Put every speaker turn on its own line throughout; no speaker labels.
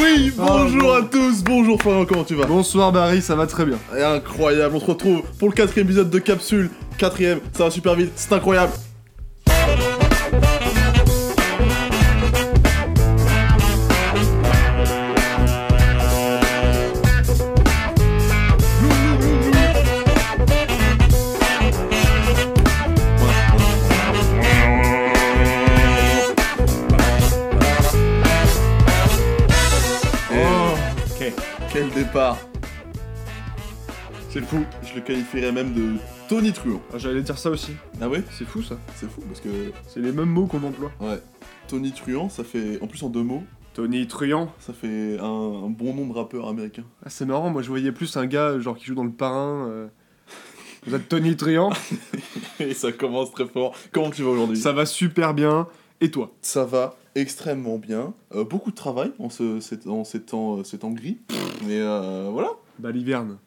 Oui, bonjour à tous, bonjour Florian, comment tu vas?
Bonsoir Barry, ça va très bien.
Et Incroyable, on se retrouve pour le quatrième épisode de Capsule. Quatrième, ça va super vite, c'est incroyable. C'est fou, je le qualifierais même de Tony Truant.
Ah, J'allais dire ça aussi.
Ah ouais?
C'est fou ça.
C'est fou parce que,
C'est les mêmes mots qu'on emploie.
ouais, Tony Truant, ça fait, en plus en deux mots,
Tony Truant.
ça fait un, un bon nom de rappeurs américains.
Ah, c'est marrant, moi je voyais plus un gars genre qui joue dans le parrain. euh. Vous êtes Tony Truant
Et ça commence très fort. Comment tu vas aujourd'hui?
Ça va super bien. Et toi?
Ça va extrêmement bien. Euh, beaucoup de travail en, ce, ces- en ces, temps, euh, ces temps gris. Mais euh, voilà.
Bah l'hiverne.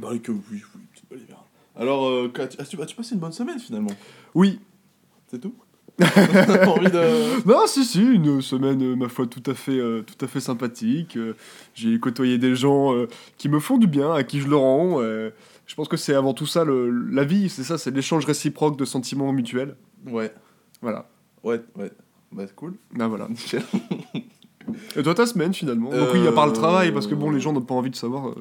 Bah oui, que oui, oui, petite hiver. Alors, euh, as-tu as-tu passé une bonne semaine finalement
Oui.
C'est tout T'as envie de...
Non, si, si, une semaine, euh, ma foi, tout à fait, euh, tout à fait sympathique. Euh, J'ai côtoyé des gens qui me font du bien, à qui je le rends. je pense que c'est avant tout ça, le, la vie, c'est ça, c'est l'échange réciproque de sentiments mutuels.
Ouais,
Voilà.
ouais, ouais. Bah c'est cool.
Ben voilà.
Nickel.
Et toi, ta semaine finalement? Donc, oui, à part le travail, parce que bon, les gens n'ont pas envie de savoir.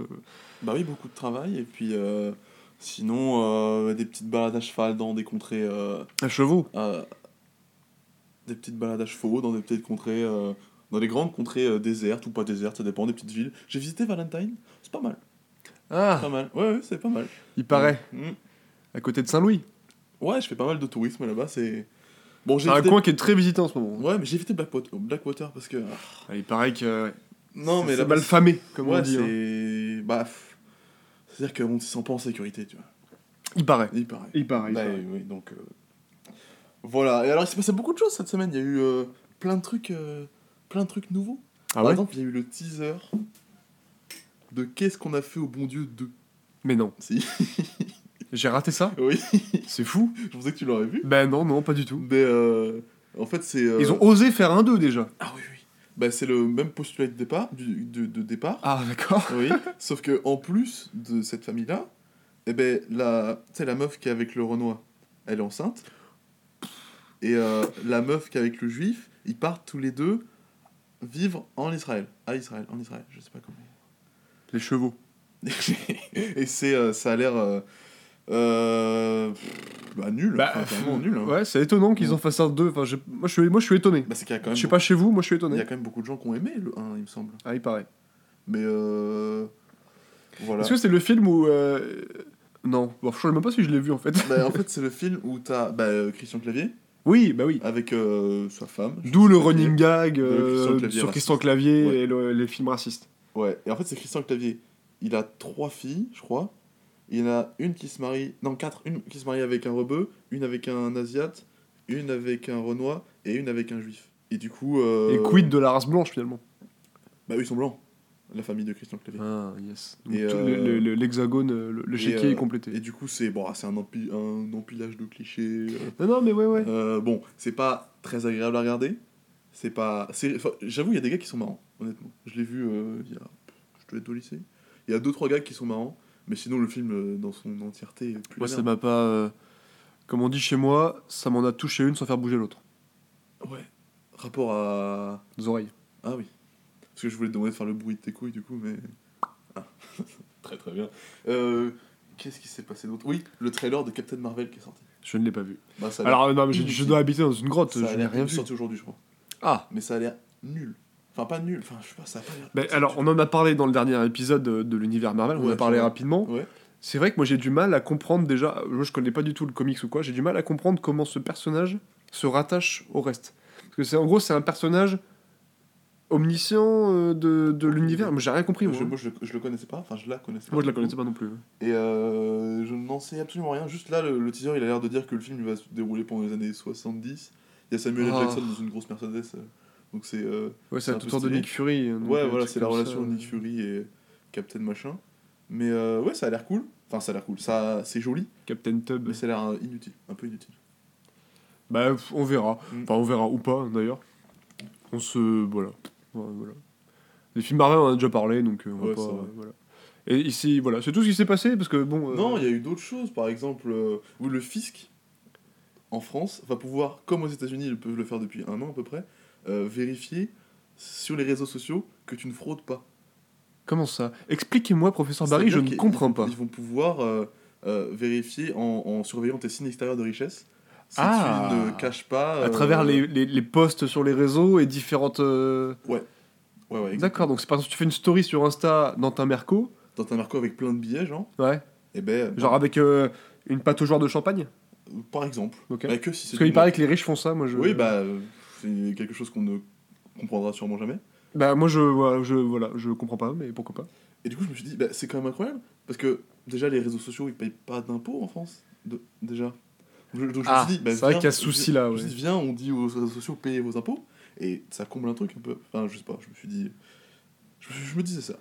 Bah oui, beaucoup de travail. Et puis, euh, sinon, euh, des petites balades à cheval dans des contrées... euh,
à chevaux.
des petites balades à chevaux dans des petites contrées... dans des grandes contrées désertes ou pas désertes, ça dépend des petites villes. J'ai visité Valentine, c'est pas mal.
Ah,
Pas mal. Ouais, ouais, c'est pas mal.
il paraît.
Mm.
À côté de Saint-Louis.
Ouais, je fais pas mal de tourisme là-bas, c'est... Bon, j'ai
C'est un coin qui est très visité en ce moment.
Ouais, mais j'ai évité Blackwater, Blackwater parce que... ah,
il paraît que.
Non, mais
c'est
là-bas...
mal famé, comme
ouais,
on dit. hein.
c'est... Bah... C'est-à-dire qu'on ne se sent pas en sécurité, tu vois.
Il paraît.
Il paraît.
Il paraît. il
Bah,
paraît.
oui, donc... euh, Voilà, et alors il s'est passé beaucoup de choses cette semaine, il y a eu euh, plein de trucs... euh, plein de trucs nouveaux.
Ah
Par
ouais
exemple, il y a eu le teaser de Qu'est-ce qu'on a fait au bon Dieu 2.
Mais non.
Si,
J'ai raté ça
oui,
C'est fou.
je pensais que tu l'aurais vu.
Ben non, non, pas du tout.
Mais euh, en fait, c'est... euh,
Ils ont osé faire un 2 déjà.
Ah oui, oui. Bah, c'est le même postulat de départ, du, de, de départ.
Ah, d'accord.
Oui, sauf que en plus de cette famille-là, eh ben, la, la meuf qui est avec le Renoir, elle est enceinte. Et euh, la meuf qui est avec le Juif, ils partent tous les deux vivre en Israël. À Israël, en Israël, je sais pas comment.
Les chevaux.
Et c'est, euh, ça a l'air euh, euh, bah, nul,
Bah,
enfin, vraiment nul. hein.
Ouais, c'est étonnant qu'ils en fassent un 2. Enfin, moi, je suis, moi, je suis étonné.
Bah, quand
Je
même,
sais pas chez vous, moi, je suis
beaucoup- il y
étonné.
a quand même beaucoup de gens qui ont aimé le 1, il me semble.
Ah, il paraît.
Mais euh, voilà.
Est-ce que c'est le film où. euh, Non, bon, je sais même pas si je l'ai vu en fait.
Bah, en fait, c'est le film où t'as bah, euh, Christian Clavier
Oui, bah oui.
avec euh, sa femme. je
D'où le running gag
De Christian Clavier
sur. Christian Clavier
Ouais.
et le- les films racistes.
Ouais, et en fait, c'est Christian Clavier. Il a trois filles, je crois. Il y en a une qui se marie. Non, quatre. Une qui se marie avec un rebeu, une avec un asiate, une avec un renois et une avec un juif. Et du coup. euh,
Et quid de la race blanche finalement?
Bah, eux, ils sont blancs. La famille de Christian Clavier.
Ah, yes. Donc, tout
euh,
le- le- l'hexagone, le, le- le
Et,
chéquier
euh,
est complété.
Et du coup, c'est bon, c'est un, empi- un empilage de clichés. euh,
Non, non, mais ouais, ouais.
Euh, bon, c'est pas très agréable à regarder. C'est pas. enfin, J'avoue, il y a des gars qui sont marrants, honnêtement. Je l'ai vu euh, il y a. Je devais être au lycée. Il y a deux trois gars qui sont marrants, mais sinon le film euh, dans son entièreté. Plus
Moi, ça m'a pas. euh, Comme on dit chez moi, ça m'en a touché une sans faire bouger l'autre.
Ouais. Rapport à.
Les oreilles.
Ah oui. Parce que je voulais te demander de faire le bruit de tes couilles du coup, mais. Ah. très très bien. Euh, Qu'est-ce qui s'est passé d'autre? Oui, le trailer de Captain Marvel qui est sorti.
Je ne l'ai pas vu.
Bah,
Alors, non, mais je, dois habiter dans une grotte,
ça
je n'ai rien vu.
sorti aujourd'hui, je crois.
Ah
Mais ça a l'air nul. Enfin, pas nul. Enfin, je sais pas, ça a pas
ben, Alors, on en a parlé dans le dernier épisode de, de l'univers Marvel, on en a parlé
vrai.
rapidement.
Ouais.
C'est vrai que moi j'ai du mal à comprendre déjà, moi je connais pas du tout le comics ou quoi, j'ai du mal à comprendre comment ce personnage se rattache au reste. Parce que c'est en gros c'est un personnage omniscient euh, de, de l'univers, mais j'ai rien compris moi.
Je, moi, je, le- je le connaissais pas. Enfin, je la connaissais pas.
Moi je la connaissais pas non plus.
Et euh, je n'en sais absolument rien. Juste là, le, le teaser, il a l'air de dire que le film il va se dérouler pendant les années 70. Il y a Samuel L.
Ah.
Jackson dans une grosse Mercedes. euh, donc c'est. euh,
Ouais,
C'est
autour de. Nick Fury. donc,
ouais,
euh,
voilà, c'est la relation
ça.
de Nick Fury et Captain Machin. Mais euh, ouais, ça a l'air cool. Enfin, ça a l'air cool. Ça, c'est joli,
Captain Tub.
mais ça a l'air euh, inutile. Un peu inutile.
Bah, on verra.
Mm.
Enfin, on verra ou pas, d'ailleurs. On se. Voilà. Voilà. Les films Marvel, on en a déjà parlé, donc euh, on va pas. euh, voilà. Et ici, voilà, c'est tout ce qui s'est passé, parce que bon. euh,
Non, il y a eu d'autres choses. Par exemple, euh, où le fisc, en France, va pouvoir, comme aux États-Unis, ils peuvent le faire depuis un an à peu près, euh, vérifier sur les réseaux sociaux que tu ne fraudes pas.
Comment ça? Expliquez-moi, professeur Barry, je ne comprends pas.
Ils vont pouvoir euh, euh, vérifier en, en surveillant tes signes extérieurs de richesse. Si
Ah.
tu ne caches pas.
À travers les, les, les posts sur les réseaux et différentes.
Ouais, ouais, exactement.
D'accord, donc c'est par exemple, tu fais une story sur Insta dans ta Merco.
Dans un marco avec plein de billets, genre.
Ouais.
Et ben.
Genre avec une pâte aux joueurs de champagne?
Par exemple.
Ok.
Bah, que si
Parce qu'il paraît que les riches font ça, moi je.
Oui, bah. C'est quelque chose qu'on ne comprendra sûrement jamais.
Bah, moi je, voilà, je, voilà, je comprends pas, mais pourquoi pas.
Et du coup, je me suis dit, bah, c'est quand même incroyable. Parce que déjà, les réseaux sociaux, ils payent pas d'impôts en France. De, déjà. Donc, je- donc, je me
Ah,
suis dit, bah,
c'est vrai qu'il y a ce souci-là,
Je me
ouais.
suis dit, viens, on dit aux réseaux sociaux, payez vos impôts. Et ça comble un truc un peu. Enfin, je sais pas, je me suis dit. Je, je me disais ça.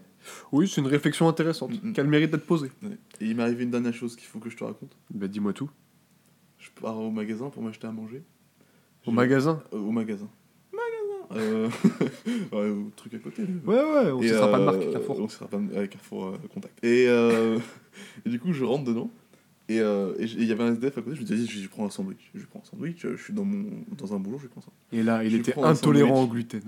Oui, c'est une réflexion intéressante,
Mm, mm.
qui a le mérite d'être posée.
Ouais. Et il m'est arrivé une dernière chose qu'il faut que je te raconte.
Bah, dis-moi tout.
Je pars au magasin pour m'acheter à manger.
Au magasin
Euh, Au magasin. Magasin euh... ouais, au truc à côté.
Ouais, ouais, on se sera pas de
euh,
marque, Carrefour.
On sera pas de Carrefour euh, Contact. Et, euh, et du coup, je rentre dedans. Et euh, il y avait un SDF à côté. Je me disais, je, je prends un sandwich. Je prends un sandwich. euh, Je suis dans, mon, dans un boulot, je prends ça.
Et là, il
je
était intolérant au gluten.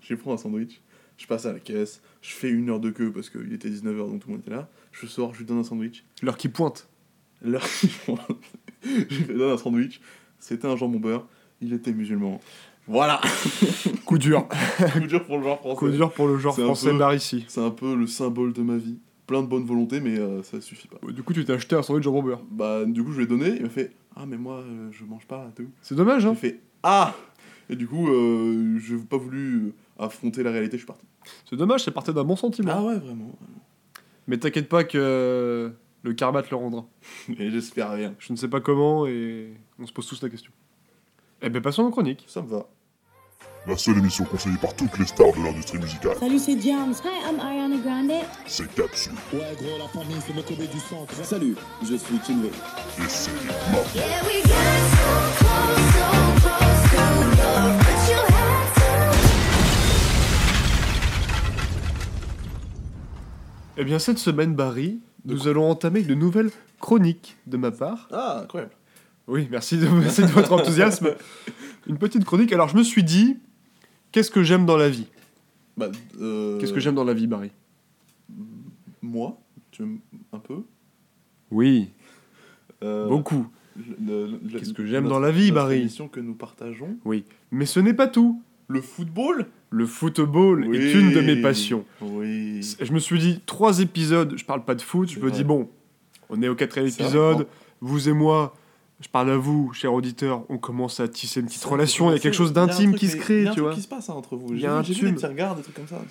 Je prends un sandwich. Je passe à la caisse. Je fais une heure de queue parce qu'il était 19h, donc tout le monde était là. Je sors, je lui donne un sandwich.
L'heure qui pointe.
Là, je lui donne un sandwich. C'était un jambon beurre. Il était musulman. Voilà
Coup dur.
Coup dur pour le genre français.
Coup dur pour le genre
C'est un
français.
C'est un peu le symbole de ma vie. Plein de bonne volonté, mais euh, ça suffit pas.
Du coup, tu t'es acheté un sandwich jambon beurre.
Bah, du coup, je lui ai donné. Il m'a fait Ah, mais moi, euh, je mange pas, tout.
C'est dommage,
J'ai
hein
fait Ah Et du coup, euh, je n'ai pas voulu affronter la réalité, je suis parti.
C'est dommage, c'est parti d'un bon sentiment.
Ah ouais, vraiment.
Mais t'inquiète pas que le karma te le rendra.
Et j'espère rien.
Je ne sais pas comment et on se pose tous la question. Eh ben passons aux chroniques.
Ça me va.
La seule émission conseillée par toutes les stars de l'industrie musicale,
Salut, c'est Diams.
Hi, I'm Ariana Grande.
c'est Katsu
Ouais, gros, la famille, c'est le Kobe du centre.
Salut, je suis Kinvey.
et c'est Mort.
Yeah, we got so close, so close to love, but you had to.
Eh bien cette semaine, Barry, nous allons entamer de nouvelles chroniques de ma part.
Ah, incroyable.
Oui, merci de, merci de votre enthousiasme. Une petite chronique. Alors je me suis dit, qu'est-ce que j'aime dans la vie?
Bah, euh,
Qu'est-ce que j'aime dans la vie, Barry
Moi, tu aimes un peu?
Oui,
Euh,
beaucoup. Qu'est-ce que j'aime dans la vie, Barry
émission que nous partageons.
Oui. Mais ce n'est pas tout.
Le football?
Le football est une de mes passions.
Oui.
Je me suis dit, trois épisodes, je parle pas de foot, je me
vrai.
dis, bon, on est au quatrième épisode, vous et moi, je parle à vous, chers auditeurs, on commence à tisser une petite relation, il y a quelque chose d'intime qui se
Il y
crée,
a un
tu
truc
vois.
qui se passe entre vous.
Il y
J'ai
a un
vu- des petits regards, des trucs comme ça.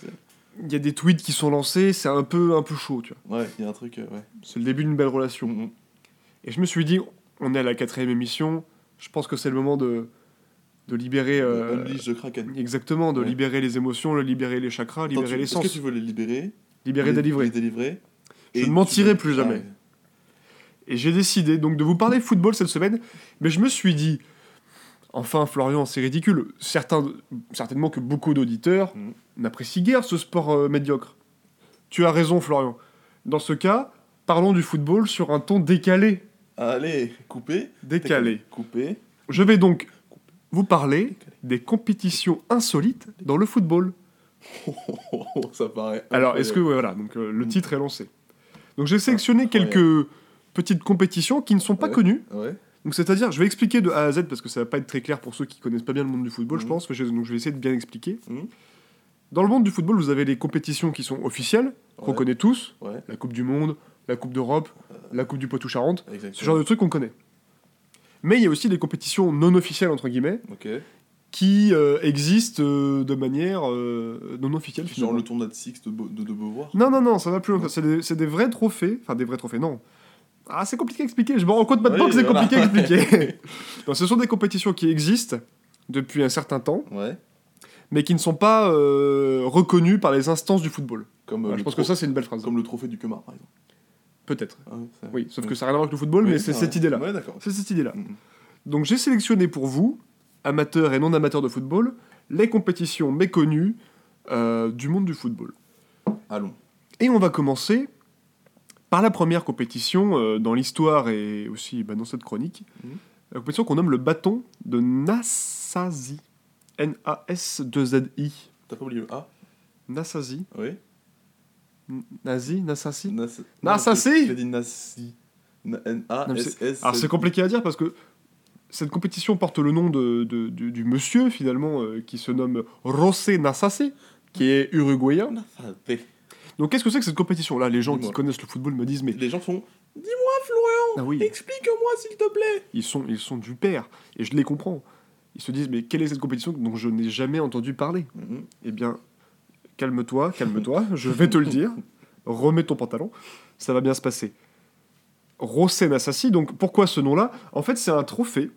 Il y a des tweets qui sont lancés, c'est un peu, un peu chaud, tu vois.
Ouais, il y a un truc, euh, ouais.
C'est le début d'une belle relation.
Mhm.
Et je me suis dit, on est à la quatrième émission, je pense que c'est le moment de, de libérer... euh,
the Kraken.
exactement, de
Ouais.
libérer les émotions, de libérer les chakras,
Attends,
libérer
tu-
les
Est-ce
sens.
que tu veux les libérer?
Libérer, délivrer. Je ne
tu
mentirai plus jamais. Et j'ai décidé donc de vous parler football cette semaine, mais je me suis dit, enfin Florian, c'est ridicule. Certains, certainement que beaucoup d'auditeurs
Mhm.
n'apprécient guère ce sport euh, médiocre. Tu as raison Florian. Dans ce cas, parlons du football sur un ton décalé.
Allez, coupé.
Décalé.
Coupé.
Je vais donc vous parler des compétitions insolites dans le football.
ça paraît.
Alors, est-ce que ouais, voilà, donc euh, le titre est lancé. Donc j'ai sélectionné quelques petites compétitions qui ne sont pas
Ouais.
connues.
Ouais.
Donc c'est-à-dire, je vais expliquer de A à Z parce que ça va pas être très clair pour ceux qui connaissent pas bien le monde du football, je
Mhm.
pense. je- Donc je vais essayer de bien expliquer.
Mhm.
Dans le monde du football, vous avez les compétitions qui sont officielles, qu'on
Ouais.
connaît tous,
Ouais.
la Coupe du Monde, la Coupe d'Europe, la Coupe du Poitou-Charentes, ce genre de trucs qu'on connaît. Mais il y a aussi des compétitions non officielles entre guillemets qui euh, existent euh, de manière euh, non officielle.
Genre
finalement.
le tournoi de Six de, Be- de, de Beauvoir?
Non, non, non, ça va plus loin. C'est des, c'est des vrais trophées. Enfin, des vrais trophées, non. Ah, c'est compliqué à expliquer. Je me rends compte maintenant
Oui,
que c'est
voilà.
compliqué à expliquer. non, ce sont des compétitions qui existent depuis un certain temps,
Ouais.
mais qui ne sont pas euh, reconnues par les instances du football.
Comme, euh,
Voilà, je pense que ça, c'est une belle phrase.
Comme le trophée du Kemar, par exemple.
Peut-être.
Ah
Oui, sauf que ça n'a rien à voir avec le football,
Oui,
mais c'est
ouais.
cette idée-là.
Ouais.
C'est cette idée-là. Donc j'ai sélectionné pour vous, amateurs et non amateurs de football, les compétitions méconnues euh, du monde du football.
Allons.
Et on va commencer par la première compétition euh, dans l'histoire et aussi bah, dans cette chronique.
Mhm.
La compétition qu'on nomme le bâton de Nassasi. N-A-S-2-Z-I.
T'as pas oublié le A
Nassasi
Oui.
N- Nazi Nassasi
Nas...
Nassasi
J'ai dit Nassi. N-A-S-S.
Alors c'est compliqué à dire parce que cette compétition porte le nom de, de- du, du monsieur finalement euh, qui se nomme José Nassasi, qui est uruguayen.
Nassasi.
Donc qu'est-ce que c'est que cette compétition? Là, les gens qui connaissent le football me disent mais
Les gens font Dis-moi, Florian
ah oui,
Explique-moi, s'il te plaît
ils sont ils sont du père et je les comprends. Ils se disent mais quelle est cette compétition dont je n'ai jamais entendu parler?
Mhm.
Eh bien, calme-toi, calme-toi, je vais te le dire. Remets ton pantalon, ça va bien se passer. Rosen Assassi, donc pourquoi ce nom-là? En fait, c'est un trophée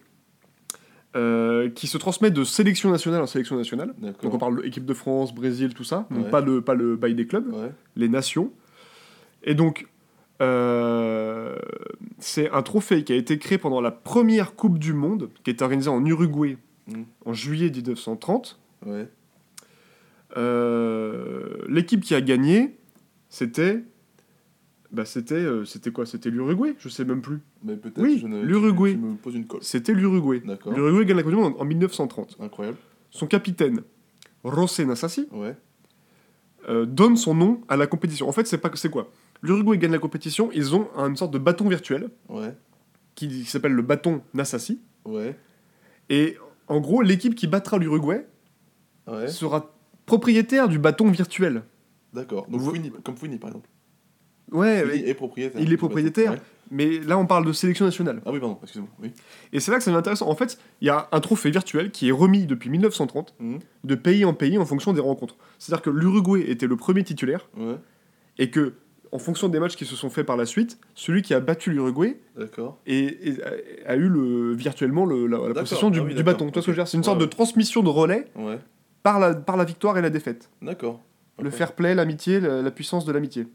euh, qui se transmet de sélection nationale en sélection nationale. Donc on parle de équipe de France, Brésil, tout ça, donc
Ouais.
pas le, pas le bail des clubs,
Ouais.
les nations. Et donc, euh, c'est un trophée qui a été créé pendant la première Coupe du Monde, qui est organisée en Uruguay
Mm.
en juillet 1930.
Ouais.
Euh, L'équipe qui a gagné, c'était. Bah c'était euh, c'était quoi? C'était l'Uruguay? Je sais même plus.
Mais peut-être
Oui,
je ne-
l'Uruguay.
Tu, tu me poses une colle.
C'était l'Uruguay.
D'accord.
L'Uruguay gagne la Coupe du Monde en, en 1930.
Incroyable.
Son capitaine, José Nassasi,
Ouais.
euh, donne son nom à la compétition. En fait, c'est pas c'est quoi? L'Uruguay gagne la compétition, ils ont une sorte de bâton virtuel
Ouais.
qui, qui s'appelle le bâton Nassasi.
Ouais.
Et en gros, l'équipe qui battra l'Uruguay
Ouais.
sera propriétaire du bâton virtuel.
D'accord. Donc
Vous-
Fouini, comme Fouini par exemple.
Ouais,
est propriétaire.
il est propriétaire.
Ouais.
mais là on parle de sélection nationale.
Ah oui, pardon, excusez-moi. Oui.
Et c'est là que c'est intéressant. En fait, il y a un trophée virtuel qui est remis depuis 1930
Mhm.
de pays en pays en fonction des rencontres. C'est-à-dire que l'Uruguay était le premier titulaire
Ouais.
et que, en fonction des matchs qui se sont faits par la suite, celui qui a battu l'Uruguay
D'accord.
et, et a, a eu le, virtuellement le- la, possession du,
Ah oui,
du bâton. C'est une
Ouais,
sorte de transmission de relais par la, par la victoire et la défaite.
D'accord.
Le fair play, l'amitié, la, la puissance de l'amitié.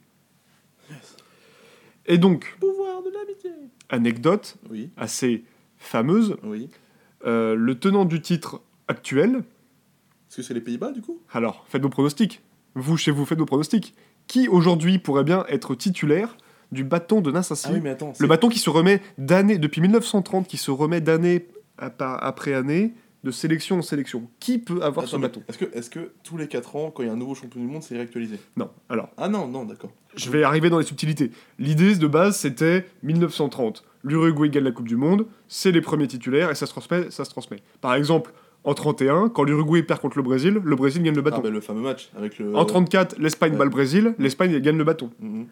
Et donc,
Pouvoir de l'amitié.
anecdote
Oui.
assez fameuse,
Oui.
euh, le tenant du titre actuel,
Est-ce que c'est les Pays-Bas du coup?
Alors faites vos pronostics, vous chez vous faites vos pronostics, qui aujourd'hui pourrait bien être titulaire du bâton de Nassassi
Ah oui, mais attends.
Le bâton qui se remet d'année, depuis 1930, qui se remet d'année ap- après année, de sélection en sélection. Qui peut avoir
Attends,
ce bâton?
Est-ce que, est que tous les 4 ans, quand il y a un nouveau champion du monde, c'est réactualisé?
Non, alors,
Ah non, non, d'accord.
je vais arriver dans les subtilités. L'idée de base, c'était 1930. L'Uruguay gagne la Coupe du Monde, c'est les premiers titulaires et ça se transmet. Ça se transmet. Par exemple, en 31, quand l'Uruguay perd contre le Brésil, le Brésil gagne le
Ah
bâton.
bah le fameux match avec le.
En 34, l'Espagne
Ouais.
bat le Brésil, l'Espagne gagne le bâton.
Mhm.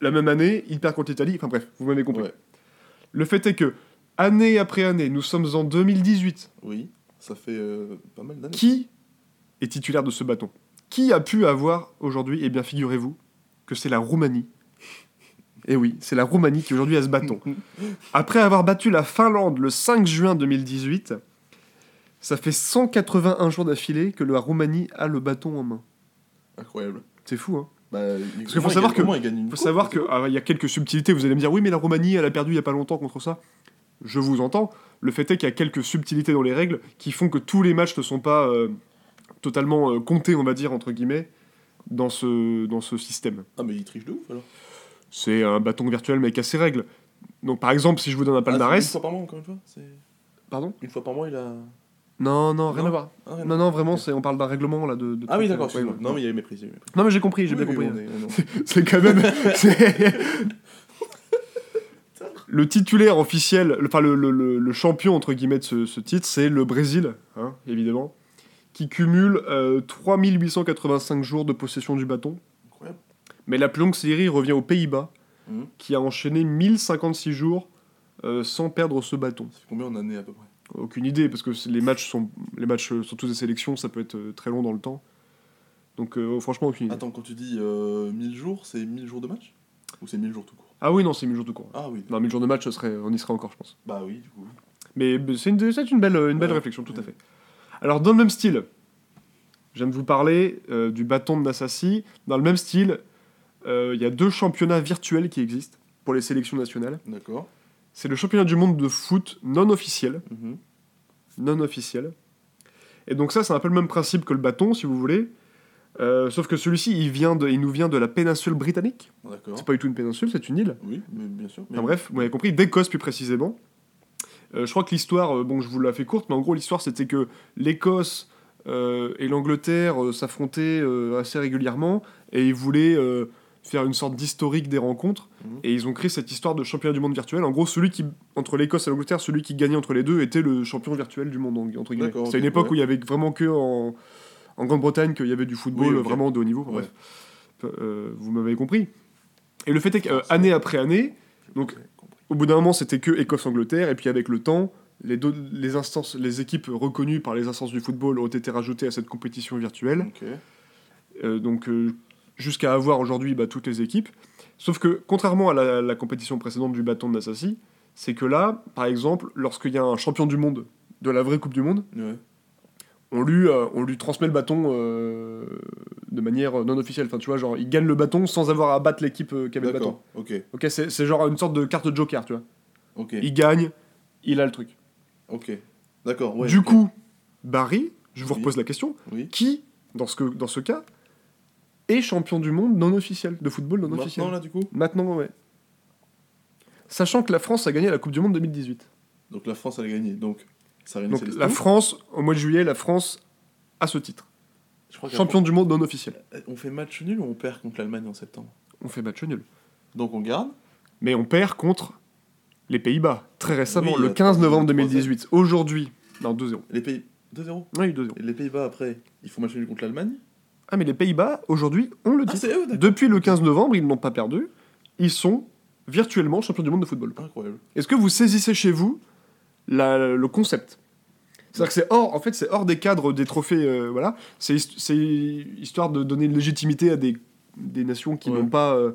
La même année, il perd contre l'Italie. Enfin bref, vous m'avez compris.
Ouais.
Le fait est que, année après année, nous sommes en 2018.
Oui, ça fait euh, pas mal d'années.
Qui est titulaire de ce bâton? Qui a pu avoir aujourd'hui Eh bien, figurez-vous que c'est la Roumanie? Eh oui, c'est la Roumanie qui aujourd'hui a ce bâton. Après avoir battu la Finlande le 5 juin 2018, ça fait 181 jours d'affilée que la Roumanie a le bâton en main.
Incroyable.
C'est fou, hein
Bah,
Parce qu'il faut savoir que- faut savoir qu'il y a quelques subtilités. Vous allez me dire, oui, mais la Roumanie, elle a perdu il y a pas longtemps contre ça. Je vous entends. Le fait est qu'il y a quelques subtilités dans les règles qui font que tous les matchs ne sont pas euh, totalement euh, comptés, on va dire, entre guillemets, dans ce, dans ce système.
Ah, mais il triche de ouf alors.
C'est un bâton virtuel, mais qui a ses règles. Donc, par exemple, si je vous donne un
Ah,
palmarès.
une fois par mois, encore une fois.
Pardon?
Une fois par mois, il a.
Non, non, rien
Non.
à voir.
Ah, rien.
Non, non, vraiment, c'est, on parle d'un règlement là de. de
Ah oui, d'accord,
euh, ouais,
Non, mais il y avait mépris.
Non, mais j'ai compris, j'ai
Oui,
bien
oui,
compris. c'est quand même. c'est- le titulaire officiel, le- enfin le, le- le- le champion entre guillemets de ce, ce titre, c'est le Brésil, hein, évidemment, qui cumule euh, 3885 jours de possession du bâton.
Incroyable.
Mais la plus longue série revient aux Pays-Bas,
Mhm.
qui a enchaîné 1056 jours euh, sans perdre ce bâton.
Fait combien en années à peu près?
Aucune idée, parce que c'est- les matchs sont, les matchs euh, sont tous des sélections, ça peut être euh, très long dans le temps. Donc euh, franchement, aucune idée.
Attends, quand tu dis euh, 1000 jours, c'est 1000 jours de match? Ou c'est 1000 jours tout court?
Ah oui, non, c'est 1000 jours de cours.
Ah oui.
Non, 1000 jours de match, serait, on y serait encore, je pense.
Bah oui, du coup.
Mais c'est une, c'est une belle, une belle
Ouais.
réflexion, tout à fait. Alors, dans le même style, je viens de vous parler euh, du bâton de Nassassi. Dans le même style, euh, il y a deux championnats virtuels qui existent pour les sélections nationales.
D'accord.
c'est le championnat du monde de foot non officiel.
Mhm.
Non officiel. Et donc ça, c'est un peu le même principe que le bâton, si vous voulez. Euh, sauf que celui-ci, il, vient de, il nous vient de la péninsule britannique.
D'accord.
C'est pas du tout une péninsule, c'est une île.
Oui, mais bien sûr. mais-
Enfin, bref, vous m'avez compris, d'Écosse plus précisément. Euh, je crois que l'histoire, euh, bon, je vous la fais courte, mais en gros, l'histoire c'était que l'Écosse et l'Angleterre s'affrontaient assez régulièrement et ils voulaient faire une sorte d'historique des rencontres.
Mhm.
Et ils ont créé cette histoire de championnat du monde virtuel. En gros, celui qui, entre l'Écosse et l'Angleterre, celui qui gagnait entre les deux était le champion virtuel du monde, en- entre guillemets.
Ok,
une époque
ouais.
où il y avait vraiment que en, en Grande-Bretagne qu'il y avait du football
Oui,
vraiment de haut niveau. Enfin,
Ouais.
Bref, Euh, vous m'avez compris. Et le fait est qu'année après année, donc au bout d'un moment, c'était que Écosse-Angleterre, et puis avec le temps, les, deux- les, instances, les équipes reconnues par les instances du football ont été rajoutées à cette compétition virtuelle. Euh, donc euh, jusqu'à avoir aujourd'hui bah, toutes les équipes. Sauf que, contrairement à la, la compétition précédente du bâton de Nassassi, c'est que là, par exemple, lorsqu'il y a un champion du monde de la vraie Coupe du Monde,
Ouais.
On lui, euh, on lui transmet le bâton euh, de manière non officielle. Enfin, tu vois, genre, il gagne le bâton sans avoir à battre l'équipe euh, qui avait le bâton.
D'accord. Ok.
Ok, c'est c'est genre une sorte de carte joker, tu vois.
Ok.
Il gagne, il a le truc.
Ok. D'accord. Ouais.
du
ok.
coup, Barry, je vous
Oui.
repose la question,
Oui.
qui, dans ce, que, dans ce cas, est champion du monde non officiel, de football non officiel
Maintenant là du coup.
Maintenant, ouais. Sachant que la France a gagné la Coupe du Monde 2018.
Donc la France elle a gagné. Donc
Donc la France, au mois de juillet, la France a ce titre.
Je crois qu'à-
Champion du monde non officiel.
On fait match nul ou on perd contre l'Allemagne en septembre?
On fait match nul.
Donc on garde?
Mais on perd contre les Pays-Bas, très récemment,
Oui,
le
a
15
trois-
novembre
troisième.
2018. Aujourd'hui, non, 2-0.
Les pays 2-0.
Oui, 2-0.
Et les Pays-Bas après, ils font match nul contre l'Allemagne?
Ah, mais les Pays-Bas, aujourd'hui, ont le
Ah
titre.
c'est eux d'accord.
Depuis le 15 novembre, ils n'ont pas perdu. Ils sont virtuellement champions du monde de football.
Incroyable.
Est-ce que vous saisissez chez vous la- le concept C'est-à-dire que c'est hors, en fait, c'est hors des cadres des trophées, euh, voilà. C'est hist- c'est histoire de donner une légitimité à des, des nations qui
Ouais.
n'ont pas, euh,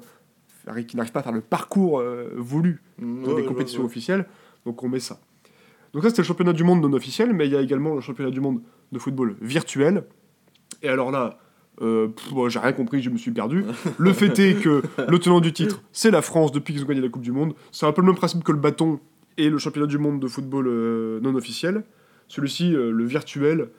qui n'arrivent pas à faire le parcours euh, voulu dans des compétitions officielles. Donc on met ça. Donc ça c'était le championnat du monde non officiel, mais il y a également le championnat du monde de football virtuel. Et alors là, euh, j'ai rien compris, je me suis perdu. Le fait est que le tenant du titre, c'est la France depuis qu'ils ont gagné la Coupe du Monde. C'est un peu le même principe que le bâton et le championnat du monde de football euh, non officiel. Celui-ci, euh, le virtuel,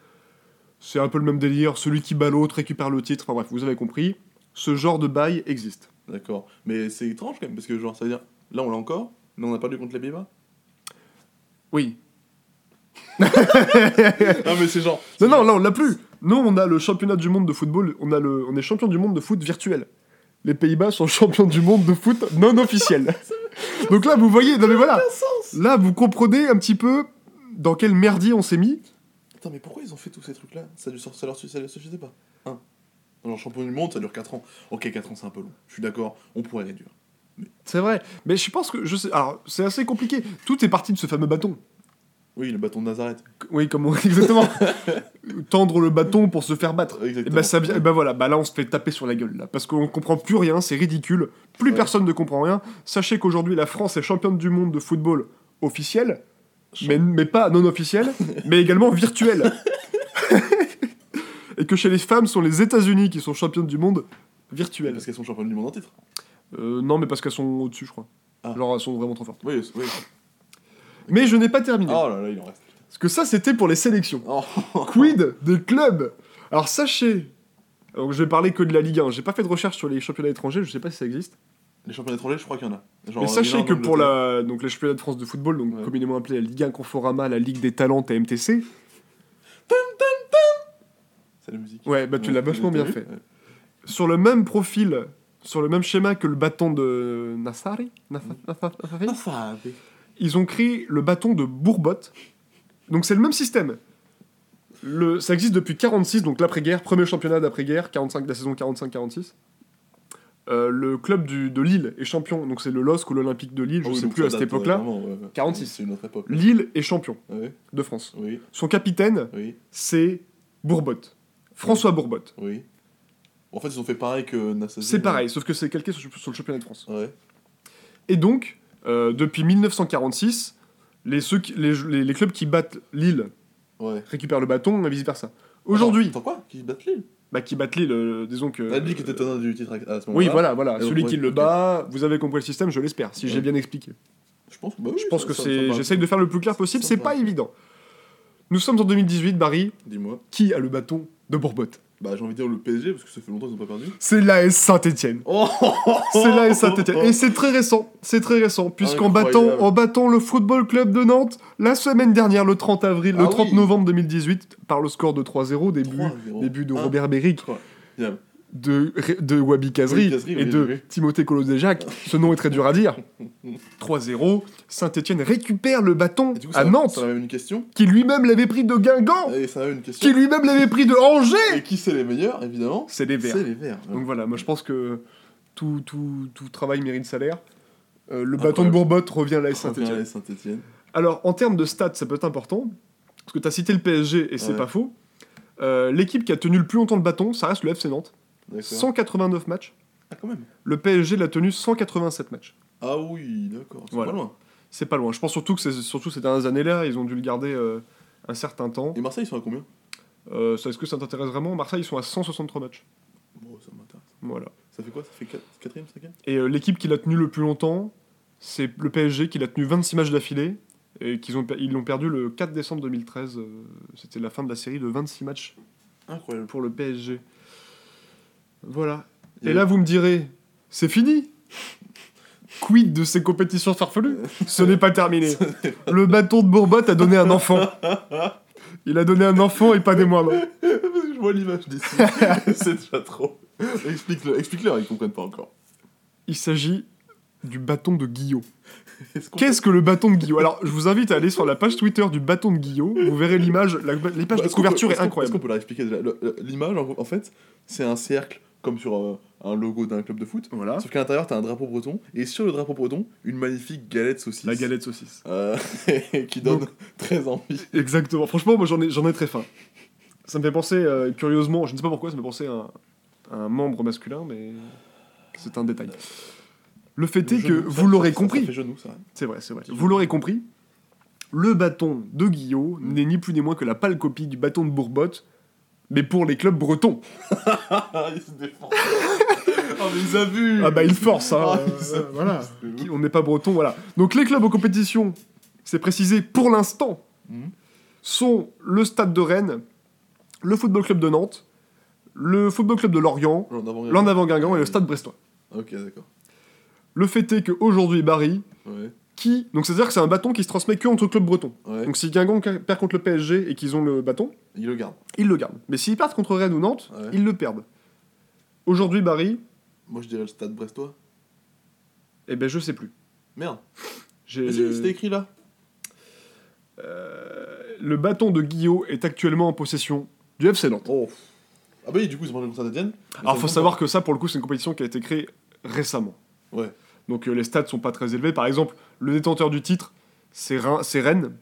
c'est un peu le même délire. Celui qui bat l'autre récupère le titre. Enfin bref, vous avez compris. Ce genre de bail existe.
D'accord. Mais c'est étrange quand même parce que genre ça veut dire là on l'a encore, mais on n'a pas perdu contre les Pays-Bas.
Oui.
Ah mais c'est genre.
Non, non, là on l'a plus. Nous, on a le championnat du monde de football. On, a le, on est champion du monde de foot virtuel. Les Pays-Bas sont champions du monde de foot non officiel. Donc là, vous voyez, non mais voilà. Là, vous comprenez un petit peu dans quel merdier on s'est mis.
Attends mais pourquoi ils ont fait tous ces trucs là Ça du ça leur suffisait pas. Un. Genre champion du monde ça dure 4 ans. Ok 4 ans c'est un peu long. Je suis d'accord. On pourrait réduire.
C'est vrai. Mais je pense que je sais. Alors, c'est assez compliqué. Tout est parti de ce fameux bâton.
Oui le bâton de Nazareth.
Oui, comme on... exactement. Tendre le bâton pour se faire battre. Et bah, ça vient, et bah voilà, bah là on se fait taper sur la gueule là, parce qu'on comprend plus rien, c'est ridicule, plus
Ouais.
personne ne comprend rien. Sachez qu'aujourd'hui la France est championne du monde de football officiel, mais, mais pas non officiel, mais également virtuel. et que chez les femmes, ce sont les États-Unis qui sont championnes du monde virtuel.
Parce qu'elles sont championnes du monde en titre.
Euh, non, mais parce qu'elles sont au-dessus, je crois.
Ah.
Genre elles sont vraiment trop fortes.
Oui oui.
Mais je n'ai pas terminé.
Oh là là il en reste.
Parce que ça, c'était pour les sélections.
Oh.
Quid des clubs? Alors sachez, donc je vais parler que de la Ligue 1. J'ai pas fait de recherche sur les championnats étrangers, je sais pas si ça existe.
Les championnats étrangers je crois qu'il y en a. Genre,
Mais sachez que pour la, donc les championnats de France de football, donc
Ouais.
communément appelés la Ligue 1 Conforama, la Ligue des Talents TMTC,
C'est la musique.
Ouais, bah, tu l'as vachement bien fait.
Ouais.
sur le même profil, sur le même schéma que le bâton de Nassari,
ça, mais-
ils ont créé le bâton de Bourbotte. Donc c'est le même système. Le, ça existe depuis 46, donc l'après-guerre, premier championnat d'après-guerre, 45, la saison 45-46. Euh, le club du- de Lille est champion, donc c'est le LOSC ou l'Olympique de Lille, je
Ah oui,
sais plus à cette époque-là.
ouais.
46.
C'est une autre époque.
Lille est champion
Ouais,
de France.
oui,
Son capitaine, c'est Bourbotte. François Bourbotte.
oui. En fait, ils ont fait pareil que Nassau.
C'est pareil, sauf que c'est quelqu'un sur, sur le championnat de France.
Ouais.
Et donc, euh, depuis 1946, les, ceux qui- les, les- les clubs qui battent Lille
Ouais.
récupèrent le bâton et vice-versa. Aujourd'hui,
Attends quoi? Qui battent Lille?
Bah, qui battent Lille, euh, disons que...
Ah, lui qui était tenant du titre à ce moment-là.
Oui, voilà, voilà.
Et donc,
Celui
ouais,
qui le bat, vous avez compris le système, je l'espère, si j'ai bien expliqué.
Je pense, bah oui,
Je pense
ça-
que c'est. J'essaye de faire le plus clair possible, c'est pas évident. Nous sommes en 2018, Barry.
Dis-moi.
Qui a le bâton de Bourbotte?
Bah, j'ai envie de dire le PSG parce que ça fait longtemps qu'ils ont pas perdu.
C'est l'AS Saint-Etienne.
Oh
C'est l'AS Saint-Etienne. Et c'est très récent. C'est très récent. Puisqu'en battant, en battant le Football Club de Nantes la semaine dernière, le 30 avril, le
Ah
30
oui.
novembre 2018, par le score de 3-0, début,
3-0.
début de
Ah.
Robert Béric,
Bien.
De, de Wabi Kazri et
oui,
de
oui.
Timothée Colosdejac. Ce nom est très dur à dire. 3-0. Saint-Etienne récupère le bâton
coup,
à Nantes,
Ça une question.
qui lui-même l'avait pris de Guingamp,
Et ça une question.
qui lui-même l'avait pris de Angers.
Et qui c'est les meilleurs, évidemment
C'est les Verts.
C'est les Verts.
Donc voilà, moi je pense que tout, tout, tout travail mérite salaire. Euh, le bâton de Bourbotte revient à la Saint-Etienne. Alors en termes de stats, ça peut être important, parce que tu as cité le PSG et c'est
Ouais.
pas faux. Euh, L'équipe qui a tenu le plus longtemps le bâton, ça reste le FC Nantes.
D'accord.
189 matchs.
Ah, quand même.
Le PSG l'a tenu 187 matchs.
Ah oui, d'accord. C'est
Voilà.
pas loin.
C'est pas loin. Je pense surtout que c'est surtout ces dernières années-là, ils ont dû le garder euh, un certain temps.
Et Marseille, ils sont à combien?
Euh, ça, Est-ce que ça t'intéresse vraiment? Marseille, ils sont à 163 matchs.
Bon, ça m'intéresse.
Voilà.
Ça fait quoi? Ça fait 4ème, 5ème
Et euh, l'équipe qui l'a tenu le plus longtemps, c'est le PSG qui l'a tenu 26 matchs d'affilée. Et qu'ils ont, ils l'ont perdu le 4 décembre 2013. euh, C'était la fin de la série de 26 matchs
Incroyable.
pour le PSG. Voilà. Et là, vous me direz, c'est fini Quid de ces compétitions farfelues? Ce n'est pas terminé. Le bâton de Bourbotte a donné un enfant. Il a donné un enfant et pas des moindres.
Parce que je vois l'image d'ici. c'est déjà trop. Explique-le, explique-leur, ils comprennent pas encore.
Il s'agit du bâton de
qu'on
Qu'est-ce que le bâton de Guillaume Alors, je vous invite à aller sur la page Twitter du bâton de Guillaume. Vous verrez l'image. La- L'image
Bah,
de couverture
peut-
est
qu'on- Est-ce
incroyable.
qu'on peut la expliquer L'image, en fait, c'est un cercle comme sur euh, un logo d'un club de foot.
Voilà.
Sauf qu'à l'intérieur, t'as un drapeau breton. Et sur le drapeau breton, une magnifique galette saucisse.
La galette saucisse.
Euh, qui donne
Donc-
très envie.
Exactement. Franchement, moi, j'en ai, j'en ai très faim. Ça me fait penser, euh, curieusement, je ne sais pas pourquoi, ça me fait penser à un, à un membre masculin, mais c'est un détail. Le fait est que
Genou, ça-
vous l'aurez
ça-
compris.
genou, ça.
C'est vrai, c'est vrai. Vous
genou.
l'aurez compris. Le bâton de Guillaume n'est ni plus ni moins que la pâle copie du bâton de Bourbotte, mais pour les clubs bretons.
Ah, il se défend. oh, mais ils abusent
Ah bah il force, hein.
Ah,
euh, voilà. On n'est pas breton, voilà. Donc les clubs en compétition, c'est précisé pour l'instant,
Mhm.
sont le Stade de Rennes, le Football Club de Nantes, le Football Club de Lorient, l'En avant Guingamp et le Stade Brestois.
Ok, d'accord.
Le fait est qu'aujourd'hui, Barry,
Ouais,
qui. Donc c'est-à-dire que c'est un bâton qui se transmet que entre clubs bretons.
ouais.
Donc si Guingamp perd contre le PSG et qu'ils ont le bâton,
Il le garde.
ils le gardent. Mais s'ils perdent contre Rennes ou Nantes,
Ouais.
ils le perdent. Aujourd'hui, Barry,
Moi, je dirais le stade brestois.
eh ben je sais plus.
Merde.
J'ai-
c'était écrit là.
Euh, le bâton de Guillaume est actuellement en possession du FC Nantes.
Oh. Ah bah oui, du coup, ils ont mangé contre Saint-Etienne.
Alors faut savoir que ça, pour le coup, c'est une compétition qui a été créée récemment.
Ouais.
Donc euh, les stats sont pas très élevés. Par exemple, le détenteur du titre, c'est Rennes,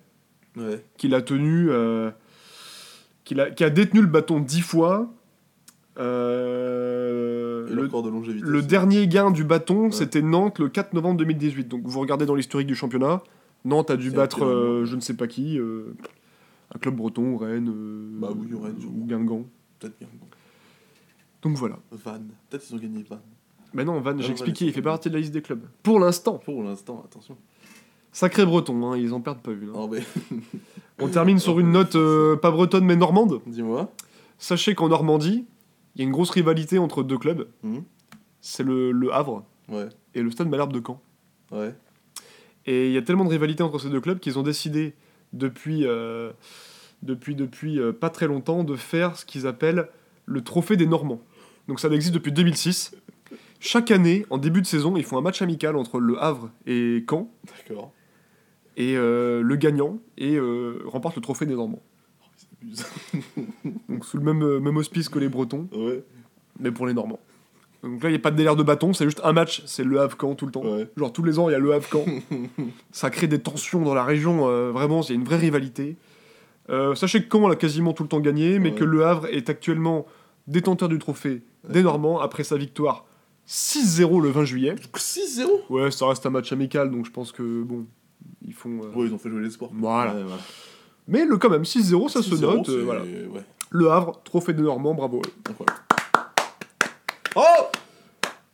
Ouais.
qui l'a tenu, euh, qui, a détenu le bâton dix fois. Euh,
Et
le,
de longévité.
le dernier gain du bâton,
Ouais.
c'était Nantes le 4 novembre 2018. Donc vous regardez dans l'historique du championnat, Nantes a dû battre euh, je ne sais pas qui, un club breton, Rennes,
Bah oui, Rennes, sûrement.
ou Guingamp.
Peut-être.
Donc voilà.
Vannes. Peut-être ils ont gagné Vannes.
Mais non, Van, j'ai expliqué, il fait
pas
pas partie de la liste des clubs. Pour l'instant.
Pour l'instant, attention.
Sacré breton, hein, ils en perdent pas une. hein.
Oh, mais
On termine sur une note euh, pas bretonne mais normande.
dis-moi.
Sachez qu'en Normandie, il y a une grosse rivalité entre deux clubs.
Mhm.
C'est le, le Havre
Ouais.
et le Stade Malherbe de Caen.
Ouais.
Et il y a tellement de rivalité entre ces deux clubs qu'ils ont décidé depuis, euh, depuis, depuis euh, pas très longtemps de faire ce qu'ils appellent le trophée des Normands. Donc ça existe depuis 2006. Chaque année, en début de saison, ils font un match amical entre le Havre et Caen.
D'accord.
Et euh, le gagnant et euh, remporte le trophée des Normands.
Oh.
Donc sous le même, euh, même auspice que les Bretons,
ouais.
mais pour les Normands. Donc là, il n'y a pas de délire de bâton, c'est juste un match, c'est le Havre-Caen tout le temps.
Ouais.
Genre tous les ans, il y a le Havre-Caen. Ça crée des tensions dans la région, euh, vraiment, il y a une vraie rivalité. Sachez que Caen l'a quasiment tout le temps gagné, mais
Ouais.
que le Havre est actuellement détenteur du trophée des. Normands après sa victoire 6-0 le 20 juillet.
6-0
Ouais, ça reste un match amical, donc je pense que bon, ils font. euh,
Ouais, ils ont fait jouer les sports.
Voilà.
Ouais.
Mais le quand même 6-0, ça se
6-0,
note. euh, voilà.
Ouais.
Le Havre, trophée des Normands, bravo.
Incroyable. Oh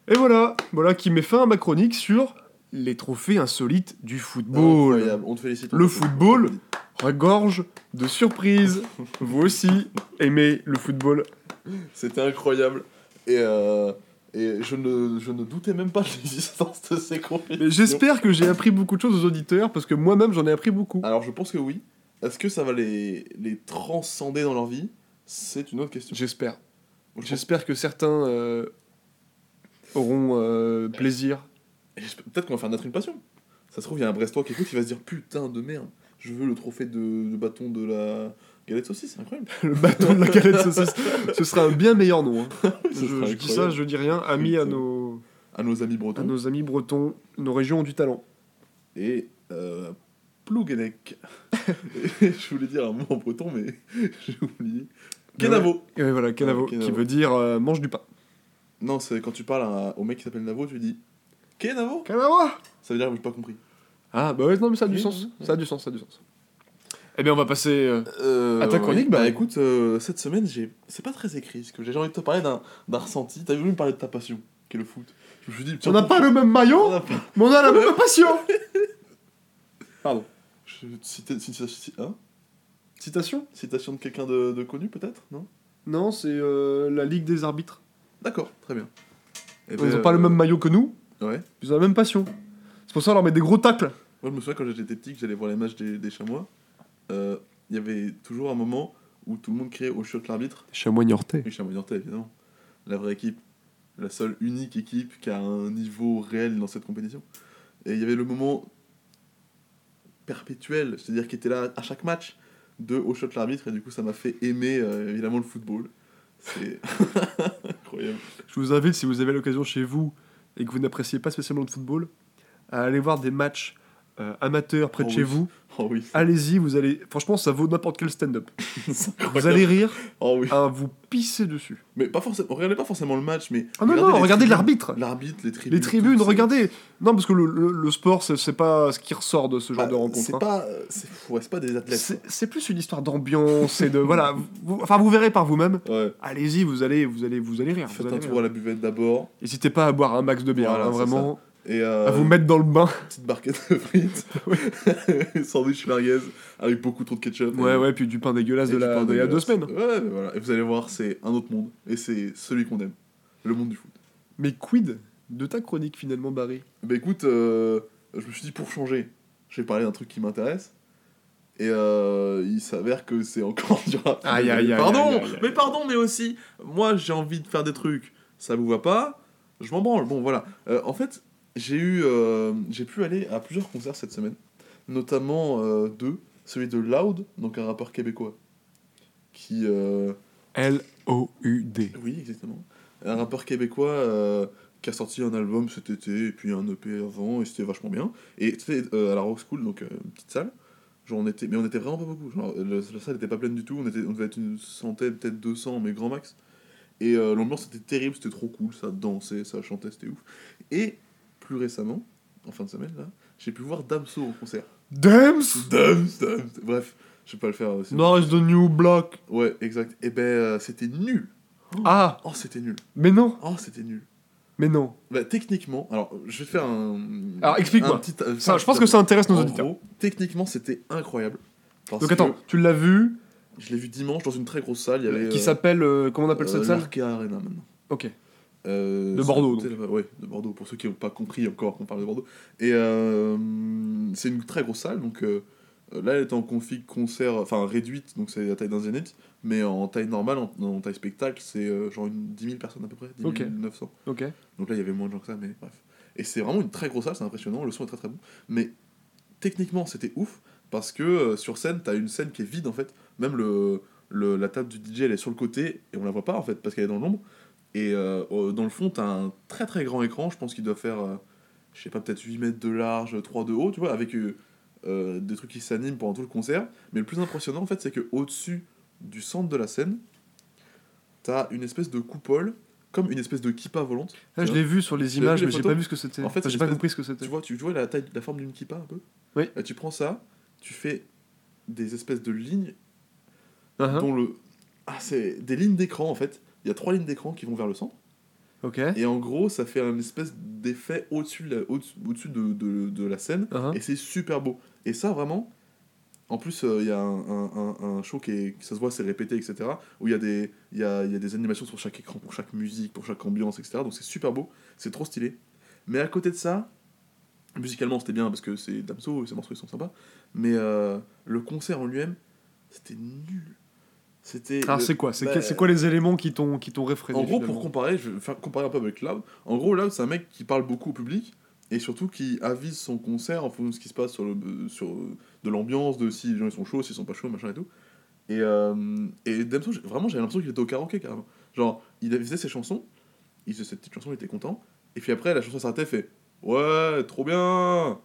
Et voilà, voilà qui met fin à ma chronique sur les trophées insolites du football.
Incroyable, on te félicite.
Le football. Regorge de surprises. Vous aussi aimez le football.
C'était incroyable. Et, euh, et je, ne, je ne doutais même pas de l'existence de ces compétitions.
J'espère que j'ai appris beaucoup de choses aux auditeurs parce que moi-même j'en ai appris beaucoup.
Alors je pense que oui. Est-ce que ça va les, les transcender dans leur vie? C'est une autre question.
J'espère. J'espère que certains euh, auront euh, plaisir.
Peut-être qu'on va faire naître une passion. Ça se trouve, il y a un Brestois qui écoute, il va se dire Putain de merde, je veux le trophée de, de bâton de la galette saucisse, c'est incroyable.
Le bâton de la galette saucisse. Ce sera un bien meilleur nom. hein. Je, dis ça, je dis rien. Amis à nos,
À nos amis
à
bretons.
nos amis bretons, nos régions ont du talent.
Et euh, Plouguenec. Je voulais dire un mot en breton, mais j'ai oublié. Kenavo.
Et voilà, Kenavo,
Ouais,
qui veut dire euh, mange du pain.
Non, c'est quand tu parles à- au mec qui s'appelle Navo, tu lui dis Kenavo?
Kenavo?
Ça veut dire que j'ai pas compris.
Ah bah ouais, non mais ça a du sens. Ça a du sens, ça a du sens. Eh bien on va passer... euh,
Euh,
À ta chronique,
bah
bah.
écoute, euh, cette semaine, j'ai... c'est pas très écrit, parce que j'ai envie de te parler d'un, d'un ressenti. T'as voulu me parler de ta passion, qui est le foot. Je me suis dit,
On n'a pas le même
On
maillot,
pas-
mais on a la même passion Pardon.
Je... Hein?
Citation?
Citation de quelqu'un de, de connu, peut-être? Non?
Non, c'est euh, la Ligue des arbitres.
D'accord, très bien. Eh
Ils
ben,
n'ont pas le même maillot que nous,
Ouais.
ils ont la même passion. C'est pour ça qu'on leur met des gros tacles.
Moi, je me souviens quand j'étais petit, que j'allais voir les matchs des, des chamois. Euh, Il y avait toujours un moment où tout le monde criait au shot l'arbitre.
Chamois.
Oui, Chamois évidemment. La vraie équipe. La seule unique équipe qui a un niveau réel dans cette compétition. Et il y avait le moment perpétuel, c'est-à-dire qui était là à chaque match, de au shot l'arbitre. Et du coup, ça m'a fait aimer euh, évidemment le football. C'est incroyable.
Je vous invite, si vous avez l'occasion chez vous et que vous n'appréciez pas spécialement le football, à aller voir des matchs euh, amateurs près de
Oh
chez
oui.
vous.
Oh oui.
Allez-y, vous allez. Franchement, ça vaut n'importe quel stand-up. Vous allez rire
Oh oui.
à vous pisser dessus.
Mais pas forcément. Regardez pas forcément le match, mais.
Ah non, non, regardez l'arbitre.
L'arbitre, les tribunes.
Les tribunes, regardez. Non, parce que le, le- le sport, c'est pas ce qui ressort de ce genre
Bah,
de rencontre.
C'est
hein.
pas, c'est ouais, pas des athlètes.
C'est plus une histoire d'ambiance et de voilà. vous- enfin, vous verrez par vous-même.
Ouais.
Allez-y, vous allez, vous allez, vous allez rire. vous
Faites
allez
un
rire.
tour à la buvette d'abord.
N'hésitez pas à boire un max de bière,
Voilà,
hein, vraiment.
Et euh,
À vous mettre dans le bain.
petite barquette de frites. Sandwich merguez avec beaucoup trop de ketchup.
Ouais,
et-
ouais, puis du pain dégueulasse
et
de la, d'il y a deux semaines.
Ouais, voilà. Et vous allez voir, c'est un autre monde. Et c'est celui qu'on aime. Le monde du foot.
Mais quid de ta chronique finalement, Barry?
Bah écoute, euh, je me suis dit pour changer, je vais parler d'un truc qui m'intéresse. Et euh, il s'avère que c'est encore du rap.
Aïe, aïe, aïe,
Pardon, mais pardon, mais aussi, moi j'ai envie de faire des trucs, ça vous va pas, je m'en branle. Bon voilà. Euh, en fait, j'ai eu, euh, j'ai pu aller à plusieurs concerts cette semaine, notamment euh, deux, celui de Loud, donc un rappeur québécois, qui euh,
L-O-U-D.
oui, exactement. Un rappeur québécois euh, qui a sorti un album cet été et puis un EP avant et c'était vachement bien. Et c'était euh, à la Rock School, donc euh, une petite salle. Genre on était, mais on était vraiment pas beaucoup. Genre, le- la salle était pas pleine du tout. On, était, on devait être une centaine, peut-être 200, mais grand max. Et euh, l'ambiance était terrible, c'était trop cool. Ça dansait, ça chantait, c'était ouf. Et plus récemment, en fin de semaine, là, j'ai pu voir Damso au concert.
Dams?
Dams, Dams. Bref, je vais pas le faire. euh, sinon-
No, it's the new block.
Ouais, exact. Et ben, euh, c'était nul.
Ah,
Oh, c'était nul.
mais non,
Oh, c'était nul.
mais non.
Bah, techniquement, alors je vais te faire un.
Alors, explique-moi.
un petit- euh,
Ça, je pense que ça intéresse nos
en
auditeurs.
gros, techniquement, c'était incroyable. Parce
Donc attends,
que
tu l'as vu,
je l'ai vu dimanche dans une très grosse salle. Il y avait.
qui
euh,
s'appelle, euh, comment on appelle cette salle?
l'Arkea Arena maintenant.
Ok.
Euh,
De Bordeaux,
Ouais, de Bordeaux, pour ceux qui n'ont pas compris encore qu'on parle de Bordeaux. Et euh, c'est une très grosse salle, donc euh, là elle est en config concert, enfin réduite, donc c'est la taille d'un zénith, mais en taille normale, en, en taille spectacle, c'est genre une 10 000 personnes à peu près, 10
Ok.
900.
Ok.
Donc là, il y avait moins de gens que ça, mais bref. Et c'est vraiment une très grosse salle, c'est impressionnant, le son est très très bon. Mais techniquement, c'était ouf, parce que sur scène, t'as une scène qui est vide en fait. Même le, le- la table du DJ, elle est sur le côté, et on la voit pas en fait, parce qu'elle est dans l'ombre. Et euh, dans le fond, t'as un très très grand écran, je pense qu'il doit faire, euh, je sais pas, peut-être 8 mètres de large, 3 de haut, tu vois, avec euh, euh, des trucs qui s'animent pendant tout le concert. Mais le plus impressionnant en fait, c'est que au dessus du centre de la scène, t'as une espèce de coupole, comme une espèce de kippa volante.
Ah, je l'ai vu sur les images,
les
mais j'ai pas vu ce que c'était.
En fait,
Enfin, j'ai pas compris ce que c'était.
Tu vois, tu, vois la taille, la forme d'une kippa un peu
Oui.
Et tu prends ça, tu fais des espèces de lignes
Uh-huh.
dont le. Ah, c'est des lignes d'écran en fait. Il y a trois lignes d'écran qui vont vers le centre.
Ok.
Et en gros, ça fait un espèce d'effet au-dessus de, la- au-dessus au-dessus de, de, de la scène.
Uh-huh.
Et c'est super beau. Et ça, vraiment. En plus, euh, il y a un, un, un, un show qui est, ça se voit, c'est répété, etc. Où il y, a des- y a, il y a des animations sur chaque écran, pour chaque musique, pour chaque ambiance, etc. Donc c'est super beau, c'est trop stylé. Mais à côté de ça, musicalement c'était bien parce que c'est Damso, ces morceaux ils sont sympas. Mais euh, le concert en lui-même, c'était nul. C'était. Le-
c'est quoi? C'est
bah,
que- c'est quoi les éléments qui t'ont qui t'ont réfréné
en gros, pour comparer, je vais faire comparer un peu avec Loud. En gros, Loud, c'est un mec qui parle beaucoup au public et surtout qui avise son concert en fonction de ce qui se passe sur, le, sur de l'ambiance, de si les gens ils sont chauds, s'ils sont pas chauds, machin et tout. Et, euh, et Damso, vraiment, j'avais l'impression qu'il était au karaoké carrément. Genre, il faisait ses chansons, il faisait cette petite chanson, il était content. Et puis après, la chanson s'arrêtait, fait Ouais, trop bien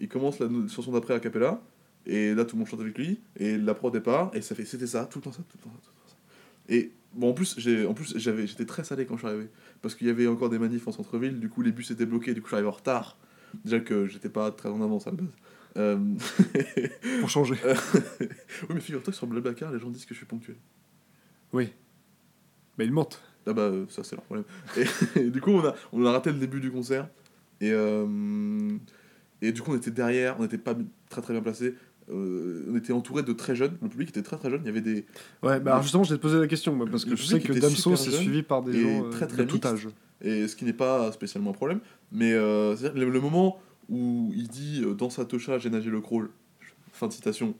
Il commence la chanson d'après à Capella, et là tout le monde chante avec lui, et la prod départ, et ça fait c'était ça, tout le temps ça, tout le temps ça, tout le temps ça. Et bon, en plus, j'ai, en plus j'avais, j'étais très salé quand je suis arrivé, parce qu'il y avait encore des manifs en centre-ville, du coup les bus étaient bloqués, du coup je suis arrivé en retard. Déjà que j'étais pas très en avance à la base. Euh,
Pour changer.
oui, mais figure-toi que sur Blablacar, les gens disent que je suis ponctuel.
Oui. Mais ils mentent.
Ah bah, euh, ça c'est leur problème. Et, et du coup, on a, on a raté le début du concert. Et, euh, et du coup, on était derrière, on n'était pas très très bien placé. On était entouré de très jeunes. Le public était très très jeune. Il y avait des.
Ouais, bah alors justement, je vais te poser la question, moi, parce que je sais que Damso, c'est suivi par des gens euh,
très, très
de tout âge.
Et ce qui n'est pas spécialement un problème. Mais euh, c'est-à-dire le, le moment où il dit euh, Dans sa tocha, j'ai nagé le crawl, fin de citation,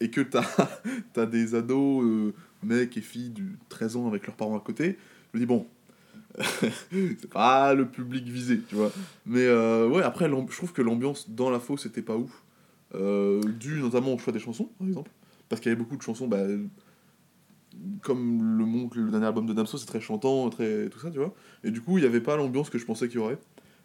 et que t'as as des ados, euh, mecs et filles de 13 ans avec leurs parents à côté, je me dis Bon, c'est pas le public visé, tu vois. Mais euh, ouais, après, je trouve que l'ambiance dans la fosse était pas ouf. Euh, dû notamment au choix des chansons, par exemple. Parce qu'il y avait beaucoup de chansons, bah, comme le montre le dernier album de Damso, c'est très chantant, très tout ça, tu vois. Et du coup, il n'y avait pas l'ambiance que je pensais qu'il y aurait.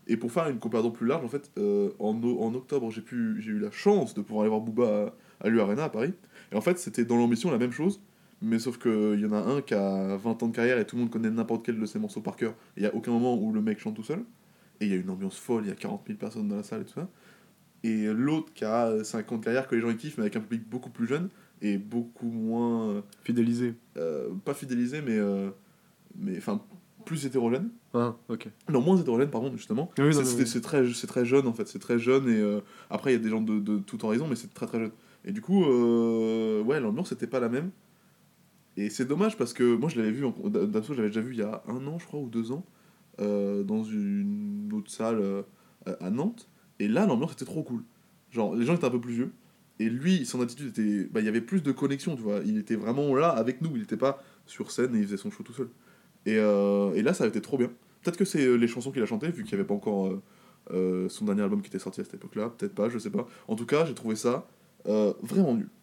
Et pour faire une comparaison plus large, en fait, euh, en, en octobre, j'ai eu la chance de pouvoir aller voir Booba à, à l'U-Arena à Paris. Et en fait, c'était dans l'ambition la même chose, mais sauf qu'il y en a un qui a 20 ans de carrière et tout le monde connaît n'importe quel de ses morceaux par cœur. Il n'y a aucun moment où le mec chante tout seul. Et il y a une ambiance folle, il y a 40 000 personnes dans la salle et tout ça. Et l'autre qui a 5 ans de carrière que les gens kiffent, mais avec un public beaucoup plus jeune et beaucoup moins. euh,
Fidélisé.
euh, pas fidélisé, mais. euh, mais enfin, plus hétérogène.
Ah, ok.
Non, moins hétérogène, pardon, justement.
Oui,
C'est-
oui.
c'est très, c'est très jeune, en fait. C'est très jeune, et euh, après, il y a des gens de, de tout horizon, mais c'est très très jeune. Et du coup, ouais, l'ambiance n'était pas la même. Et c'est dommage parce que moi, je l'avais vu, Damso, je l'avais déjà vu il y a un an, je crois, ou deux ans, dans une autre salle à Nantes. Et là, l'ambiance était trop cool. Genre, les gens étaient un peu plus vieux. Et lui, son attitude était. Bah, il y avait plus de connexion, tu vois. Il était vraiment là avec nous. Il n'était pas sur scène et il faisait son show tout seul. Et, euh, et là, ça a été trop bien. Peut-être que c'est euh, les chansons qu'il a chantées, vu qu'il n'y avait pas encore euh, son dernier album qui était sorti à cette époque-là. Peut-être pas, je sais pas. En tout cas, j'ai trouvé ça vraiment nul.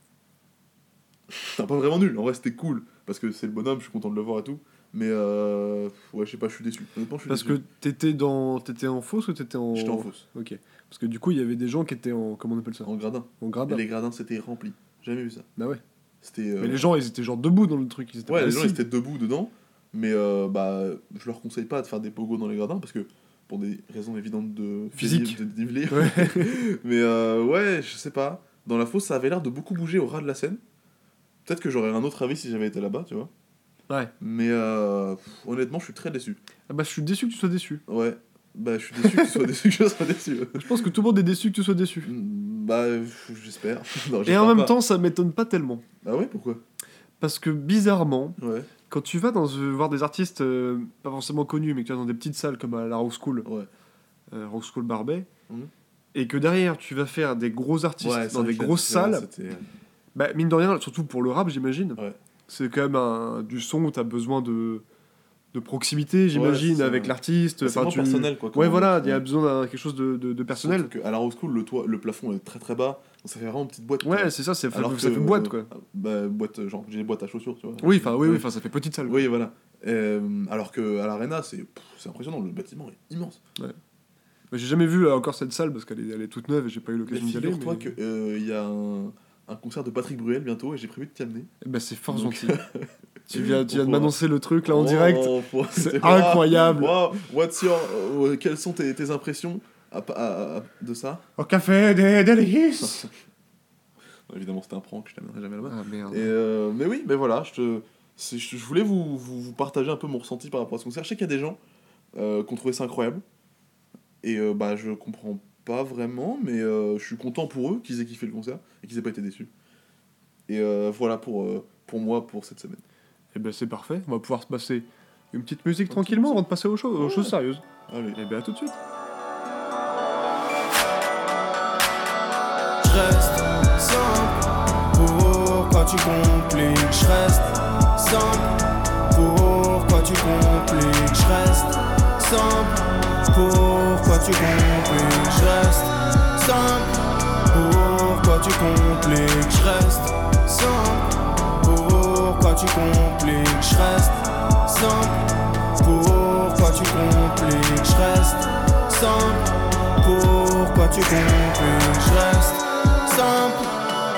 Enfin, pas vraiment nul. En vrai, c'était cool. Parce que c'est le bonhomme, je suis content de le voir et tout. Mais euh, ouais, je sais pas, je suis déçu. Honnêtement, je suis
Parce que t'étais dans... t'étais en fausse ou t'étais en...
J'étais en fausse,
Ok. Parce que du coup, il y avait des gens qui étaient en... Comment on appelle ça?
En gradin.
En
Et
gradin.
les gradins, c'était rempli. J'ai Jamais vu ça.
Bah ouais.
C'était. euh,
Mais les gens, ils étaient genre debout dans le truc. Ils étaient
Ouais,
pas
les gens
assis.
ils étaient debout dedans, mais euh, bah, je leur conseille pas de faire des pogos dans les gradins parce que pour des raisons évidentes de
Physique.
de dénivelé.
Ouais.
mais euh, ouais, je sais pas. Dans la fosse, ça avait l'air de beaucoup bouger au ras de la scène. Peut-être que j'aurais un autre avis si j'avais été là-bas, tu vois.
Ouais.
Mais euh, honnêtement, je suis très déçu.
Ah bah, je suis déçu que tu sois déçu.
Ouais. Bah, je suis déçu que tu sois déçu que je sois déçu.
Je pense que tout le monde est déçu que tu sois déçu.
Mm, Bah, j'espère. Non,
Et en même
pas.
temps, ça m'étonne pas tellement.
Ah ouais, pourquoi?
Parce que bizarrement,
Ouais,
quand tu vas dans, euh, voir des artistes euh, pas forcément connus, mais que tu vas dans des petites salles comme à la Rock School,
ouais.
Rock School Barbet,
Mhm.
et que derrière tu vas faire des gros artistes
Ouais,
dans des grosses salles, bah, mine de rien, surtout pour le rap, j'imagine,
Ouais.
C'est quand même un, du son où tu as besoin de, de proximité, j'imagine,
ça.
avec l'artiste.
C'est
Enfin, tu-
personnel, quoi.
Ouais, voilà, il y a
ouais.
besoin d'un quelque chose de, de- de personnel.
Que à la Rose School, le, toit, le plafond est très très bas, donc ça fait vraiment une petite boîte.
Ouais, c'est ça, c'est ça
Alors
fait
que,
boîte,
euh,
quoi.
Bah, boîte, euh, genre, j'ai des boîtes à chaussures, tu vois.
Oui, enfin, oui, oui,
Ouais.
ça fait petite salle.
Oui, voilà. Euh, alors que à l'Arena, c'est impressionnant, le bâtiment est immense.
Mais J'ai jamais vu là, encore cette salle parce qu'elle est, elle est toute neuve et j'ai pas eu l'occasion d'y aller.
figure-toi
mais-
qu'il y a un, un concert de Patrick Bruel bientôt et j'ai prévu de t'y amener.
Eh ben, c'est fort
Donc-
gentil. tu viens, tu viens de m'annoncer le truc là en
Oh,
direct.
faut-
C'est
wow,
incroyable.
wow, what's your, quelles sont tes, tes impressions à- à- à- de ça?
Au café des délices.
Évidemment, c'était un prank, je t'amènerai jamais là-bas.
ah merde.
Et euh, mais oui, mais voilà, je, te, c'est- je, je voulais vous, vous, vous partager un peu mon ressenti par rapport à ce concert. Je sais qu'il y a des gens, euh, qu'on trouvait ça incroyable. Et euh, bah, je comprends pas vraiment, mais euh, je suis content pour eux qu'ils aient kiffé le concert et qu'ils aient pas été déçus. Et euh, voilà pour, euh, pour moi pour cette semaine.
Et ben c'est parfait, on va pouvoir se passer une petite musique tranquillement avant de passer aux choses, aux choses sérieuses.
Allez.
Et ben à tout de suite.
Je reste simple. Pourquoi tu compliques? Je reste simple. Pourquoi tu compliques? Je reste simple. Pourquoi tu compliques? Je reste simple. Pourquoi tu compliques? Je reste simple. Pourquoi tu compliques? Je reste simple. Pourquoi tu compliques? Je reste simple. Pourquoi tu compliques? Je reste simple.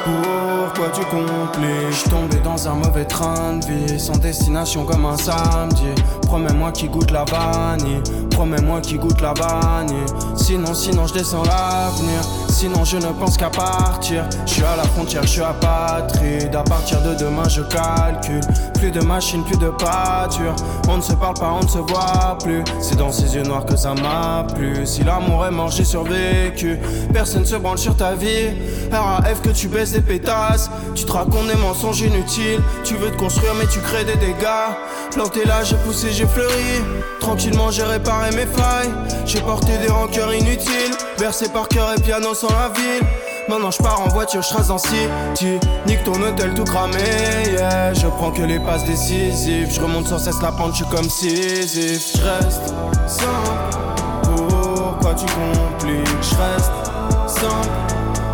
Pourquoi tu compliques? Je tombé dans un mauvais train de vie Sans destination comme un samedi Promets-moi qui goûte la vanille. Promets-moi qui goûte la vanille. Sinon, sinon je descends l'avenir. Sinon je ne pense qu'à partir. Je suis à la frontière, je suis apatride À partir de demain je calcule. Plus de machines, plus de pâture On ne se parle pas, on ne se voit plus. C'est dans ces yeux noirs que ça m'a plu. Si l'amour est mort, j'ai survécu. Personne se branle sur ta vie. RAF que tu baisses des pétasses. Tu te racontes des mensonges inutiles. Tu veux te construire mais tu crées des dégâts. Planté là, j'ai poussé, j'ai fleuri. Tranquillement j'ai réparé mes failles. J'ai porté des rancœurs inutiles. Versé par cœur et piano sans la ville. Maintenant je pars en voiture, je trace en city. Nique ton hôtel tout cramé, yeah. Je prends que les passes décisives. Je remonte sans cesse la pente, je suis comme Sisyphe. Je reste simple Pourquoi tu compliques. Je reste simple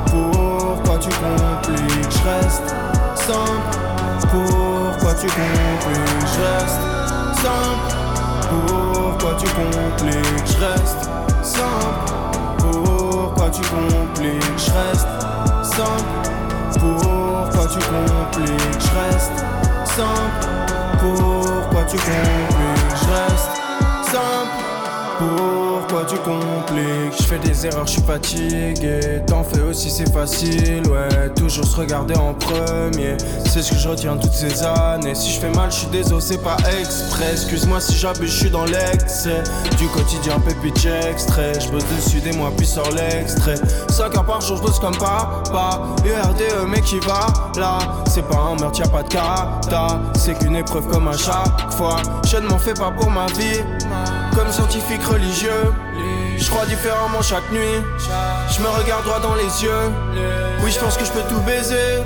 Pourquoi tu compliques. Je reste simple Pourquoi tu compliques. Je reste simple. Pourquoi tu compliques? Je reste simple. Pourquoi tu compliques? Je reste simple. Pourquoi tu compliques? Je reste simple. Pourquoi tu compliques? Je reste simple pourquoi tu compliques. Je fais des erreurs, je suis fatigué. T'en fais aussi, c'est facile, ouais. Toujours se regarder en premier. C'est ce que je retiens toutes ces années. Si je fais mal, je suis désolé, c'est pas exprès. Excuse-moi si j'abuse, je suis dans l'excès. Du quotidien, pépite, extrait Je bosse dessus des mois, puis sort l'extrait. 5 heures par jour, je bosse comme papa. URDE, mais qui va là. C'est pas un meurtre, y'a pas de kata C'est qu'une épreuve comme à chaque fois. Je ne m'en fais pas pour ma vie comme scientifique religieux. Je crois différemment chaque nuit. Je me regarde droit dans les yeux. Oui, je pense que je peux tout baiser.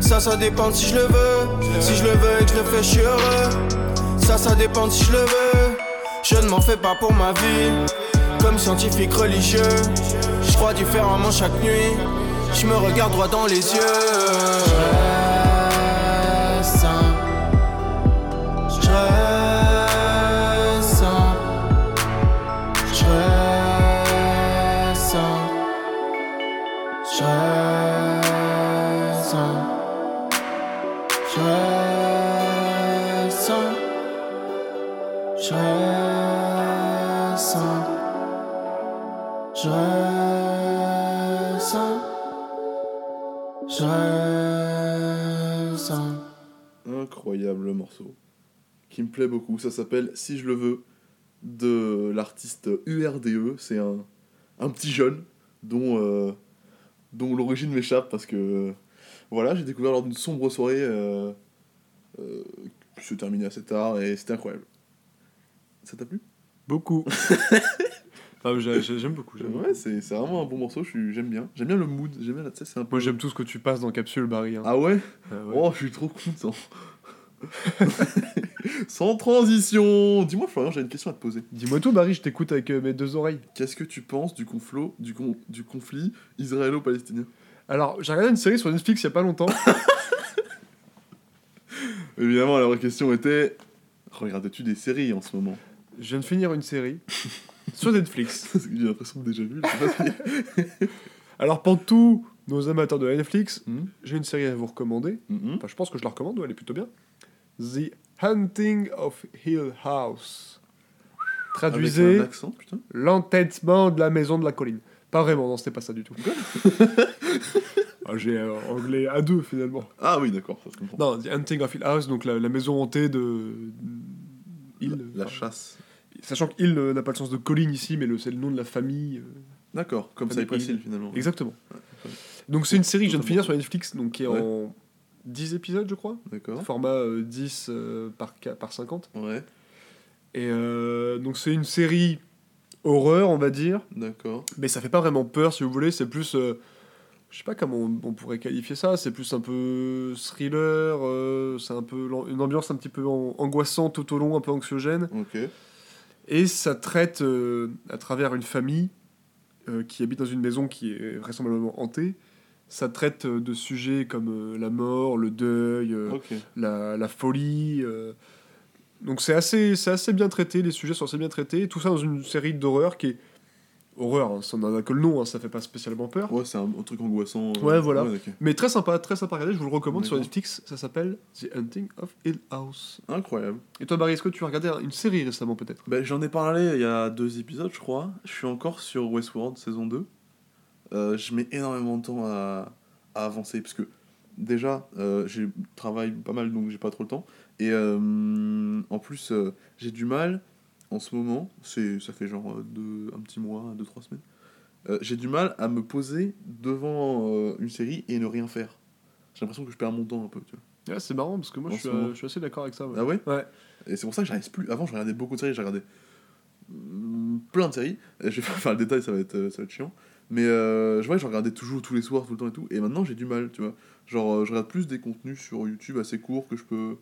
Ça, ça dépend si je le veux. Si je le veux et que je le fais, je suis heureux. Ça, ça dépend si je le veux. Je ne m'en fais pas pour ma vie. Comme scientifique religieux. Je crois différemment chaque nuit. Je me regarde droit dans les yeux. Je reste. Je reste
Incroyable morceau. Qui me plaît beaucoup. Ça s'appelle Si je le veux de l'artiste URDE. C'est un, un petit jeune dont, euh, dont l'origine m'échappe parce que euh, voilà, j'ai découvert lors d'une sombre soirée euh, euh, qui se terminait assez tard et c'était incroyable. Ça t'a plu?
Beaucoup. Ah, j'aime beaucoup. j'aime
Ouais, c'est vraiment un bon morceau, j'aime bien. J'aime bien le mood, j'aime bien la un peu...
Moi j'aime tout ce que tu passes dans Capsule Barry. hein.
Ah ouais?
Ah ouais.
Oh, je suis trop content. Sans transition Dis-moi, Florian, j'ai une question à te poser.
Dis-moi tout Barry, je t'écoute avec euh, mes deux oreilles.
Qu'est-ce que tu penses du, conflo, du, con- du conflit israélo-palestinien?
Alors j'ai regardé une série sur Netflix il y a pas longtemps.
Évidemment, la vraie question était Regardes-tu des séries en ce moment?
Je viens de finir une série sur Netflix.
J'ai l'impression de déjà vu.
Alors pour tous nos amateurs de Netflix,
Mhm,
j'ai une série à vous recommander.
mhm.
Enfin je pense que je la recommande, ouais, elle est plutôt bien. The Hunting of Hill House. Traduisez l'entêtement de la maison de la colline. Pas vraiment, non, c'était pas ça du tout. Ah, j'ai euh, anglais A2 finalement.
Ah oui, d'accord, ça se comprend.
Non, The Hunting of Hill House, donc la, la maison hantée de. Hill.
La, chasse.
Sachant qu'il euh, n'a pas le sens de Colin ici, mais c'est le nom de la famille. euh,
D'accord, comme Cypress
Hill.
Hill finalement.
Exactement. Donc c'est une série que je viens de finir sur Netflix, donc qui est
Ouais.
en 10 épisodes, je crois.
D'accord.
Format euh, 10 euh, par, par 50.
Ouais,
Et euh, donc c'est une série horreur, on va dire.
d'accord.
Mais ça fait pas vraiment peur, si vous voulez. C'est plus. euh, je sais pas comment on, on pourrait qualifier ça. C'est plus un peu thriller. c'est un peu une ambiance un petit peu an- angoissante tout au long, un peu anxiogène.
Ok.
Et ça traite à travers une famille qui habite dans une maison qui est vraisemblablement hantée. Ça traite euh, de sujets comme euh, la mort, le deuil, euh, la, la folie. Donc c'est assez, c'est assez bien traité, les sujets sont assez bien traités. Tout ça dans une série d'horreur qui est. Horreur, hein, ça n'en a que le nom, hein, ça fait pas spécialement peur.
Ouais, c'est un, un truc angoissant. euh,
Ouais, voilà. Mais très sympa, très sympa à regarder, je vous le recommande sur. Netflix. Ça s'appelle The Hunting of Hill House.
Incroyable.
Et toi, Barry, est-ce que tu as regardé une série récemment peut-être?
Bah, J'en ai parlé il y a deux épisodes, je crois. Je suis encore sur Westworld saison 2. Euh, je mets énormément de temps à, à avancer parce que déjà, euh, j'ai travaille pas mal donc j'ai pas trop le temps. Et euh, en plus, euh, j'ai du mal en ce moment, c'est ça fait genre deux, un petit mois, deux, trois semaines. j'ai du mal à me poser devant une série et ne rien faire. J'ai l'impression que je perds mon temps un peu. Tu vois.
Ouais, C'est marrant parce que moi je suis, je assez d'accord avec ça. ouais.
Ah ouais?
Ouais.
Et c'est pour ça que j'arrive plus. Avant, je regardais beaucoup de séries, j'ai regardé mm, plein de séries. Et je vais faire le détail, ça va être, ça va être chiant. Mais euh, je vois, je regardais toujours tous les soirs, tout le temps et tout. Et maintenant, j'ai du mal, tu vois. Genre, euh, je regarde plus des contenus sur YouTube assez courts que je peux,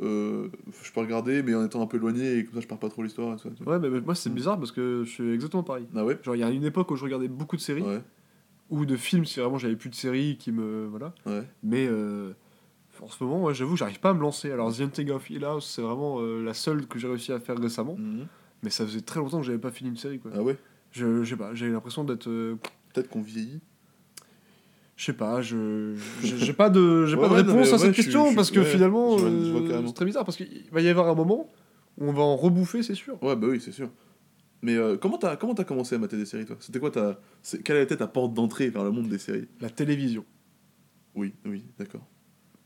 euh, je peux regarder, mais en étant un peu éloigné et comme ça, je perds pas trop l'histoire. et tout ça, tu vois.
Ouais, mais mais moi c'est
Mm.
bizarre parce que je suis exactement pareil.
Ah ouais?
Genre il y a une époque où je regardais beaucoup de séries
Ouais,
ou de films si vraiment j'avais plus de séries qui me voilà.
ouais.
Mais euh, en ce moment, ouais, j'avoue, j'arrive pas à me lancer. Alors The Hunting of Hill House, c'est vraiment la seule que j'ai réussi à faire récemment.
Mhm.
Mais ça faisait très longtemps que j'avais pas fini une série quoi.
Ah ouais?
Je, je sais pas, j'ai l'impression d'être euh,
Peut-être qu'on vieillit.
Je sais pas, je j'ai pas de j'ai
Ouais,
pas de
ouais,
réponse à cette
ouais,
question
je
parce que finalement
je je vois
euh, c'est très bizarre parce qu'il va y avoir un moment où on va en rebouffer, c'est sûr.
Ouais, bah oui, c'est sûr. Mais euh, comment t'as comment t'as commencé à mater des séries, toi? C'était quoi ta. Quelle était ta porte d'entrée vers le monde des séries?
La télévision.
Oui, oui, d'accord.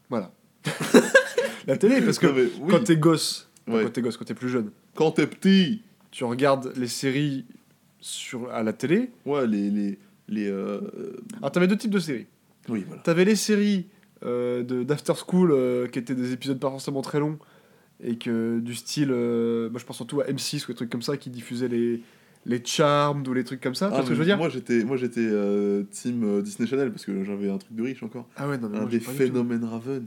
Voilà. la télé parce que
Non, mais oui.
quand t'es gosse, quand t'es gosse, quand t'es plus jeune,
Quand t'es petit
tu regardes les séries sur à la télé.
Ouais, les. les, les euh,
Alors t'avais deux types de séries.
Oui, voilà.
T'avais les séries euh, de d'after school euh, qui étaient des épisodes pas forcément très longs et que du style, euh, moi je pense surtout à M6 ou des trucs comme ça qui diffusaient les les Charmed ou les trucs comme ça. tu vois ce que je veux dire?
Ah, Moi j'étais moi j'étais team Disney Channel parce que j'avais un truc de riche encore.
Ah ouais non mais
un
moi,
des phénomènes Raven.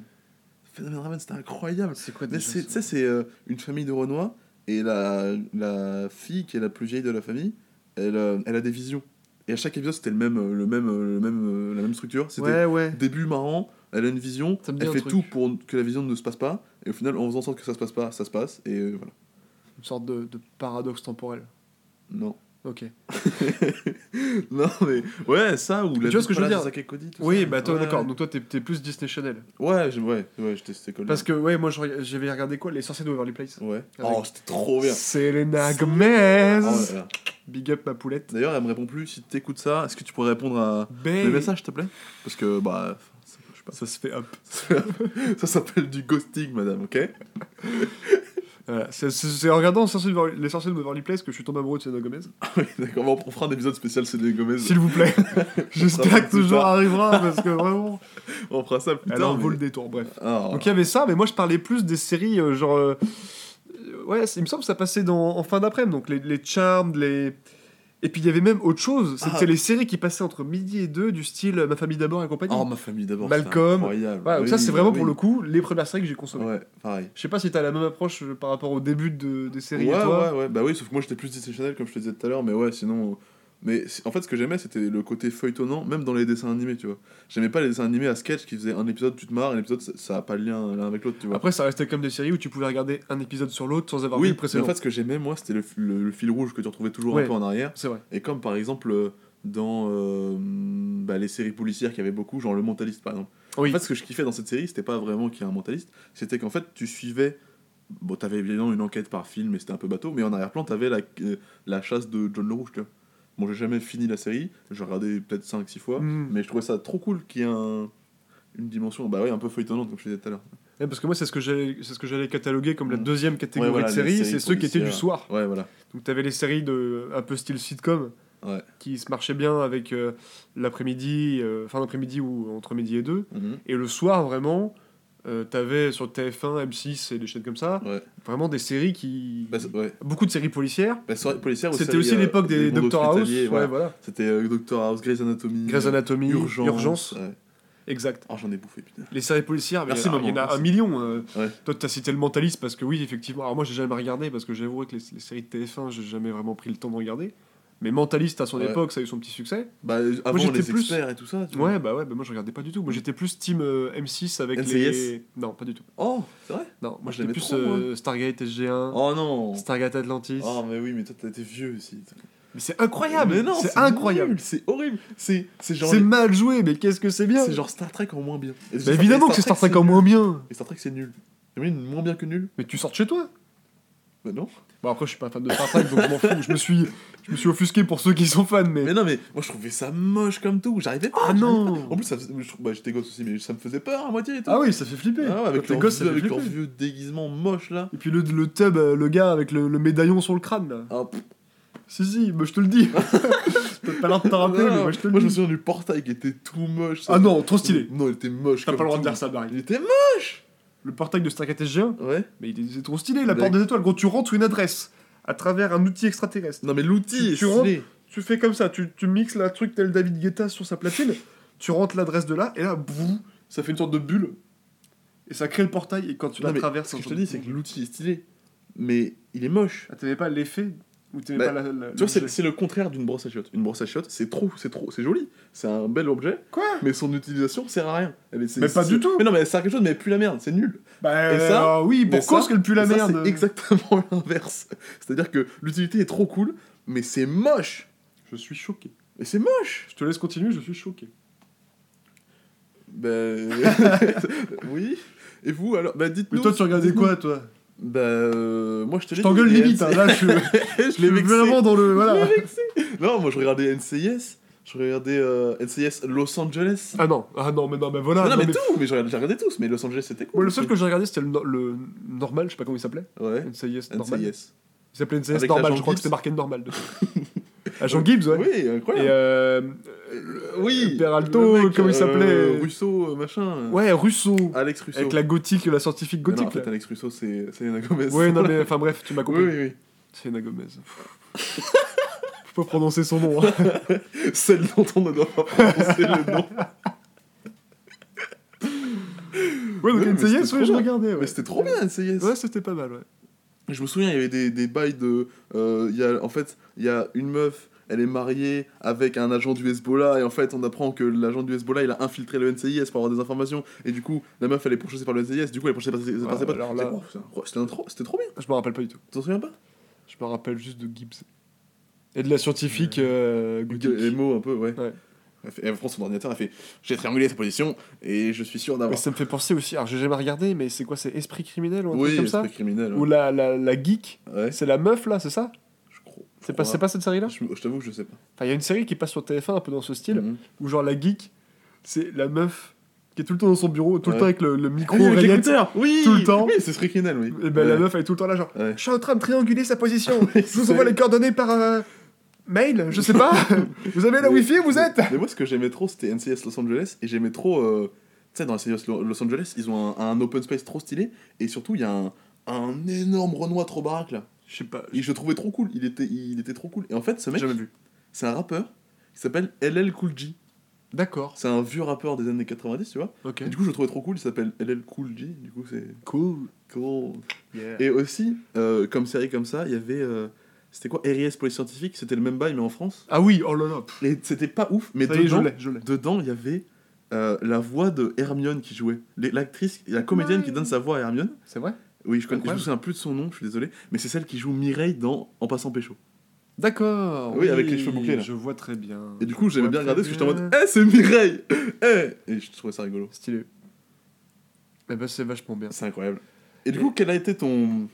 Phénomène Raven c'était incroyable.
C'est quoi déjà
tu sais c'est une famille de Renois et la, la fille qui est la plus vieille de la famille, elle, euh, elle a des visions. Et à chaque épisode c'était le même le même le même la même structure. C'était
Ouais ouais.
début marrant, elle a une vision, elle
un
fait
truc.
tout pour que la vision ne se passe pas et au final en faisant en sorte que ça se passe pas, ça se passe et euh, voilà.
Une sorte de, de paradoxe temporel.
Non.
Ok.
non mais ouais ça ou la
tu vois ce que je veux dire
Cody,
Oui
ça.
bah toi
Ouais,
d'accord. Donc toi t'es plus Disney Channel.
Ouais, ouais, ouais, j'étais cette école.
Parce que ouais moi j'avais regardé quoi? Les sorciers de Waverly Place.
Ouais.
Avec-
Oh, c'était trop bien.
Selena
Oh
Gomez.
là là.
Big up ma poulette.
D'ailleurs, elle me répond plus. Si t'écoutes ça, est-ce que tu pourrais répondre à mes messages, s'il te plaît? Parce que, bah, ça- je sais pas.
Ça se fait up.
ça s'appelle du ghosting, madame, ok?
Voilà, c'est- en regardant les sorciers de Waverly Place que je suis tombé amoureux de Selena Gomez.
Oui, d'accord. On fera un épisode spécial CD Gomez.
S'il vous plaît. J'espère que ce jour arrivera parce que vraiment.
On fera ça plus tard.
vaut
mais-
le détour, bref.
Ah,
Donc il y avait ça, mais moi je parlais plus des séries euh, genre. euh, ouais, il me semble que ça passait dans, en fin d'après-midi, donc les, les Charmed, les. Et puis il y avait même autre chose, c'était
Ah.
les séries qui passaient entre midi et deux, du style euh, Ma famille d'abord et compagnie.
Oh, ma famille d'abord.
Malcolm.
Incroyable.
Ouais, donc
Oui,
ça c'est vraiment
oui.
pour le coup les premières séries que j'ai consommées.
Ouais, pareil.
Je sais pas si t'as la même approche euh, par rapport au début de, des séries
ouais,
et toi.
ouais, ouais. Bah oui, sauf que moi j'étais plus Disney Channel, comme je te disais tout à l'heure, mais ouais, sinon. Mais en fait, ce que j'aimais, c'était le côté feuilletonnant, même dans les dessins animés, tu vois. J'aimais pas les dessins animés à sketch qui faisaient un épisode, tu te marres, et l'épisode, ça- ça a pas le lien l'un avec l'autre, tu vois.
Après ça restait comme des séries où tu pouvais regarder un épisode sur l'autre sans avoir vu
oui,
le
mais
précédent.
en fait, ce que j'aimais, moi, c'était le, le- le fil rouge que tu retrouvais toujours
Ouais.
un peu en arrière.
C'est vrai.
Et comme par exemple euh, dans euh, bah, les séries policières qu'il y avait beaucoup, genre Le Mentaliste par exemple.
Oui.
En fait, ce que je kiffais dans cette série, c'était pas vraiment qu'il y ait un mentaliste, c'était qu'en fait, tu suivais. Bon, t'avais évidemment une enquête par film, mais c'était un peu bateau, mais en arrière-plan, t'avais la, euh, la chasse de John le Rouge, tu vois. Bon, j'ai jamais fini la série, j'ai regardé peut-être 5-6 fois,
Mm.
mais je trouvais ça trop cool qu'il y ait un- une dimension, bah ouais, un peu feuilletonnante, comme je disais tout à l'heure.
Ouais, parce que moi, c'est ce que j'allais cataloguer comme la
Mm.
deuxième catégorie
Ouais, voilà,
de séries,
séries
c'est ceux qui étaient du soir.
Ouais, voilà.
Donc t'avais les séries de un peu style sitcom
Ouais.
qui se marchaient bien avec euh, l'après-midi, euh, fin d'après-midi ou entre midi et deux.
Mhm.
Et le soir, vraiment, euh, t'avais sur TF1, M6 et des chaînes comme ça,
Ouais.
vraiment des séries qui.
Bah, ouais.
Beaucoup de séries policières.
Bah,
C'était aussi
euh,
l'époque des Doctor House.
voilà.
voilà.
C'était euh, Doctor House, Grey's Anatomy.
Grey's Anatomy,
Urgence.
Urgence.
ouais.
Exact.
Oh, j'en ai bouffé, putain.
Les séries policières,
Merci,
il y en a- il y en
maman,
a un million. euh. Toi, t'as cité le Mentaliste parce que oui, effectivement. Alors moi, j'ai jamais regardé parce que j'avoue que les, les séries de TF1, j'ai jamais vraiment pris le temps de regarder. Mais Mentaliste, à son
Ouais.
époque, ça a eu son petit succès.
Bah, avant
j'étais
les
plus-
experts et tout ça. tu vois.
Ouais, bah ouais, bah moi je regardais pas du tout. Moi j'étais plus team euh, M6 avec
NCIS.
les. Non, pas du tout.
Oh, c'est vrai?
Non, moi
Moi, je
j'étais plus
trop, moi.
euh, Stargate SG1,
Oh non
Stargate Atlantis.
Oh, mais oui, mais toi, t'as été vieux aussi.
Mais c'est incroyable
Mais non,
C'est incroyable
C'est horrible. C'est genre.
C'est
les-
mal joué, mais qu'est-ce que c'est bien
C'est genre Star Trek en moins bien.
Bah évidemment que c'est Star Trek en moins bien
Et Star Trek, c'est nul. Mais moins bien que nul
Mais tu sors de chez toi
Bah non.
Bon après je suis pas fan de Star Trek donc je m'en fous, je me suis, je me suis offusqué pour ceux qui sont fans mais...
Mais non, mais moi, je trouvais ça moche comme tout. J'arrivais pas.
Ah non
pas. En plus, ça je bah, j'étais gosse aussi, mais ça me faisait peur à moitié et tout.
Ah oui ça fait flipper
Ah ouais, avec
Quand t'es
leur,
gosse, ça
vieux,
fait
avec leur
flipper.
vieux déguisement moche là.
Et puis le, le tub, euh, le gars avec le, le médaillon sur le crâne là
Ah, pff,
Si si, bah, je te le dis T'as pas l'air de te rappeler mais moi je te le
moi, je me
dis
souviens du portail qui était tout moche. ça.
Ah non, trop stylé
Non, il était moche.
T'as pas le droit de dire ça Barry
Il était moche.
Le portail de Stargate SG1
Ouais.
Mais il est, c'est trop stylé, la porte des étoiles. Quand tu rentres une adresse à travers un outil extraterrestre,
Non, mais l'outil
Tu-
est
tu rentres- tu fais comme ça, tu, tu mixes la truc tel David Guetta sur sa platine, tu rentres l'adresse de là, et là, boum, ça fait une sorte de bulle. Et ça crée le portail, et quand tu
Non,
la traverses.
ce que je te dis, c'est que l'outil est stylé. Mais il est moche.
Ah, pas l'effet
Bah,
pas la. la-
Tu vois, c'est le contraire d'une brosse à chiottes. Une brosse à chiottes, c'est trop, c'est trop, c'est joli. C'est un bel objet.
Quoi?
Mais son utilisation sert à rien. Elle c'est-
Mais pas du tout.
Mais non, mais elle sert à quelque chose, mais elle pue la merde. C'est nul.
Bah,
Et ça,
euh, oui, pour cause qu'elle pue la merde.
C'est exactement l'inverse. C'est-à-dire que l'utilité est trop cool, mais c'est moche.
Je suis choqué.
Mais c'est moche.
Je te laisse continuer, je suis choqué.
Ben. oui. Et vous alors? Bah dites-nous.
Mais toi, tu regardais quoi, toi?
Bah. euh, moi je te
Je t'engueule limite, hein, là, je suis,
je
je
l'ai
vraiment dans le. Voilà.
Non, moi je regardais NCIS. Je regardais euh, NCIS Los Angeles.
Ah non, ah non, mais non, mais voilà.
non, non, mais
mais-
tout, mais j'ai regardé, tous, mais Los Angeles c'était cool.
Moi, le seul que j'ai regardé, c'était le, no- le normal, je sais pas comment il s'appelait.
Ouais,
NCIS normal.
NCIS.
Il s'appelait NCIS
Avec
normal, je crois que c'était marqué normal. dessus. Agent Gibbs, ouais.
Oui,
Et
incroyable.
euh,
oui,
Peralto,
mec,
comment il
euh,
s'appelait?
Russo, euh, machin.
ouais, Russo.
Alex Russo.
Avec la gothique, la scientifique
Mais non,
gothique.
en fait. Alex Russo, c'est Selena Gomez.
Ouais, non, mais enfin bref, tu m'as
Oui,
compris.
oui, oui.
C'est Anna Gomez. Faut pas prononcer son nom. hein.
Celle dont on ne doit pas prononcer le nom.
Ouais, donc NCIS, ouais, je regardais. Ouais,
Mais c'était trop bien, NCIS.
Ouais, c'était pas mal, ouais.
Je me souviens, il y avait des, des bails de. euh, il y a, en fait, il y a une meuf, elle est mariée avec un agent du Hezbollah, et en fait, on apprend que l'agent du Hezbollah, il a infiltré le NCIS pour avoir des informations, et du coup, la meuf, elle est pourchassée par le NCIS, du coup, elle est pourchassée par ses, par
Ah,
ses potes.
là-
c'était trop, trop bien.
Je me rappelle pas du tout.
Tu t'en souviens pas?
Je me rappelle juste de Gibbs. Et de la scientifique euh,
mots un peu, ouais.
Ouais.
Elle, prend son ordinateur, elle fait J'ai triangulé sa position, et je suis sûr d'avoir.
ça me fait penser aussi, alors j'ai jamais regardé, mais c'est quoi, c'est Esprit criminel ou un
Oui,
truc comme ça
esprit criminel.
Ou la, la, la geek,
Ouais,
c'est la meuf là, c'est ça
je crois.
C'est pas, c'est pas cette série là
Je, je t'avoue que je sais pas.
Enfin, il y a une série qui passe sur TF1 un peu dans ce style,
Mhm.
où genre la geek, c'est la meuf qui est tout le temps dans son bureau, tout le temps avec le, le micro
Ah oui, avec Oui
tout le temps.
Oui, c'est esprit criminel, oui.
Et ben la meuf elle est tout le temps là genre,
Ouais.
je suis en train de trianguler sa position, je vous envoie les coordonnées par euh, mail, je sais pas, vous avez la
Mais-
wifi, vous êtes
Mais moi, ce que j'aimais trop, c'était NCS Los Angeles, et j'aimais trop. euh, Tu sais, dans NCS Lo- Los Angeles, ils ont un, un open space trop stylé, et surtout, il y a un, un énorme Renoir trop baraque là.
Je sais pas,
Et je le trouvais trop cool, il était, il était trop cool. Et en fait, ce mec,
jamais vu.
c'est un rappeur qui s'appelle LL Cool J.
D'accord,
C'est un vieux rappeur des années 90, tu vois.
ok.
Et du coup, je le trouvais trop cool, il s'appelle LL Cool J, du coup, c'est
Cool.
cool.
Yeah.
Et aussi, euh, comme série comme ça, il y avait. euh, c'était quoi RIS Police Scientifique C'était le même bail, mais en France?
Ah oui, oh là là, pff,
Et c'était pas ouf, mais
ça je
dedans,
l'ai, je
dedans, il y avait euh, la voix de Hermione qui jouait. Les- L'actrice, la comédienne qui donne sa voix à Hermione.
C'est vrai?
Oui, je, connais, je me souviens plus de son nom, je suis désolé. Mais c'est celle qui joue Mireille dans En passant pécho.
D'accord.
Oui, avec les cheveux bouclés, là.
Je vois très bien.
Et du coup, j'aimais bien regarder parce que j'étais en mode. Eh, c'est Mireille Eh Et je trouvais ça rigolo.
Stylé. Eh ben c'est vachement bien.
C'est incroyable. Et du coup, quel a été ton,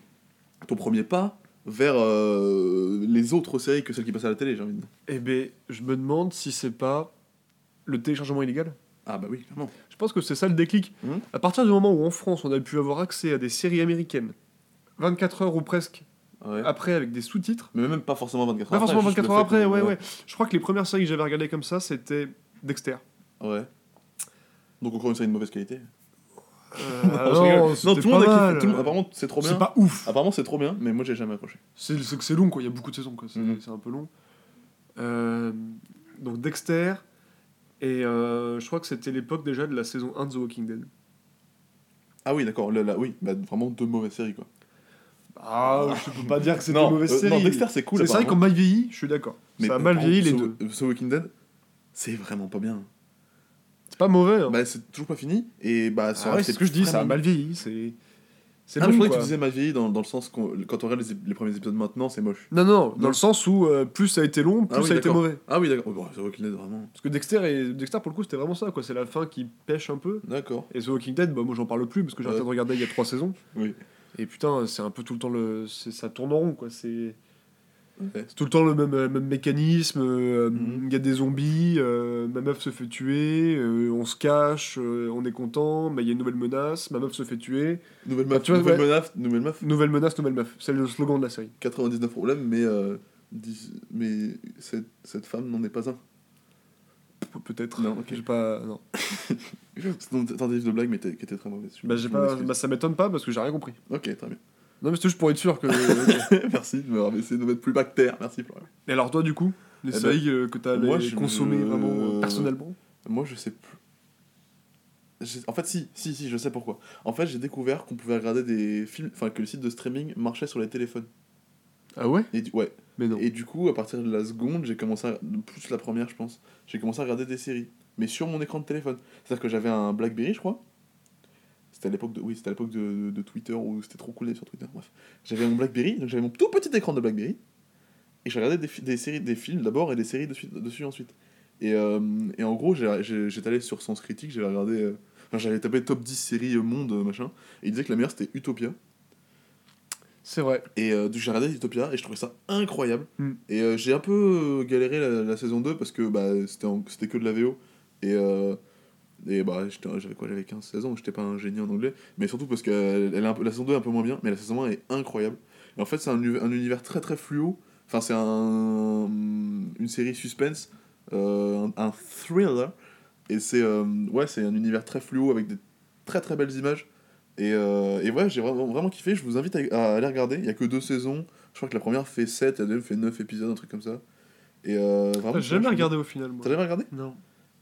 ton premier pas vers euh, les autres séries que celles qui passent à la télé, j'ai envie de dire
Eh ben, je me demande si c'est pas le téléchargement illégal.
Ah bah oui, clairement.
Je pense que c'est ça le déclic.
Mhm.
À partir du moment où en France, on a pu avoir accès à des séries américaines, 24 heures ou presque
Ouais.
après avec des sous-titres,
Mais même pas forcément 24
pas
heures
forcément
juste
24
le
heures après, ouais, ouais. Je crois que les premières séries que j'avais regardées comme ça, c'était Dexter.
Ouais. Donc encore une série de mauvaise qualité.
Euh,
Non, rigole. non, tout le monde a kiffé. Apparemment, c'est trop bien.
C'est pas ouf.
Apparemment, c'est trop bien, mais moi, j'ai jamais accroché.
C'est que c'est long, quoi. Il y a beaucoup de saisons, quoi. C'est c'est un peu long. Euh, donc Dexter. Et euh, je crois que c'était l'époque déjà de la saison 1 de The Walking Dead.
Ah oui, d'accord. Là, là, oui, bah, vraiment deux mauvaises séries, quoi.
Ah, je peux pas dire que c'est une mauvaise série.
non, Dexter, c'est cool.
c'est vrai qu'on mal vieilli, je suis d'accord.
Mais
Ça a mal vieilli les
The-
deux.
The Walking Dead, c'est vraiment pas bien.
C'est pas mauvais. Hein.
Bah, c'est toujours pas fini. Et bah,
Ah c'est ce que je dis, ça a mal vieilli. C'est. C'est
Ah, je croyais que tu disais mal vieilli dans, dans le sens qu'on quand on regarde les, les premiers épisodes maintenant, c'est moche.
Non, non, dans le sens où euh, plus ça a été long, plus
Ah oui,
ça a été mauvais.
Ah oui, d'accord. Bon, The Walking Dead, vraiment.
Parce que Dexter, et... Dexter pour le coup, c'était vraiment ça, quoi. C'est la fin qui pêche un peu.
D'accord.
Et The Walking Dead, bah, moi j'en parle plus parce que j'ai arrêté de regarder il y a trois saisons.
Oui.
Et putain, c'est un peu tout le temps le. c'est- Ça tourne en rond, quoi. C'est.
Ouais.
C'est tout le temps le même, euh, même mécanisme. euh, Il
Mhm.
y a des zombies, euh, ma meuf se fait tuer, euh, on se cache, on est content, mais il y a une nouvelle menace, ma meuf se fait tuer.
Nouvelle
Bah,
meuf,
tu vois,
nouvelle
ouais.
meuf, nouvelle meuf.
Nouvelle menace, nouvelle meuf. C'est le slogan de la série.
99 problèmes, mais, mais cette, cette femme n'en est pas un.
Pe- Peut-être.
Non, ok.
J'ai pas. Non.
C'est une tentative de blague, mais qui était très mauvaise.
Bah, j'ai pas...
excuse.
bah, ça m'étonne pas parce que j'ai rien compris.
Ok, très bien.
Non, mais c'était juste pour être sûr que.
Merci de me rabaisser, de mettre plus bactère. Merci, Florian.
Et alors, toi, du coup, les
Eh ben,
séries euh, que t'as
moi, je-
consommées vraiment euh, personnellement
Moi, je sais plus. J'ai- En fait, si, si, si, je sais pourquoi. En fait, j'ai découvert qu'on pouvait regarder des films, enfin, que le site de streaming marchait sur les téléphones.
Ah ouais?
Et du... Ouais.
Mais non.
Et du coup, à partir de la seconde, j'ai commencé à... plus la première, je pense, j'ai commencé à regarder des séries, mais sur mon écran de téléphone. C'est-à-dire que j'avais un BlackBerry, je crois. C'était à l'époque de, oui, c'était à l'époque de, de Twitter où c'était trop cool d'être sur Twitter. Bref, j'avais mon BlackBerry, donc j'avais mon tout petit écran de BlackBerry, et je regardais des, des séries, des films d'abord et des séries dessus, dessus ensuite. Et, euh, et en gros, j'étais allé sur Sens Critique, j'avais regardé, euh, enfin, j'avais tapé top 10 séries euh, monde machin, et il disait que la meilleure c'était Utopia.
C'est vrai.
Et euh, j'ai regardé Utopia et je trouvais ça incroyable.
Mm.
Et euh, j'ai un peu galéré la, la saison 2 parce que bah, c'était que de la VO. Et, euh, et bah, j'avais quoi J'avais 15-16 ans, j'étais pas un génie en anglais. Mais surtout parce que elle est un peu- la saison 2 est un peu moins bien, mais la saison 1 est incroyable. Et en fait, c'est un, un univers très très fluo. Enfin, c'est un, une série suspense, euh, un, un thriller. Et c'est euh, ouais, c'est un univers très fluo avec des très très belles images. Et, euh, et ouais, j'ai vraiment, vraiment kiffé. Je vous invite à, à aller regarder. Il y a que deux saisons. Je crois que la première fait 7, la deuxième fait 9 épisodes, un truc comme ça. Et euh, vraiment,
J'ai jamais regardé au final.
T'as jamais regardé?
Non.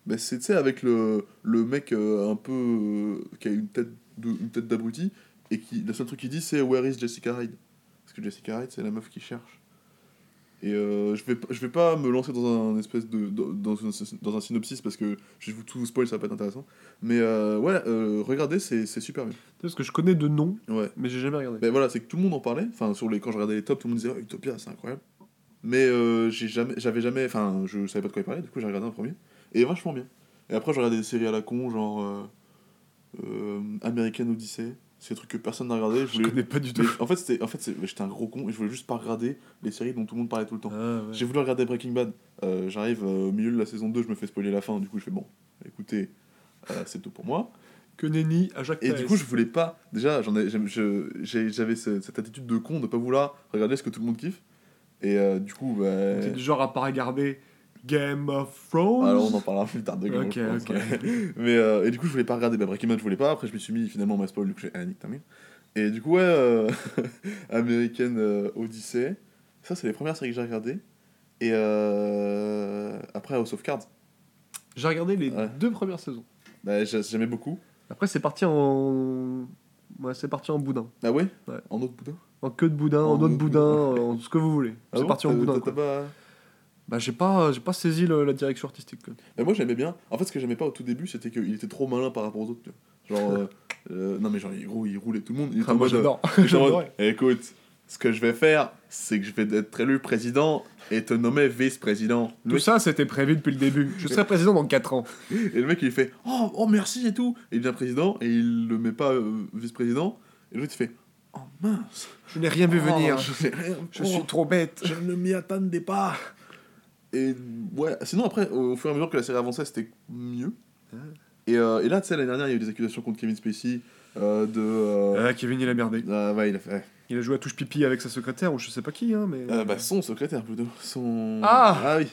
Bah, C'est tu sais, avec le, le mec euh, un peu. euh, qui a une tête de- une tête d'abruti. Et qui, le seul truc qu'il dit, c'est Where is Jessica Hyde? Parce que Jessica Hyde, c'est la meuf qui cherche. Et euh, je, vais, je vais pas me lancer dans un espèce de dans, dans, un, dans un synopsis parce que je vais vous tout spoil, ça va pas être intéressant. Mais ouais, regardez, c'est c'est super bien.
Parce que je connais de nom,
Ouais.
mais j'ai jamais regardé.
Ben voilà, c'est que tout le monde en parlait. Enfin, sur les, quand je regardais les tops, tout le monde disait oh, Utopia, c'est incroyable. Mais j'ai jamais, j'avais jamais, enfin, je savais pas de quoi il parlait. Du coup, j'ai regardé un premier et vachement bien. Et après, j'ai regardé des séries à la con, genre euh, euh, American Odyssey. C'est des trucs que personne n'a regardé. Je
je
voulais-
connais pas du tout.
mais en fait, c'était, en fait, j'étais un gros con et je voulais juste pas regarder les séries dont tout le monde parlait tout le temps.
Ah, ouais.
J'ai voulu regarder Breaking Bad. Euh, J'arrive euh, au milieu de la saison 2, je me fais spoiler la fin. Du coup, je fais bon, écoutez, euh, c'est tout pour moi.
Que nenni à Jacques
Et du coup, je voulais pas. Déjà, j'en ai, je- j'avais ce- cette attitude de con de pas vouloir regarder ce que tout le monde kiffe. Et euh, du coup, bah.
T'es du genre à pas regarder Game of Thrones
Alors, on en parlera plus tard de Game of Thrones. Mais euh, et du coup, je voulais pas regarder. Bah, Breaking Bad, je voulais pas. Après, je me suis mis finalement ma spoil. Du coup, j'ai ah, nique ta mère. Et du coup, ouais, euh, American euh, Odyssey. Ça, c'est les premières séries que j'ai regardées. Et euh, après, House of Cards.
J'ai regardé les
Ouais.
deux premières saisons.
Bah, j'ai- j'aimais beaucoup.
Après, c'est parti en. Ouais, c'est parti en boudin.
Ah ouais?
Ouais.
En autre boudin?
En queue de boudin,
En
en autre boudin, en ce que vous voulez.
Ah
c'est
bon?
parti en boudin.
t'as-
quoi.
t'as pas-
Bah, j'ai pas, j'ai pas saisi le- la direction artistique. quoi.
Mais moi j'aimais bien. En fait, ce que j'aimais pas au tout début, c'était qu'il était trop malin par rapport aux autres. tu vois. Genre, euh, euh, non mais genre, il, roule, il roulait tout le monde. Il était
Ah, moi,
mode,
j'adore.
euh,
J'adorais.
Écoute, ce que je vais faire, c'est que je vais être élu président et te nommer vice-président.
Tout
mec-
ça, c'était prévu depuis le début. Je serai président dans 4 ans.
Et le mec il fait oh, oh merci et tout. Et il devient président et il le met pas euh, vice-président. Et l'autre il fait Oh mince.
Je n'ai rien vu
Oh,
venir.
Je, fais rien.
Je suis trop bête.
je ne m'y attendais pas. Et ouais, sinon après, au fur et à mesure que la série avançait, c'était mieux. Et, euh, et là, tu sais, l'année dernière, il y a eu des accusations contre Kevin Spacey euh, de. euh,
Ah, Kevin, il a merdé.
ah, ouais, il a fait. ouais.
Il a joué à touche pipi avec sa secrétaire, ou je sais pas qui, hein, mais.
Euh, bah, son secrétaire plutôt. Son...
Ah
oui.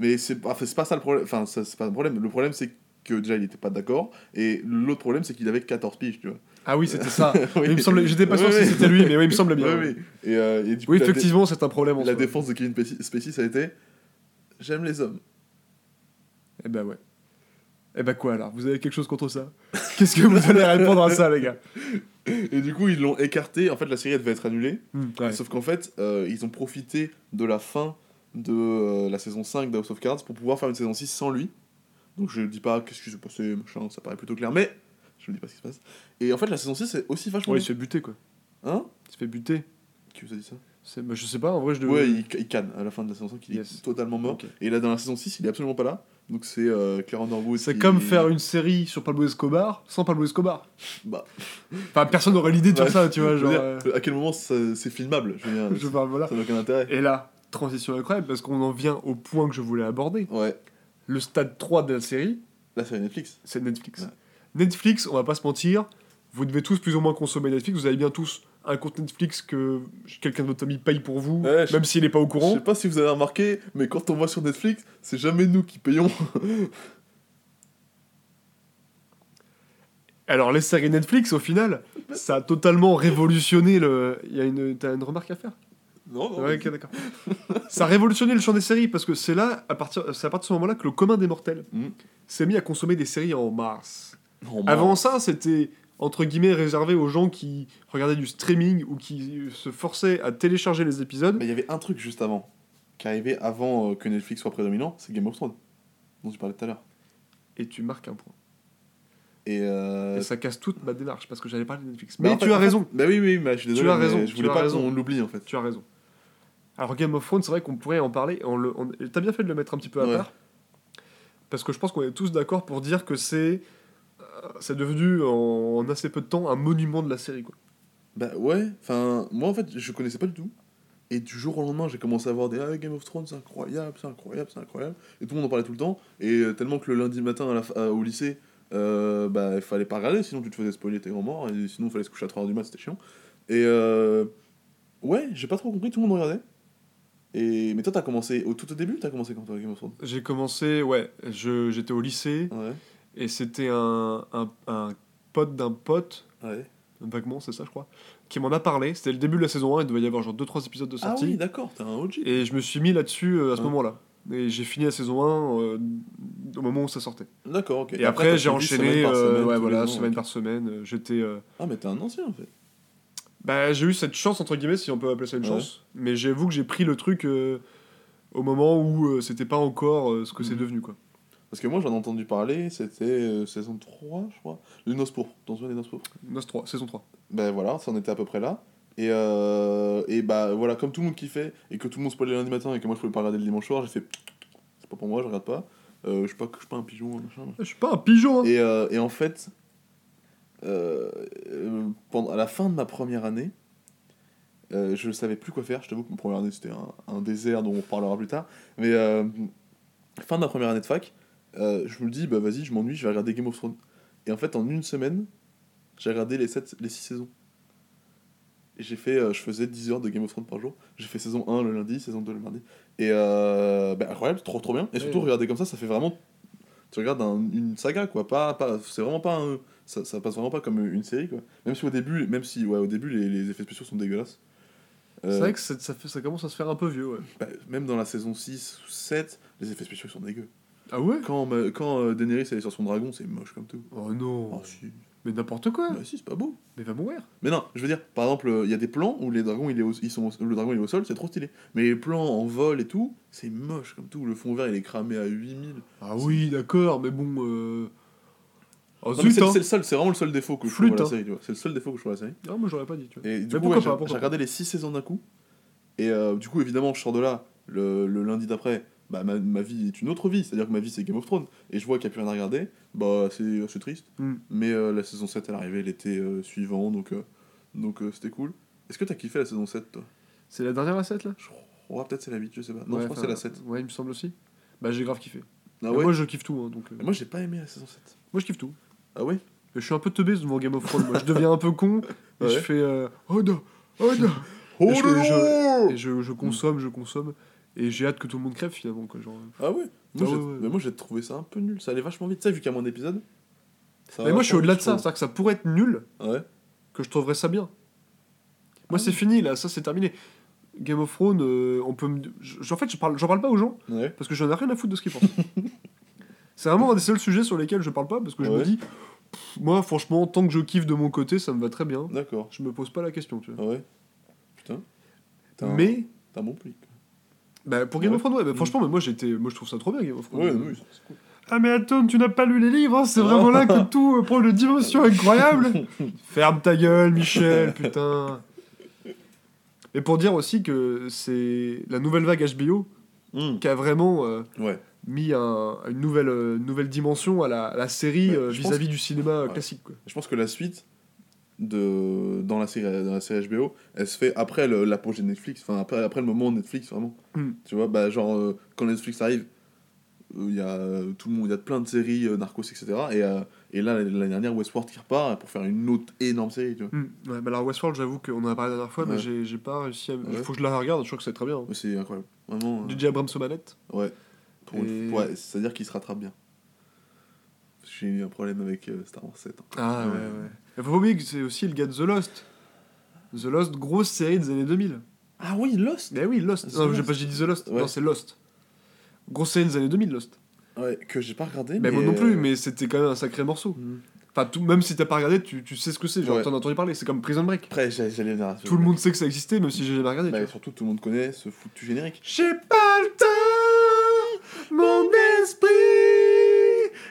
Mais c'est pas, c'est pas ça le problème. Enfin, ça, c'est pas le problème. Le problème, c'est que déjà, il était pas d'accord. Et l'autre problème, c'est qu'il avait 14 piges, tu vois.
Ah oui, c'était ça.
Oui.
Il me semblait... J'étais pas sûr
Oui,
si
oui.
c'était lui, mais oui, il me semble bien.
Oui. Et, euh, et du coup,
Oui,
la dé-
effectivement, c'est un problème en
La
soi.
défense de Kevin Spacey, Spacey, ça a été J'aime les hommes.
Eh ben ouais. Eh ben quoi alors? Vous avez quelque chose contre ça? Qu'est-ce que vous allez répondre à ça, les gars?
Et du coup, ils l'ont écarté. En fait, la série elle devait être annulée.
Ouais.
Sauf qu'en fait, euh, ils ont profité de la fin de euh, la saison 5 d'House of Cards pour pouvoir faire une saison 6 sans lui. Donc je dis pas qu'est-ce qui s'est passé, machin, ça paraît plutôt clair, mais je ne dis pas ce qui se passe. Et en fait, la saison 6 c'est aussi vachement
Ouais, il se fait buter, quoi.
Hein?
Il se fait buter.
Qui vous a dit ça?
Bah, je sais pas, en vrai, je devais...
Ouais, il, il canne à la fin de la saison 5, il
Yes.
est totalement mort. Et là, dans la saison 6, il est absolument pas là. Donc c'est euh, Claire Underwood.
C'est
qui-
comme faire une série sur Pablo Escobar sans Pablo Escobar.
Bah,
Enfin, personne n'aurait l'idée de faire ça, tu vois, genre...
dire,
euh,
à quel moment c'est filmable Je veux dire,
Je parle, voilà.
ça n'a aucun intérêt.
Et là, transition incroyable, parce qu'on en vient au point que je voulais aborder.
Ouais,
Le stade 3 de la série,
la série Netflix.
c'est Netflix.
Ouais.
Netflix, on va pas se mentir, vous devez tous plus ou moins consommer Netflix, vous avez bien tous un compte Netflix que quelqu'un de votre famille paye pour vous,
Ouais, je-
même s'il est pas au
Je
courant.
sais pas si vous avez remarqué, mais quand on voit sur Netflix, c'est jamais nous qui payons.
Alors les séries Netflix, au final, ça a totalement révolutionné le... Il y a une... T'as une remarque à faire?
Non, non.
Ouais, d'accord. ça a révolutionné le champ des séries, parce que c'est là, à partir... c'est à partir de ce moment-là que le commun des mortels
Mhm.
s'est mis à consommer des séries en masse. Avant ça, c'était entre guillemets réservé aux gens qui regardaient du streaming ou qui se forçaient à télécharger les épisodes.
Mais il y avait un truc juste avant, qui arrivait avant euh, que Netflix soit prédominant, c'est Game of Thrones, dont tu parlais tout à l'heure.
Et tu marques un point.
Et, euh...
Et ça casse toute ma démarche parce que j'allais parler de Netflix.
bah,
Mais
fait-
tu as raison.
Bah oui, oui, mais je suis désolé.
as
mais
raison,
Je
tu
voulais
as
pas
raison.
qu'on l'oublie en fait.
Tu as raison. Alors Game of Thrones, c'est vrai qu'on pourrait en parler. On le, on- T'as bien fait de le mettre un petit peu à
Ouais.
part. Parce que je pense qu'on est tous d'accord pour dire que c'est c'est devenu en, en assez peu de temps un monument de la série. Quoi.
Bah ouais, enfin, moi en fait, je connaissais pas du tout. Et du jour au lendemain, j'ai commencé à voir des ah, Game of Thrones, c'est incroyable, c'est incroyable, c'est incroyable. Et tout le monde en parlait tout le temps. Et euh, tellement que le lundi matin à la fa- au lycée, euh, bah il fallait pas regarder, sinon tu te faisais spoiler tes grands morts. Et sinon, il fallait se coucher à 3h du mat, c'était chiant. Et euh, ouais, j'ai pas trop compris, tout le monde regardait. Et, mais toi, t'as commencé au tout au début T'as commencé quand toi, Game of Thrones?
J'ai commencé, ouais, j'étais au lycée
Ouais,
et c'était un, un, un pote d'un pote,
ouais.
vaguement, c'est ça, je crois, qui m'en a parlé. C'était le début de la saison 1, il devait y avoir genre 2-3 épisodes de
Ah
sortie.
oui, d'accord, t'es un OG.
Et je me suis mis là-dessus euh, à ce
Ouais.
moment-là. Et j'ai fini la saison 1 euh, au moment où ça sortait.
D'accord, ok.
Et, après, j'ai enchaîné,
semaine par
euh,
semaine,
ouais, voilà, semaine par semaine. J'étais.
Ah, mais t'es un ancien en fait.
Bah, j'ai eu cette chance, entre guillemets, si on peut appeler ça une
Ouais.
chance. Mais j'avoue que j'ai pris le truc euh, au moment où euh, c'était pas encore euh, ce que c'est
Mhm.
devenu, quoi.
Parce que moi j'en ai entendu parler, c'était euh, saison 3, je crois. Le Noce pourpre, dans une des Noces pourpres.
Nos 3, saison 3.
Ben voilà, ça en était à peu près là. Et, euh, et bah voilà, comme tout le monde kiffait, et que tout le monde spoilait lundi matin, et que moi je pouvais pas regarder le dimanche soir, j'ai fait c'est pas pour moi, je regarde pas. Euh, je suis pas, je suis pas un pigeon, machin.
Je suis pas un pigeon, hein.
Et, et en fait, pendant, à la fin de ma première année, je savais plus quoi faire. Je t'avoue que ma première année c'était un, un désert dont on reparlera plus tard. Mais fin de ma première année de fac, euh, je me dis, bah vas-y, je m'ennuie, je vais regarder Game of Thrones. Et en fait, en une semaine, j'ai regardé les, sept, les 6 saisons. Et j'ai fait, euh, je faisais 10 heures de Game of Thrones par jour. J'ai fait saison 1 le lundi, saison 2 le mardi. Et euh, bah, incroyable, trop trop bien. Et surtout,
Ouais.
regarder comme ça, ça fait vraiment. Tu regardes un- une saga, quoi. Pas, pas, c'est vraiment pas un- ça, ça passe vraiment pas comme une série, quoi. Même si au début, même si, ouais, au début les, les effets spéciaux sont dégueulasses. Euh,
C'est vrai que c'est- ça, fait, ça commence à se faire un peu vieux, ouais.
bah, même dans la saison 6 ou 7, les effets spéciaux sont dégueux.
Ah ouais
Quand, ma- quand euh, Daenerys elle est sur son dragon, c'est moche comme tout.
Oh non.
Oh, si.
Mais n'importe quoi.
Bah, si, c'est pas beau.
Mais va mourir.
Mais non, je veux dire, par exemple, euh, il y a des plans où les dragons, il est au, ils sont, au- le dragon il est au sol, c'est trop stylé. Mais les plans en vol et tout, c'est moche comme tout. Le fond vert il est cramé à 8000.
Ah oui, d'accord, mais bon. Euh... Oh,
Non, mais
zut,
c'est
hein.
c'est le seul, c'est vraiment le seul défaut que je trouve à la
hein.
série. tu vois. C'est le seul défaut que je trouve à la série.
Ah, moi j'aurais pas dit, tu vois.
Et du
Mais
coup,
pourquoi
ouais,
pas,
j'ai-
pourquoi
j'ai
pas.
regardé les 6 saisons d'un coup. Et euh, du coup, évidemment, je sors de là le, le lundi d'après. Bah, ma, ma vie est une autre vie, c'est-à-dire que ma vie c'est Game of Thrones. Et je vois qu'il n'y a plus rien à regarder. Bah, c'est triste.
Hmm.
Mais euh, la saison 7 elle arrivait l'été euh, suivant, donc euh, donc c'était cool. Est-ce que t'as kiffé la saison 7 toi?
C'est la dernière à 7 là?
Je crois peut-être c'est la 8, je sais pas. Non,
Ouais,
je crois que c'est la 7.
Ouais, il me semble aussi. Bah j'ai grave kiffé.
Ah ouais?
Moi, je kiffe tout. hein, donc,
Moi, j'ai pas aimé la saison 7.
moi, je kiffe tout.
Ah ouais?
Je suis un peu teubé devant Game of Thrones. Moi, je deviens un peu con. Et
Ouais.
je fais. Oh non Oh non
Oh
Et je-
non
Et je, je consomme, je consomme. Et j'ai hâte que tout le monde crève finalement. Quoi, genre.
Ah ouais Moi,
Ah
j'ai-
ouais, ouais.
Mais moi, j'ai trouvé ça un peu nul. Ça allait vachement vite. Tu sais, vu a moins d'épisodes. ça
Mais moi, je suis au-delà de ça. C'est-à-dire que ça pourrait être nul,
Ouais.
que je trouverais ça bien. Moi,
Ah
c'est
oui.
fini, là. Ça, c'est terminé. Game of Thrones, euh, on peut me... en fait, je parle, j'en parle pas aux gens
Ouais.
parce que j'en ai rien à foutre de ce qu'ils pensent. c'est vraiment un des seuls sujets sur lesquels je parle pas parce que je me dis, pff, moi, franchement, tant que je kiffe de mon côté, ça me va très bien.
D'accord.
Je me pose pas la question, tu vois.
Ah ouais. Putain. Un-
Mais,
T'as un bon public.
Bah, pour Game
Ouais.
of Thrones, ouais, bah,
Mm.
franchement, mais moi, j'étais, moi, je trouve ça trop bien, Game of Thrones.
Ouais, oui, c'est cool.
Ah mais attends, tu n'as pas lu les livres, hein, c'est vraiment là que tout euh, prend une dimension incroyable. Ferme ta gueule, Michel, putain. Mais pour dire aussi que c'est la nouvelle vague HBO
Hmm.
qui a vraiment euh,
Ouais.
mis un- une nouvelle, euh, nouvelle dimension à la, à la série
Ouais,
euh,
je
vis-à-vis du cinéma
Ouais.
classique. Quoi.
Je pense que la suite de dans la série dans la série HBO, elle se fait après le- l'apogée de Netflix, enfin après après le moment Netflix vraiment.
Hmm.
Tu vois, bah genre euh, quand Netflix arrive, euh, il y a euh, tout le monde, il y a plein de séries narcos etc. Et et là l'année dernière Westworld qui repart pour faire une autre énorme série, tu vois.
Hmm. Ouais, bah alors Westworld, j'avoue qu'on en a parlé la dernière fois, mais j'ai j'ai pas réussi à. Il
Ouais.
faut que je la regarde, je crois que c'est très bien. hein.
C'est incroyable, vraiment.
DJ Abrams manettes.
Ouais.
Et-
ouais, c'est à dire qu'il se rattrape bien. J'ai eu un problème avec euh, Star Wars 7. hein.
Ah ouais,
Ouais.
Que c'est aussi le gars de The Lost. The Lost, grosse série des années 2000.
Ah oui, Lost.
Mais oui, Lost.
The
non, j'ai
Lost.
pas dit The Lost.
Ouais.
Non, c'est Lost. Grosse série des années 2000, Lost.
Ouais, que j'ai pas regardé.
Mais moi non plus,
euh,
mais c'était quand même un sacré morceau.
hmm.
Enfin, tout, même si t'as pas regardé, tu, tu sais ce que c'est. Genre,
Ouais.
t'en as entendu parler. C'est comme Prison Break.
Après, j'allais venir.
Tout le monde sait que ça existait, même si j'ai jamais regardé.
Bah,
vois.
surtout, tout le monde connaît ce foutu générique.
J'ai pas le temps, mon esprit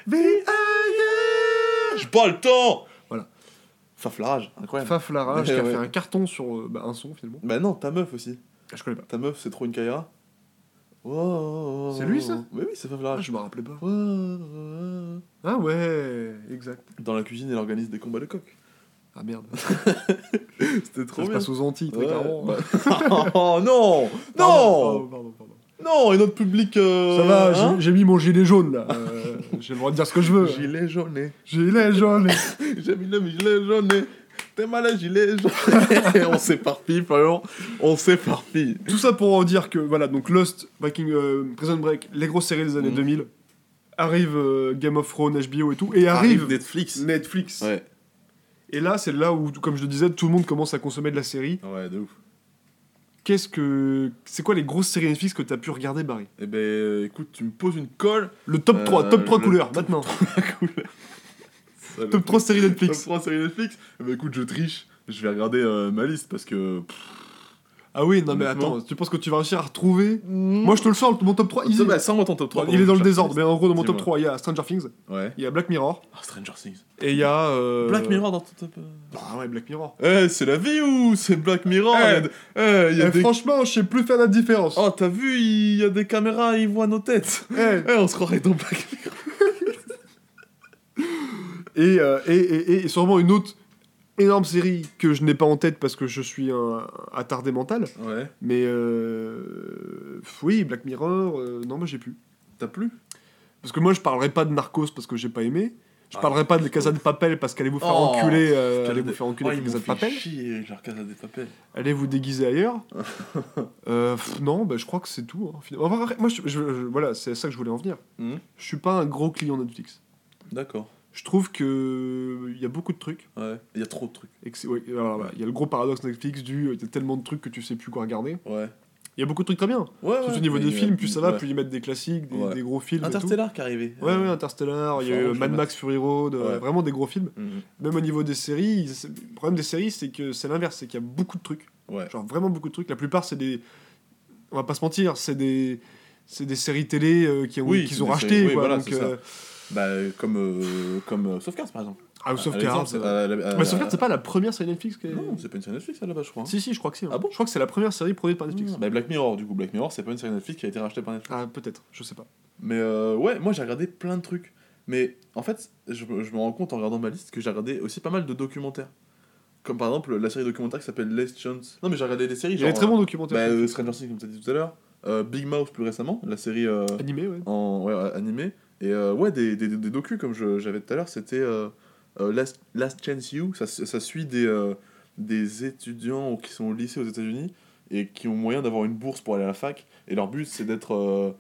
vit ailleurs.
J'ai pas le temps. Faflarage, incroyable.
Faf Larage qui a
Ouais.
fait un carton sur euh, bah, un son finalement.
Bah non, ta meuf aussi.
Ah, je connais pas.
Ta meuf, c'est trop une Kaira. Oh,
C'est lui, ça
Oui, oui, c'est
Ah,
Faflarage.
je me rappelais pas.
Oh, oh.
Ah ouais, exact.
Dans la cuisine, elle organise des combats de coq.
Ah merde.
C'était
Ça
trop
se
bien.
passe aux Antilles, très
Ouais,
clairement.
bah- oh non Non
pardon, pardon, pardon.
Non, et notre public. euh,
Ça va, j'ai-
hein
j'ai mis mon gilet jaune là. Euh, j'ai le droit de dire ce que je veux.
Gilet jaune.
Gilet jaune.
J'ai mis le gilet jaune. T'es malade, gilet jaune. on s'éparpille, Florian. On s'éparpille.
Tout ça pour en dire que voilà, donc Lost, Breaking, euh, Prison Break, les grosses séries des années
Mhm.
2000, arrive euh, Game of Thrones, HBO et tout, et arrive
Netflix.
Netflix.
Ouais.
Et là, c'est là où, comme je le disais, tout le monde commence à consommer de la série.
Ouais, de ouf.
Qu'est-ce que. C'est quoi les grosses séries Netflix que t'as pu regarder, Barry?
Eh ben, euh, écoute, tu me poses une colle.
Le top 3,
Euh,
top 3
le
couleurs,
top
maintenant. Top 3 séries
Top
Netflix.
3 série Netflix. Eh ben, écoute, je triche. Je vais regarder euh, ma liste parce que. pff,
Ah oui, non mais attends, tu penses que tu vas réussir à retrouver Moi je te le sors, mon top 3,
Ça,
easy.
bah, sans moi ton top 3.
il est dans le désordre, mais en gros, dans mon top
Dis-moi.
3, il y a Stranger Things,
Ouais.
il y a Black Mirror,
Ah, Stranger Things.
et il y a. euh,
Black Mirror dans ton top. euh,
Ah ouais, Black Mirror.
Eh, c'est la vie ou c'est Black Mirror?
Eh.
Il eh, il y a
Eh,
des...
Franchement, je sais plus faire la différence.
Oh, t'as vu, il y a des caméras, ils voient nos têtes.
Eh,
Eh, on se croirait dans Black Mirror.
Et, euh, et, et, et- et sûrement une autre énorme série que je n'ai pas en tête parce que je suis un attardé mental.
Ouais.
Mais euh, oui, Black Mirror, euh, non, moi j'ai plus.
T'as plus?
Parce que moi je parlerai pas de Narcos parce que j'ai pas aimé. Je
Ah,
parlerai pas de Casa de Papel parce qu'allez vous faire
Oh,
enculer, euh, allez vous faire enculer
Oh,
avec
ils
Casa de Papel. Allez vous déguiser ailleurs. Euh, pff, non, bah, je crois que c'est tout. hein. Enfin, moi, je- je- je- voilà, c'est à ça que je voulais en venir.
Mhm.
Je suis pas un gros client Netflix.
D'accord.
Je trouve que il y a beaucoup de trucs.
Ouais. Il y a trop de trucs.
Ouais, il y a le gros paradoxe Netflix du il y a tellement de trucs que tu sais plus quoi regarder.
Ouais.
Il y a beaucoup de trucs très bien.
Ouais,
Surtout
ouais,
au niveau des films, plus ça va, plus ils mettent des classiques, des, gros films. et tout.
Interstellar qui est arrivé.
Ouais,
Euh,
ouais, Interstellar, il y a
Enfin,
eu
je
Mad Max Fury Road, euh, vraiment des gros films.
mhm.
Même au niveau des séries, le problème des séries, c'est que c'est l'inverse, c'est qu'il y a beaucoup de trucs. Genre vraiment beaucoup de trucs. La plupart, c'est des. On va pas se mentir, c'est des. C'est des séries télé euh, qui ont,
Oui,
qu'ils ont
séries, oui,
quoi,
voilà,
donc,
c'est ça.
euh,
Bah, euh, comme, euh, comme euh, par exemple.
Vrai.
à la- à
Mais
la-
Sauvegarde, c'est pas la première série Netflix qui est-
Non, c'est pas une série Netflix, là-bas, je crois.
Si, si, je crois que c'est. hein.
Ah bon
Je crois que c'est la première série produite par Netflix.
Bah, Black Mirror, du coup. Black Mirror, c'est pas une série Netflix qui a été rachetée par Netflix.
Ah, peut-être, je sais pas.
Mais euh, ouais, moi j'ai regardé plein de trucs. Mais en fait, je, me- je me rends compte en regardant ma liste que j'ai regardé aussi pas mal de documentaires. Comme par exemple la série documentaire qui s'appelle Last Chance. Non, mais j'ai regardé des séries
Il y a
genre.
des très bons documentaires.
bah, euh, Stranger Things, comme tu as dit tout à l'heure. euh, Big Mouth plus récemment, la série euh,
Animé, ouais.
en ouais, euh, animée. Et euh, ouais, des, des, des docus comme j'avais tout à l'heure, c'était euh, euh, Last, Last Chance You. Ça, ça suit des, des étudiants qui sont au lycée aux États-Unis et qui ont moyen d'avoir une bourse pour aller à la fac. Et leur but, c'est d'être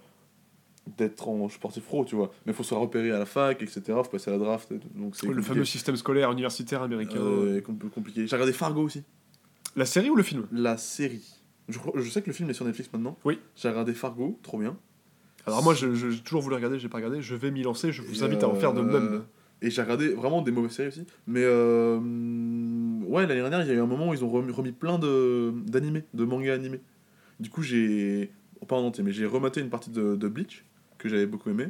d'être en sportif pro, tu vois. Mais il faut se repérer à la fac, etc. faut passer à la draft. Donc c'est
le fameux système scolaire universitaire américain.
Euh, compl- compliqué. J'ai regardé Fargo aussi.
La série ou le film?
La série. Je, je sais que le film est sur Netflix maintenant.
Oui.
J'ai regardé Fargo, trop bien.
Alors moi, je- je- j'ai toujours voulu regarder, j'ai pas regardé. Je vais m'y lancer. Je vous
Et,
invite à en faire de
euh,
même.
Et j'ai regardé vraiment des mauvaises séries aussi. Mais euh, ouais, l'année dernière, il y a eu un moment où ils ont remis, remis plein de d'animés, de mangas animés. Du coup, j'ai. Pas en entier, mais j'ai rematé une partie de, de Bleach, que j'avais beaucoup aimé.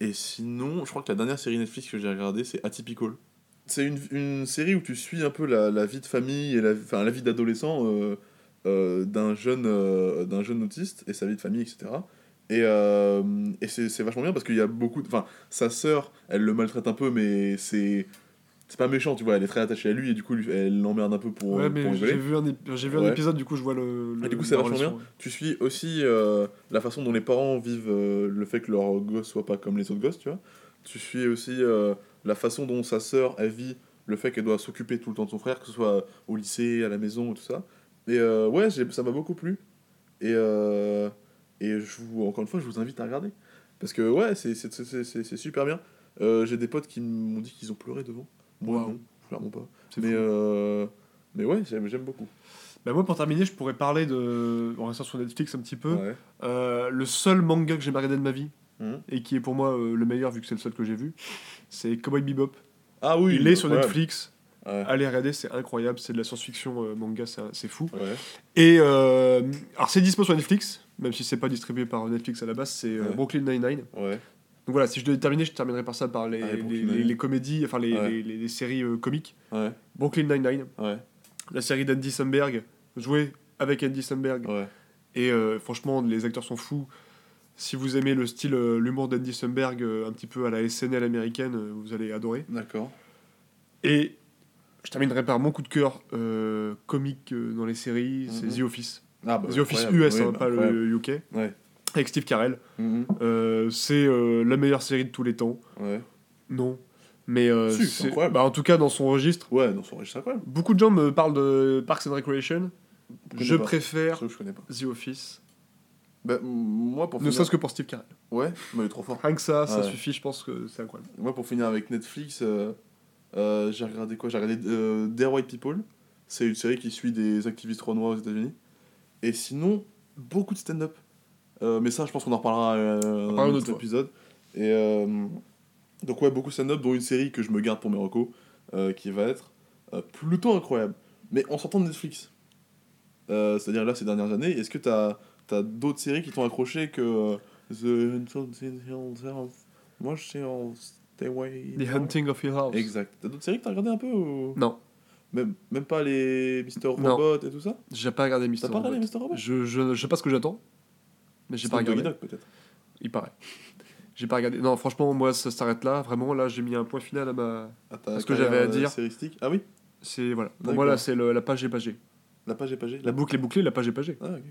Et sinon, je crois que la dernière série Netflix que j'ai regardée, c'est Atypical. C'est une, une série où tu suis un peu la, la vie de famille et la, enfin, la vie d'adolescent euh, euh, d'un jeune, euh, d'un jeune autiste et sa vie de famille, etc. Et, euh, et c'est c'est vachement bien parce qu'il y a beaucoup. Enfin, sa sœur, elle le maltraite un peu, mais c'est. C'est pas méchant, tu vois, elle est très attachée à lui et du coup, elle l'emmerde un peu pour,
ouais, mais j'ai vu un, j'ai vu un épisode, du coup, je vois le.
Et du coup, c'est vachement
relation.
Tu suis aussi euh, la façon dont les parents vivent euh, le fait que leur gosse soit pas comme les autres gosses, tu vois. Tu suis aussi la façon dont sa sœur, elle vit le fait qu'elle doit s'occuper tout le temps de son frère, que ce soit au lycée, à la maison, tout ça. Et ouais, ça m'a beaucoup plu. Et, et je vous, encore une fois, je vous invite à regarder. Parce que ouais, c'est c'est- c'est- c'est- c'est super bien. Euh, j'ai des potes qui m'ont dit qu'ils ont pleuré devant. Moi,
Wow.
non, clairement pas. Mais, euh, mais ouais, j'aime j'aime beaucoup.
Bah, moi, pour terminer, je pourrais parler de. En restant sur Netflix un petit peu.
Ouais.
Euh, le seul manga que j'ai regardé de ma vie,
Mhm.
et qui est pour moi le meilleur vu que c'est le seul que j'ai vu, c'est Cowboy Bebop.
Ah oui,
Il est sur. Netflix.
Ouais.
Allez regarder, c'est incroyable. C'est de la science-fiction euh, manga, c'est c'est fou.
Ouais.
Et euh, alors, c'est dispo sur Netflix, même si c'est pas distribué par Netflix à la base, c'est euh,
Ouais.
Brooklyn Nine-Nine.
Ouais.
Donc voilà, si je devais terminer, je terminerai par ça, par les,
Ah, les
comédies, enfin les,
Ouais.
les, séries euh, comiques.
Ouais.
Brooklyn Nine-Nine, la série d'Andy Samberg, jouée avec Andy Samberg. Et euh, franchement, les acteurs sont fous. Si vous aimez le style, l'humour d'Andy Samberg, un petit peu à la SNL américaine, vous allez adorer.
D'accord.
Et je terminerai par mon coup de cœur comique dans les séries, c'est
Mhm.
The Office.
Ah, bah,
The Office
incroyable.
US,
Oui,
hein,
bah,
pas le UK.
Ouais.
Avec Steve Carell.
Mhm.
Euh, c'est euh, la meilleure série de tous les temps.
Ouais.
Non. Mais euh,
Si, c'est
bah, en tout cas, dans son registre,
Ouais, dans son registre, incroyable.
beaucoup de gens me parlent de Parks and Recreation. Je préfère
Je.
The Office.
Bah, moi, pour
Ne
finir.
serait-ce que pour Steve Carell.
Ouais, mais il est trop fort.
Rien que ça, ça
Ouais.
suffit, je pense que c'est incroyable.
Moi, pour finir avec Netflix, j'ai regardé quoi? J'ai regardé Dear White People. C'est une série qui suit des activistes renois aux États-Unis. Et sinon, beaucoup de stand-up. Euh, mais ça, je pense qu'on en reparlera euh,
On
dans un autre épisode. Et euh, donc, ouais, beaucoup de stand-up, dont une série que je me garde pour mes recos, qui va être plutôt incroyable. Mais en sortant de Netflix. C'est-à-dire là, ces dernières années, est-ce que tu as, d'autres séries qui t'ont accroché que The Hunting Hill House? Moi, je sais en Stay Away.
The Hunting of Hill House.
Exact. T'as d'autres séries que t'as regardé un peu ou...
Non,
même, même pas les Mister. Robot et tout ça?
J'ai pas regardé Mr.
T'as pas regardé
Robot.
Mr. Robot?
Je, je, je sais pas ce que j'attends, mais j'ai pas regardé.
Peut-être.
Il paraît. J'ai pas regardé. Non, franchement, moi, ça s'arrête là. Vraiment, là, j'ai mis un point final à ma.
Ta
Ce que j'avais à
euh,
dire.
séristique. Ah oui?
C'est voilà. Pour moi, là, c'est la page est pagée.
La page est pagée
La boucle est bouclée, la page est pagée.
Ah, ok.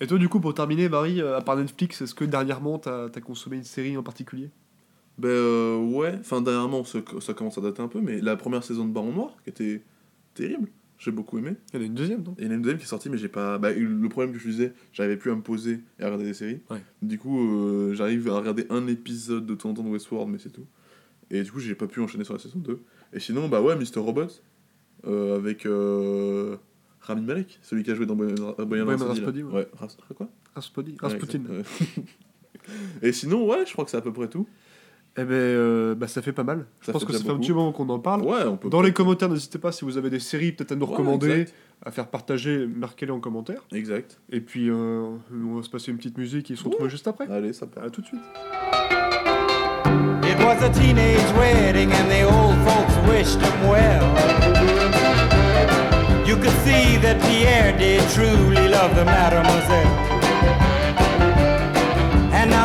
Et toi, du coup, pour terminer, Marie, euh, à part Netflix, est-ce que dernièrement, t'as as consommé une série en particulier?
Ben euh, ouais, enfin dernièrement ça, ça commence à dater un peu, mais la première saison de Baron Noir, qui était terrible, j'ai beaucoup aimé.
Il y en a une deuxième, non?
Et il y en a une deuxième qui est sortie, mais j'ai pas. Bah, le problème que je disais, j'arrivais plus à me poser et à regarder des séries.
Ouais.
Du coup, euh, j'arrive à regarder un épisode de temps en temps de Westworld, mais c'est tout. Et du coup, j'ai pas pu enchaîner sur la saison 2. Et sinon, bah ouais, Mr. Robot, euh, avec euh, Rami Malek, celui qui a joué dans Rhapsody. là.
Rhapsody, ouais.
Ouais, Ras- quoi?
Rasputin.
Ouais. Et sinon, ouais, je crois que c'est à peu près tout.
Eh ben, euh, bah, ça fait pas mal. Je
Ça
pense que ça fait un petit moment qu'on en parle.
Ouais, on peut.
Dans les commentaires, n'hésitez pas si vous avez des séries peut-être à nous recommander, à faire partager, marquez-les en commentaire.
Exact.
Et puis, euh, on va se passer une petite musique et on se retrouve juste après.
Allez, ça part.
À tout de suite.
It was a teenage wedding and the old folks wished him well. You could see that Pierre did truly love the mademoiselle.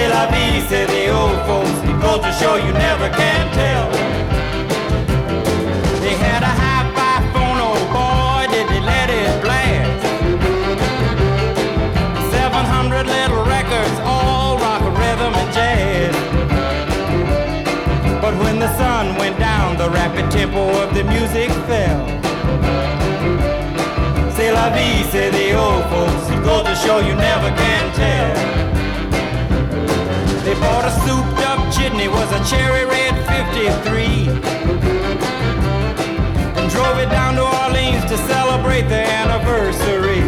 C'est la vie, say the old folks. To show you never can tell. They had a hi-fi phone, oh boy, did they let it blast. 700 little records, all rock, rhythm, and jazz. But when the sun went down, the rapid tempo of the music fell. C'est la vie, say the old folks. Goes to show you never can tell. Bought a souped up chitney, was a cherry red 53. And drove it down to Orleans to celebrate their anniversary.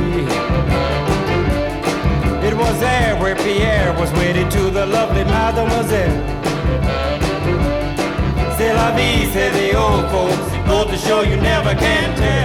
It was there where Pierre was wedded to the lovely mademoiselle. C'est la vie, say the old folks. Goes to show you never can tell.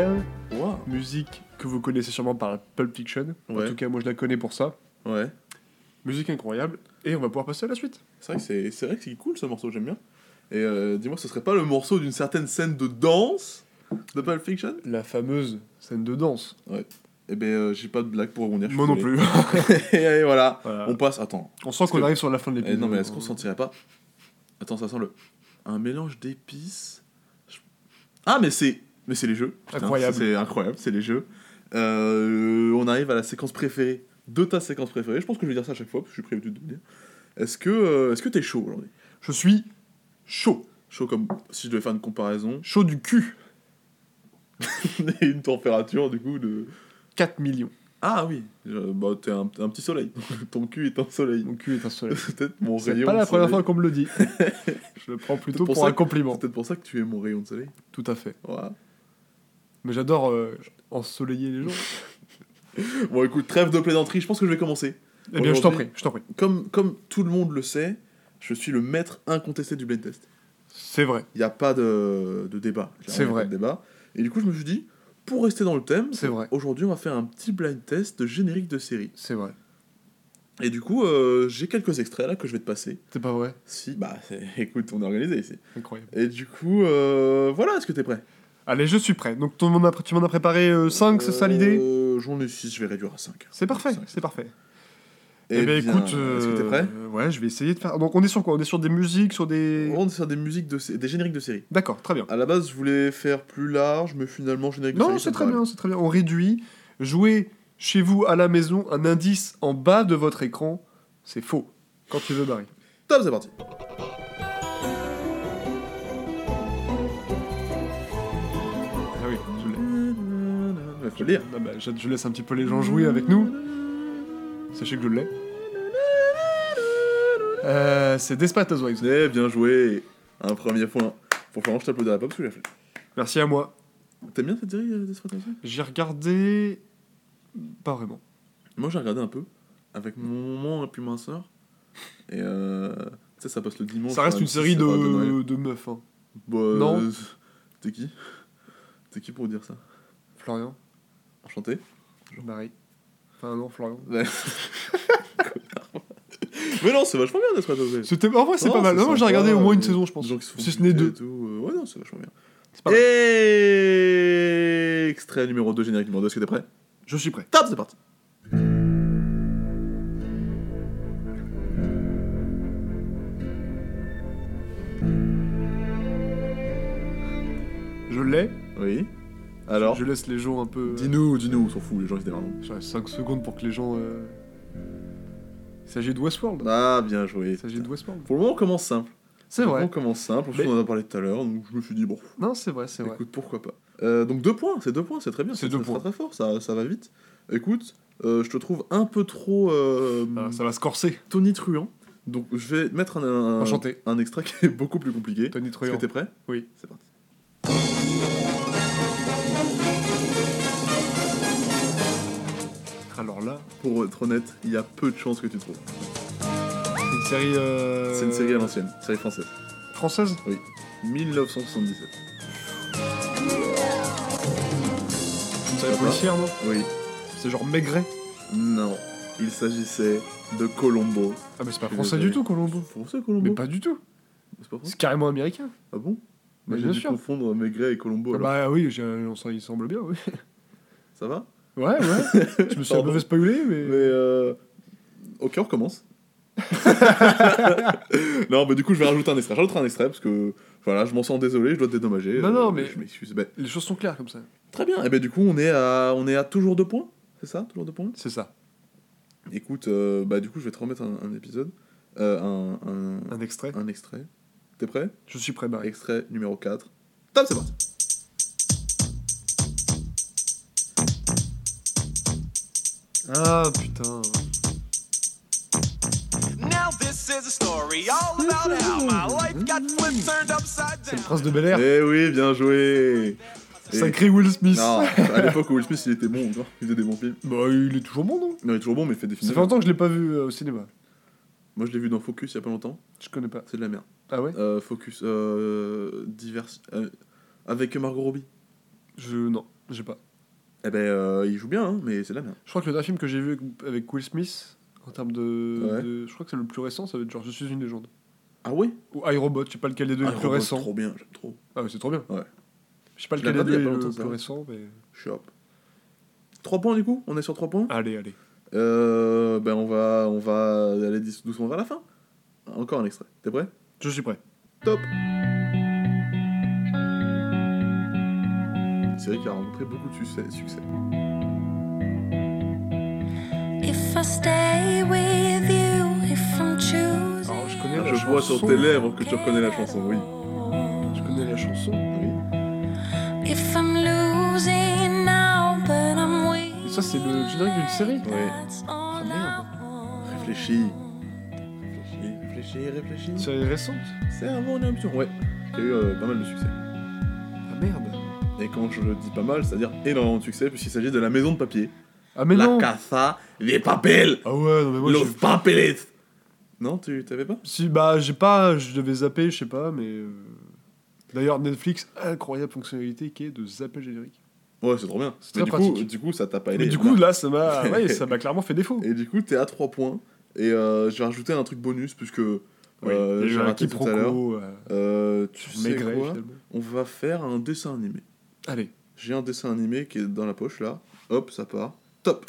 Wow.
musique que vous connaissez sûrement par Pulp Fiction. En
Ouais.
tout cas, moi je la connais pour ça.
Ouais.
Musique incroyable. Et on va pouvoir passer à la suite.
C'est vrai que c'est, cool ce morceau, j'aime bien. Et euh, dis-moi, ce serait pas le morceau d'une certaine scène de danse de Pulp Fiction?
La fameuse scène de danse.
Eh ben, euh, j'ai pas de blague pour rebondir.
Moi non plus.
et allez, voilà.
Voilà.
on passe. Attends.
On sent qu'on
que-
arrive sur la fin de
Eh,
l'épisode.
non, mais est-ce qu'on sentirait pas? Attends, ça sent le. Un mélange d'épices. Je- Ah, mais c'est. Mais c'est les jeux. Putain,
Incroyable.
C'est incroyable, c'est les jeux. Euh, on arrive à la séquence préférée de ta séquence préférée. Je pense que je vais dire ça à chaque fois, parce que je suis prévu de te le dire. Est-ce que euh, est-ce que t'es chaud aujourd'hui?
Je suis chaud.
Chaud comme si je devais faire une comparaison.
Chaud du cul.
Et une température du coup de.
4 millions.
Ah oui, bah t'es un, un petit soleil. Ton cul est un soleil.
Mon cul est un soleil.
C'est peut-être mon
C'est
rayon.
pas
de
la première fois qu'on me le dit. Je le prends plutôt
pour
pour, un compliment.
C'est peut-être pour ça que tu es mon rayon de soleil.
Tout à fait.
Voilà.
Mais j'adore euh, ensoleiller les gens.
Bon écoute, trêve de plaisanterie, je pense que je vais commencer.
Eh bien, je t'en prie, je t'en prie.
Comme, comme tout le monde le sait, je suis le maître incontesté du blind test.
C'est vrai.
Il n'y a pas de, de débat.
C'est vrai.
pas de débat. Et du coup, je me suis dit, pour rester dans le thème,
C'est vrai.
aujourd'hui, on va faire un petit blind test de générique de série.
C'est vrai.
Et du coup, euh, j'ai quelques extraits là que je vais te passer.
C'est pas vrai.
Si, bah, écoute, on est organisé ici.
Incroyable.
Et du coup, euh, voilà, est-ce que t'es prêt?
Allez, je suis prêt. Donc, ton- tu m'en as préparé 5, c'est ça l'idée
Euh, J'en ai 6, je vais réduire à 5.
C'est parfait, c'est parfait.
Eh,
Eh bien,
bien,
écoute.
est-ce que t'es
euh,
prêt?
Ouais, je vais essayer de faire. Donc, on est sur quoi? On est sur des musiques, sur des.
On est sur des musiques, de, sé- des génériques de série.
D'accord, très bien.
À la base, je voulais faire plus large, mais finalement, générique de série.
Non, c'est très bien, c'est très bien. On réduit. Jouez chez vous à la maison un indice en bas de votre écran. C'est faux. Quand tu veux, Barry.
Top, c'est parti.
L'ai. Ah bah, je, je laisse un petit peu les gens jouer avec nous. Sachez que je l'ai. Euh, c'est Desperate Housewives.
Eh, bien joué. Un premier point. Franchement, je t'applaudirai pas parce que j'ai fait.
Merci à moi.
T'aimes bien cette série, euh, Housewives?
J'ai regardé. Pas vraiment.
Moi, j'ai regardé un peu. Avec mon maman et puis ma soeur. Et euh. Tu sais, ça passe le dimanche.
Ça reste
à
une
M6,
série de, de meufs. Hein.
Bah, euh,
Non.
T'es qui? T'es qui pour dire ça?
Florian,
Enchanté.
Barry. Enfin, non, Florian.
Ouais. Mais non, c'est vachement bien Desperate Housewives.
C'était... En vrai, c'est
Non,
pas mal.
c'est
Non, j'ai
sympa,
regardé au moins une
des-
saison, je pense.
des gens qui se font
Si ce n'est
buter
deux.
tout, euh, Ouais, non, c'est vachement bien.
C'est pas mal.
Et extrait numéro 2, générique numéro 2, est-ce que t'es prêt?
Je suis prêt.
Top, c'est parti.
Je l'ai.
Oui. Alors
Je laisse les gens un peu.
Dis-nous, dis-nous, on s'en fout, les gens ils se démarrent.
5 secondes pour que les gens. euh, Il s'agit de Westworld.
Ah, bien joué.
Il s'agit de Westworld.
Pour le moment, on commence simple.
C'est vrai.
On commence simple, on en a parlé tout à l'heure, donc je me suis dit, bon,
Non, c'est vrai, c'est vrai.
écoute, pourquoi pas. Euh, donc deux points, c'est deux points, c'est très bien,
C'est deux
très,
points.
très fort, ça, ça va vite. Écoute, euh, je te trouve un peu trop euh,
Ah, ça va se corser.
tonitruant, donc je vais mettre un, un, un extrait qui est beaucoup plus compliqué.
Tony
Est-ce
Troyan.
que t'es prêt?
Oui.
C'est parti.
Alors là,
Pour être honnête, il y a peu de chances que tu trouves.
c'est une série. euh,
C'est une série à l'ancienne, série française.
Française?
1977.
Une série policière, non?
Oui.
C'est genre Maigret?
Non. Il s'agissait de Colombo.
Ah, mais c'est pas français du tout, Colombo.
Français, Colombo
Mais pas du tout.
C'est pas français
C'est carrément américain.
Ah bon?
Mais
J'ai
bien
dû
sûr.
confondre Maigret et Colombo. alors.
Bah oui, on il semble bien, oui.
Ça va?
Ouais, ouais. Je me suis un peu fait spoiler, mais.
Mais euh... Ok, on recommence. non, mais du coup, je vais rajouter un extrait. J'ajouterai un extrait parce que voilà, je m'en sens désolé, je dois te dédommager.
Non, non, mais-
Je m'excuse. Ben,
Les choses sont claires comme ça.
très bien. Et ben du coup, on est à, on est à toujours deux points. C'est ça, toujours deux points?
C'est ça.
Écoute, euh, bah du coup, je vais te remettre un, un épisode, euh, un, un,
Un extrait.
un extrait. T'es prêt?
Je suis prêt, Barry.
Extrait numéro 4. Top, c'est parti.
Turned upside
C'est le
down.
prince de Bel Air.
Eh oui, bien joué.
Sacré Will Smith.
Non, à l'époque où Will Smith il était bon encore, il faisait des bons films.
Bah, il est toujours bon, non?
Non, il est toujours bon, mais il fait des films.
Ça fait longtemps que je l'ai pas vu euh, au cinéma.
Moi, je l'ai vu dans Focus il y a pas longtemps.
Je connais pas.
C'est de la merde.
Ah ouais?
Euh, Focus, euh, divers, euh, avec Margot Robbie.
Je. Non, j'ai pas.
Eh ben, euh, il joue bien, hein, mais c'est la merde.
Je crois que le dernier film que j'ai vu avec Will Smith, en termes de,
Ouais.
de- Je crois que c'est le plus récent, ça va être genre Je suis une légende.
Ah ouais
Ou iRobot, je sais pas lequel des deux est
Ah,
le plus récent.
Trop bien, j'aime trop.
Ah ouais, c'est trop bien.
Ouais.
Je sais pas
Je
lequel des deux est le plus récent, mais.
Shop. 3 points du coup? On est sur 3 points?
Allez, allez.
euh, Ben, on va, on va aller doucement vers la fin. Encore un extrait. T'es prêt?
Je suis prêt.
Top Une série qui a rencontré beaucoup de succès. succès.
If I stay with you, if I'm choosing.
Alors, je connais
Ah,
la
je vois sur tes lèvres que tu reconnais la chanson, oui.
Je connais la chanson.
Oui.
If I'm losing now, but I'm
Et ça, c'est le générique d'une série
Ouais.
That's
Ah merde.
Réfléchis. Réfléchis, réfléchis, réfléchis.
Une série récente
C'est un bon option. Ouais. Qui a eu euh, pas mal de succès.
Ah merde.
Et quand je le dis pas mal, c'est-à-dire énormément de succès, puisqu'il s'agit de la maison de papier.
Ah mais
la
non
casa des papel
Ah ouais, non mais moi
Los
je...
papeles Non, tu t'avais pas?
Si, bah j'ai pas... Je devais zapper, je sais pas, mais... euh, D'ailleurs, Netflix, incroyable fonctionnalité qui est de zapper le générique.
Ouais, c'est trop bien.
C'est
Mais
très
du coup,
pratique.
du coup, ça t'a pas aidé.
Mais du coup, là, ça m'a ouais, ça m'a clairement fait défaut.
Et du coup, t'es à 3 points. Et euh, j'ai rajouté un truc bonus, puisque euh,
Oui, il y a eu
j'ai
un
raté tout à l'heure.
quiproquo, euh,
Euh, tu sais
Maigret,
quoi?
finalement.
On va faire un dessin animé.
Allez.
J'ai un dessin animé qui est dans la poche là. Hop, ça part. Top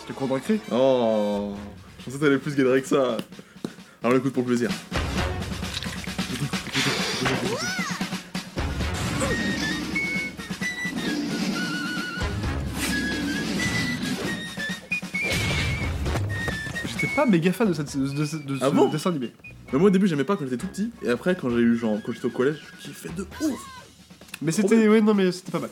C'était récré
Oh Je pensais que t'allais plus galérer que ça. Alors on écoute pour le plaisir.
Pas méga fan de, cette, de, ce- de
Ah bon
dessin animé.
Mais moi au début j'aimais pas quand j'étais tout petit. Et après quand j'ai eu genre quand j'étais au collège, je kiffais de ouf
Mais c'était... Ouais, non mais c'était pas mal.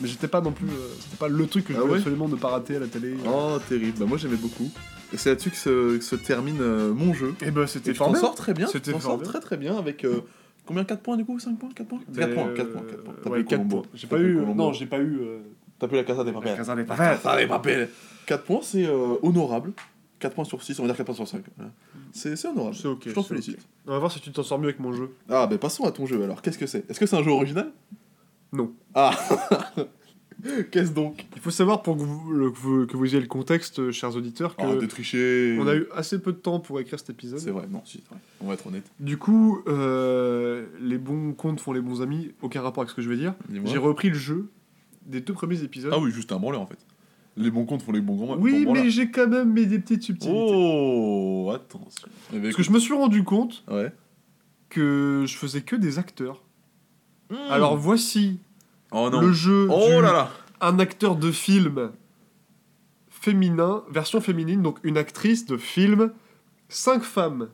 Mais j'étais pas non plus... euh, c'était pas le truc que je
Ah
voulais
ouais
absolument ne pas rater à la télé.
Oh terrible, bah moi j'aimais beaucoup. Et c'est là-dessus que se, que se termine euh, mon jeu.
Et bah
Et
c'était
tu t'en
fort bien.
sors très bien.
C'était
Tu t'en sors
bien.
très très bien avec euh, combien? 4 points du coup? 5 points? 4 points? 4
Mais,
points, 4
euh,
points, 4 points. T'as
Ouais,
pris
4
Colombo.
points. J'ai
T'as
pas
pris
eu...
Colombo.
Non, j'ai pas eu... euh,
T'as plus la Casa des Papel.
Casa des
La
Papel.
Casa des Papel. 4 points, c'est euh, honorable. 4 points sur 6, on va dire 4 points sur 5. Voilà. C'est honorable.
C'est ok,
Je t'en félicite.
On va voir si tu t'en sors mieux avec mon jeu.
Ah, ben passons à ton jeu alors. Qu'est-ce que c'est? Est-ce que c'est un jeu original?
Non.
Ah Qu'est-ce donc?
Il faut savoir pour que vous, le- que vous, que vous ayez le contexte, euh, chers auditeurs, que
Ah, de tricher
on a eu assez peu de temps pour écrire cet épisode.
C'est vrai, non, si, vrai. On va être honnête.
Du coup, euh, les bons comptes font les bons amis, aucun rapport avec ce que je vais dire. J'ai repris le jeu des deux premiers épisodes.
Ah oui, juste un branleur en fait. Les bons comptes font les bons grands
Oui, mais j'ai quand même mis des petites subtilités.
Oh, attention. Eh ben,
Parce que je me suis rendu compte.
Ouais.
que je faisais que des acteurs Alors voici
Oh non.
le jeu
oh
du-
là là.
un acteur de film féminin, version féminine, donc une actrice de film, cinq femmes.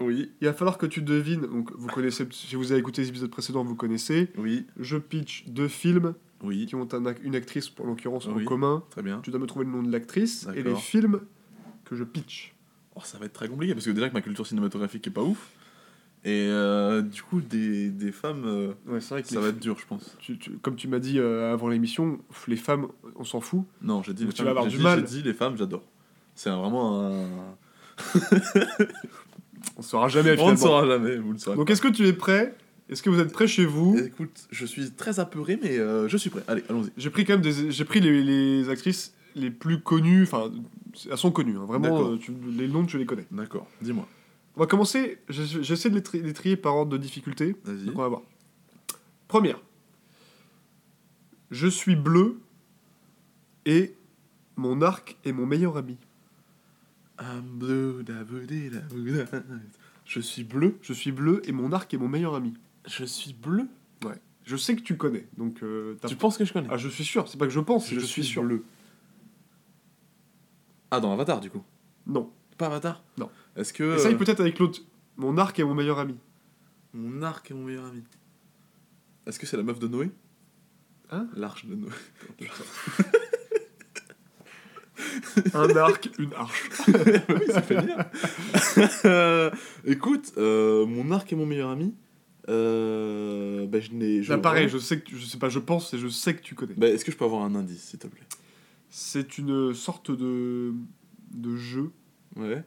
Oui,
Il va falloir que tu devines, donc vous connaissez, si vous avez écouté les épisodes précédents, vous connaissez.
oui,
Je pitch deux films
oui.
qui ont un ac- une actrice, en l'occurrence, en commun.
Très bien.
Tu dois me trouver le nom de l'actrice et les films que je pitch.
Oh, ça va être très compliqué parce que déjà que ma culture cinématographique est pas ouf. Et euh, du coup, des, des femmes, euh,
Ouais, c'est vrai que
ça va être dur, je pense.
tu- tu- comme tu m'as dit euh, avant l'émission, les femmes, on s'en fout.
Non, j'ai dit, les femmes- dit- dit les femmes, j'adore. C'est vraiment un.
On saura jamais
On ne saura jamais, vous le saurez.
Donc est-ce que tu es prêt Est-ce que vous êtes prêts chez vous
Écoute, je suis très apeuré, mais euh, je suis prêt. Allez, allons-y.
J'ai pris quand même des, j'ai pris les, les actrices les plus connues, enfin elles sont connues, hein, vraiment. Euh, tu- les noms tu les connais.
D'accord, dis-moi.
On va commencer. je- J'essaie de les, tri- les trier par ordre de difficulté.
Vas-y.
Donc on va voir. Première. Je suis bleu et mon arc est mon meilleur ami.
I'm blue, da blue, da blue, da. Je suis bleu.
Je suis bleu et mon arc est mon meilleur ami.
Je suis bleu.
Je sais que tu connais, donc euh, t'as-
Tu penses que je connais?
Ah je suis sûr. C'est pas que je pense, je suis sûr.
bleu. Ah, dans Avatar, du coup?
Non.
Pas Avatar?
Non.
Est-ce que.
Essaye
euh,
peut-être avec l'autre. Mon arc est mon meilleur ami.
Mon arc est mon meilleur ami. Est-ce que c'est la meuf de Noé?
Hein?
L'arche de Noé.
Un arc, une arche.
oui, ça fait bien. Euh, Écoute, euh, mon arc est mon meilleur ami. Euh, bah, je n'ai. je-
Là, pareil, je sais que tu- je sais pas, je pense et je sais que tu connais.
Bah, Est-ce que je peux avoir un indice, s'il te plaît?
C'est une sorte de de jeu
Ouais.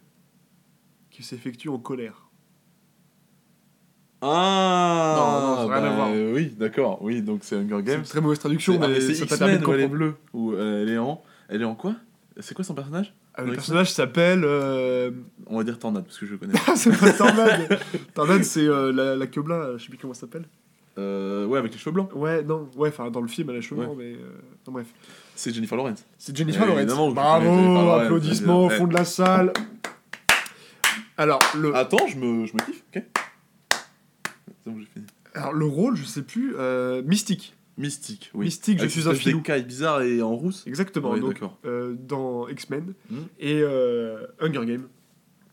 qui s'effectue en colère.
Ah
Non, non, ça n'a rien à voir.
Oui, d'accord. Oui, donc c'est Hunger
C'est une
Games.
très mauvaise traduction,
ah,
mais
c'est
ça t'a permis de
X-Men où elle est
comprendre.
bleue. Ou euh, elle est en. Elle est en quoi? C'est quoi son personnage?
Le
Dans
personnage s'appelle. euh,
On va dire Tornade, parce que je connais.
c'est pas Tornade. Tornade, c'est euh, la, la je sais plus comment ça s'appelle.
euh, ouais, avec les cheveux blancs.
Ouais, non, ouais, enfin dans le film, elle a les cheveux
Ouais.
blancs, mais. non, bref.
C'est Jennifer Lawrence.
C'est Jennifer Lawrence. Bravo,
Lawrence,
applaudissements au fond de la salle. Alors, le,
Attends, je me, je me kiffe, ok C'est bon, j'ai fini.
alors, le rôle, je sais plus, mystique.
Mystique, oui.
Mystique, je suis un filou.
d'écaille bizarre et en rousse.
Exactement,
Oui,
donc, euh, dans X-Men
Hmm.
et euh, Hunger Games.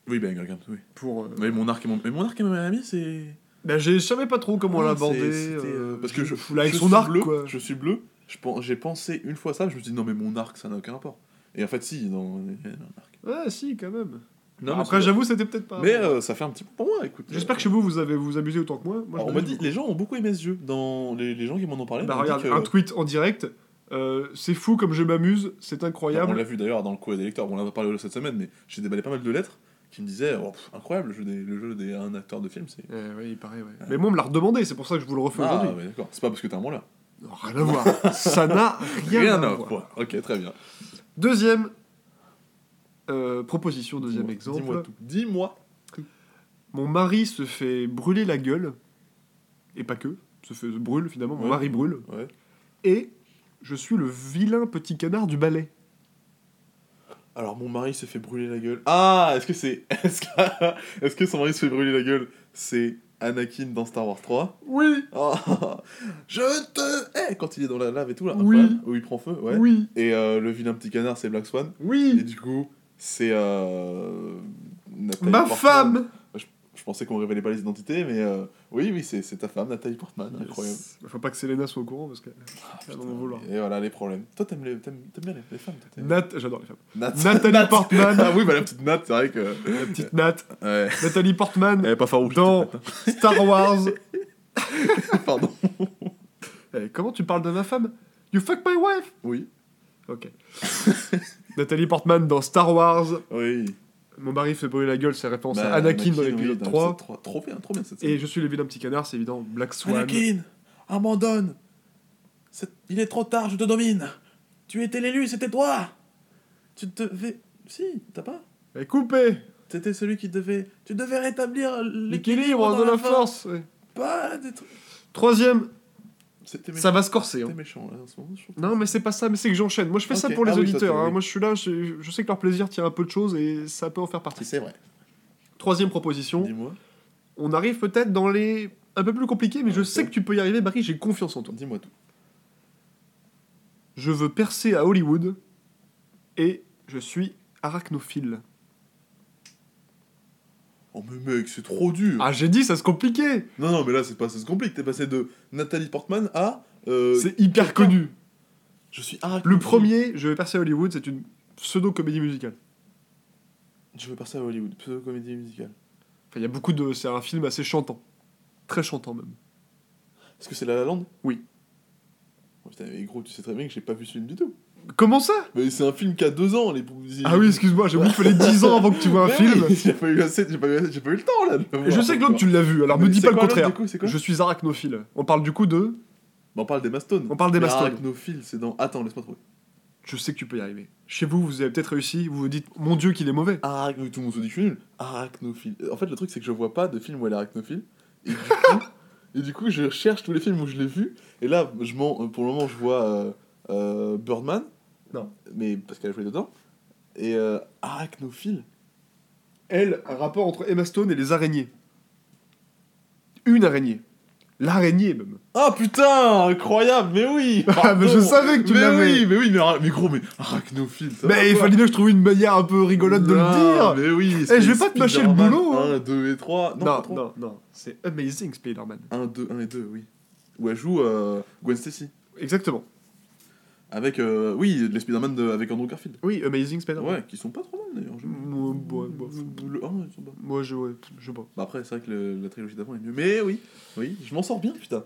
Oui, ben, regarde, oui.
Pour, euh,
Oui, mon arc et mon, mais mon arc et mon ami, c'est.
Ben, je savais pas trop comment
Ah,
l'aborder. euh,
parce que je,
là, avec
je
son
suis
arc,
bleu,
quoi.
Je suis bleu. J'ai pensé une fois ça, je me suis dit non mais mon arc ça n'a aucun rapport. Et en fait si, dans il y a un arc.
Ouais, si, quand même.
Non,
Après, j'avoue, c'était peut-être pas.
Mais euh, ça fait un petit peu pour moi, écoute.
J'espère que chez vous, vous avez vous amusez autant que moi. moi
Alors,
je
on m'a dit, les gens ont beaucoup aimé ce jeu. Dans les, les gens qui m'en ont parlé.
Bah
m'ont dit
regarde,
que-
un tweet en direct. euh, c'est fou comme je m'amuse, c'est
on
incroyable.
l'a vu d'ailleurs dans le courrier des lecteurs. On en a parlé cette semaine, mais j'ai déballé pas mal de lettres qui me disaient oh, pff, incroyable le jeu des, le jeu des un acteur de film. C'est
Eh oui, il paraît, ouais. Mais moi, on me l'a redemandé, c'est pour ça que je vous le refais
ah
aujourd'hui.
ouais, d'accord. C'est pas parce que t'es un là.
Non, Rien à voir. ça n'a rien, à, voir.
Ok, très bien.
Deuxième euh, proposition, deuxième exemple.
Dis-moi tout. Dis-moi.
Mon mari se fait brûler la gueule, et pas que, se fait se brûle finalement, mon
Ouais.
mari brûle,
Ouais.
et je suis le vilain petit canard du ballet.
Alors mon mari s'est fait brûler la gueule. Ah, est-ce que c'est est-ce que est-ce que son mari se fait brûler la gueule C'est Anakin dans Star Wars 3.
Oui,
Oh, je te hais quand il est dans la lave et tout là.
Oui.
Où il prend feu, ouais.
oui,
Et euh, le vilain petit canard c'est Black Swan. Et
oui,
du coup c'est euh, Nathalie
ma
Portman.
femme
Je pensais qu'on révélait pas les identités, mais euh, oui oui c'est c'est ta femme Nathalie Portman. Incroyable.
Faut pas que Selena soit au courant parce que.
Ah,
Elle
putain,
va m'en vouloir.
Et voilà les problèmes. Toi t'aimes les t'aimes t'aimes bien les, les femmes. toi,
Nat, j'adore les femmes.
Nat.
Nathalie
Nat.
Portman.
Ah oui bah la petite Nat c'est vrai que.
La petite Nat,
Ouais.
Nathalie Portman
Elle est pas farouche.
dans
cette
Star Wars.
Nat. Pardon.
Eh, comment tu parles de ma femme? You fuck my wife
Oui.
Ok. Nathalie Portman dans Star Wars.
Oui.
Mon mari fait brûler la gueule, c'est référence
Bah,
à Anakin, dans l'épisode
dans
3.
l'épisode 3. Trop bien, trop bien cette scène.
Et je suis le vilain petit canard, c'est évident, Black Swan.
Anakin, abandonne. Il est trop tard, je te domine. Tu étais l'élu, c'était toi. Tu devais. Si, t'as pas.
Et coupé
C'était celui qui devait. Tu devais rétablir
L'équilibre de la force. ouais.
Pas des trucs.
Troisième, ça va se corser. hein.
Méchant là en ce moment. je.
Non, mais c'est pas ça, mais c'est que j'enchaîne. Moi, je fais ça
Ok.
pour les
Ah oui,
auditeurs. hein.
oui.
Moi, je suis là, je, je sais que leur plaisir tient un peu de choses et ça peut en faire partie.
C'est vrai.
Troisième proposition,
Dis-moi.
on arrive peut-être dans les un peu plus compliqué, mais je
Ok.
sais que tu peux y arriver, Barry, j'ai confiance en toi.
Dis-moi tout.
Je veux percer à Hollywood et je suis arachnophile.
Oh mais mec, c'est trop dur.
Ah, j'ai dit, ça se compliquait
Non, non, mais là, c'est pas ça se complique. T'es passé de Nathalie Portman à. euh,
C'est hyper connu.
Je suis arachnophile.
Le premier, je veux percer à Hollywood, c'est une pseudo-comédie musicale.
Je veux passer à Hollywood, pseudo-comédie musicale.
Enfin, il y a beaucoup de... C'est un film assez chantant. Très chantant, même.
Est-ce que c'est La La Land?
Oui.
Oh, putain, mais gros, tu sais très bien que j'ai pas vu ce film du tout.
Comment ça
Mais c'est un film qui a deux ans, les
Ah oui, excuse-moi, j'ai oublié qu'il fallait 10 ans avant que tu vois un
Mais
film.
oui, J'ai pas, eu assez- j'ai pas, eu- j'ai pas eu le temps là de le
je
voir
sais que l'autre,
encore.
tu l'as vu, alors
Mais
me dis
c'est
pas le
quoi l'autre,
contraire.
du coup, c'est quoi
Je suis arachnophile. On parle du coup de...
Bah, On parle des Mastones.
On parle des
Mais
Mastones.
Arachnophile, c'est dans. Attends, laisse-moi trouver.
Je sais que tu peux y arriver. Chez vous, vous avez peut-être réussi, vous vous dites, mon dieu, qu'il est mauvais.
Tout le monde se dit que je suis nul. Arachnophile. En fait, le truc, c'est que je vois pas de film où elle est arachnophile. Et du coup, et du coup je cherche tous les films où je l'ai vu. Et là, je pour le moment, je vois euh, euh, Birdman.
Non.
Mais parce qu'elle a joué dedans. Et euh, arachnophile.
Elle, un rapport entre Emma Stone et les araignées. Une araignée. L'araignée, même.
Ah putain, incroyable, mais oui
Ah, mais je savais que tu
mais
l'avais.
oui, mais oui, mais, ara- mais gros, mais arachnophile, ça va
Mais il
quoi
fallait bien que je trouve une manière un peu rigolote de
Non,
le dire.
mais oui
Eh, je vais pas te mâcher le boulot, hein.
1, 2 et 3. Non,
Non,
pas 3.
non, non. C'est Amazing Spider-Man.
1, 2, 1 et 2, oui. Où elle joue euh, Gwen Stacy.
Exactement.
Avec, euh, oui, les Spider-Man de- avec Andrew Garfield.
Oui, Amazing Spider-Man.
Ouais, qui sont pas trop mal d'ailleurs. je-
Moi, moi, moi,
Le 1, ils sont pas.
moi, je, ouais, je sais pas.
Bah après, c'est vrai que le- la trilogie d'avant est mieux. Mais oui, oui, je m'en sors bien, putain.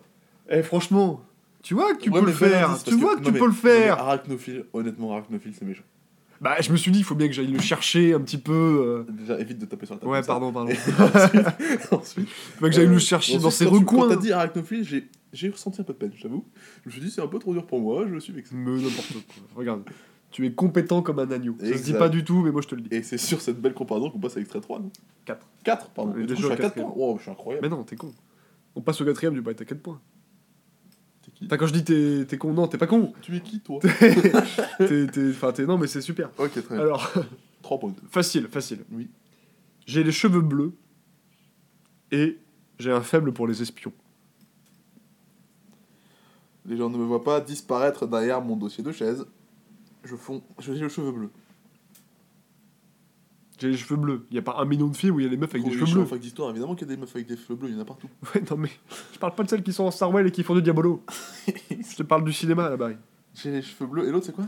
Eh, franchement, tu vois que tu
Ouais,
peux le faire. Tu vois
que-
que
non,
tu
mais-
peux le faire.
Arachnophile, honnêtement, arachnophile, c'est méchant.
Bah, je me suis dit, il faut bien que j'aille le chercher un petit peu.
Déjà, évite de taper sur la
euh.
table.
Ouais, pardon, pardon.
ensuite, ensuite,
faut que j'aille
euh,
le chercher dans ses recoins.
Quand t'as dit arachnophile, j'ai j'ai ressenti un peu de peine, j'avoue. Je me suis dit, c'est un peu trop dur pour moi, je suis vexé.
Mais n'importe quoi. Regarde. Tu es compétent comme un agneau. Ça se dit pas du tout, mais moi je te le dis.
Et c'est sur cette belle comparaison qu'on passe à extrait 3, non
4.
4, pardon. Et je suis à 4
quatrième.
points. Wow, je suis incroyable.
Mais non, t'es con. On passe au quatrième du bail, t'as 4 points.
T'es qui
Enfin, quand je dis t'es t'es con, non, t'es pas con.
Tu es qui, toi
T'es. t'es- Enfin, t'es. Non, mais c'est super.
Ok, très bien.
Alors,
3 points.
facile, facile.
Oui.
J'ai les cheveux bleus et j'ai un faible pour les espions.
Les gens ne me voient pas disparaître derrière mon dossier de chaise. Je fonds, j'ai le cheveu bleu.
J'ai les cheveux bleus. Y a pas un million de films où il y a des meufs avec des cheveux bleus.
fac d'histoire, évidemment qu'il y a des meufs avec des cheveux bleus, il y en a partout.
Ouais, non, mais je parle pas de celles qui sont en Starwell et qui font du Diabolo. je te parle du cinéma là-bas.
J'ai les cheveux bleus, et l'autre c'est quoi?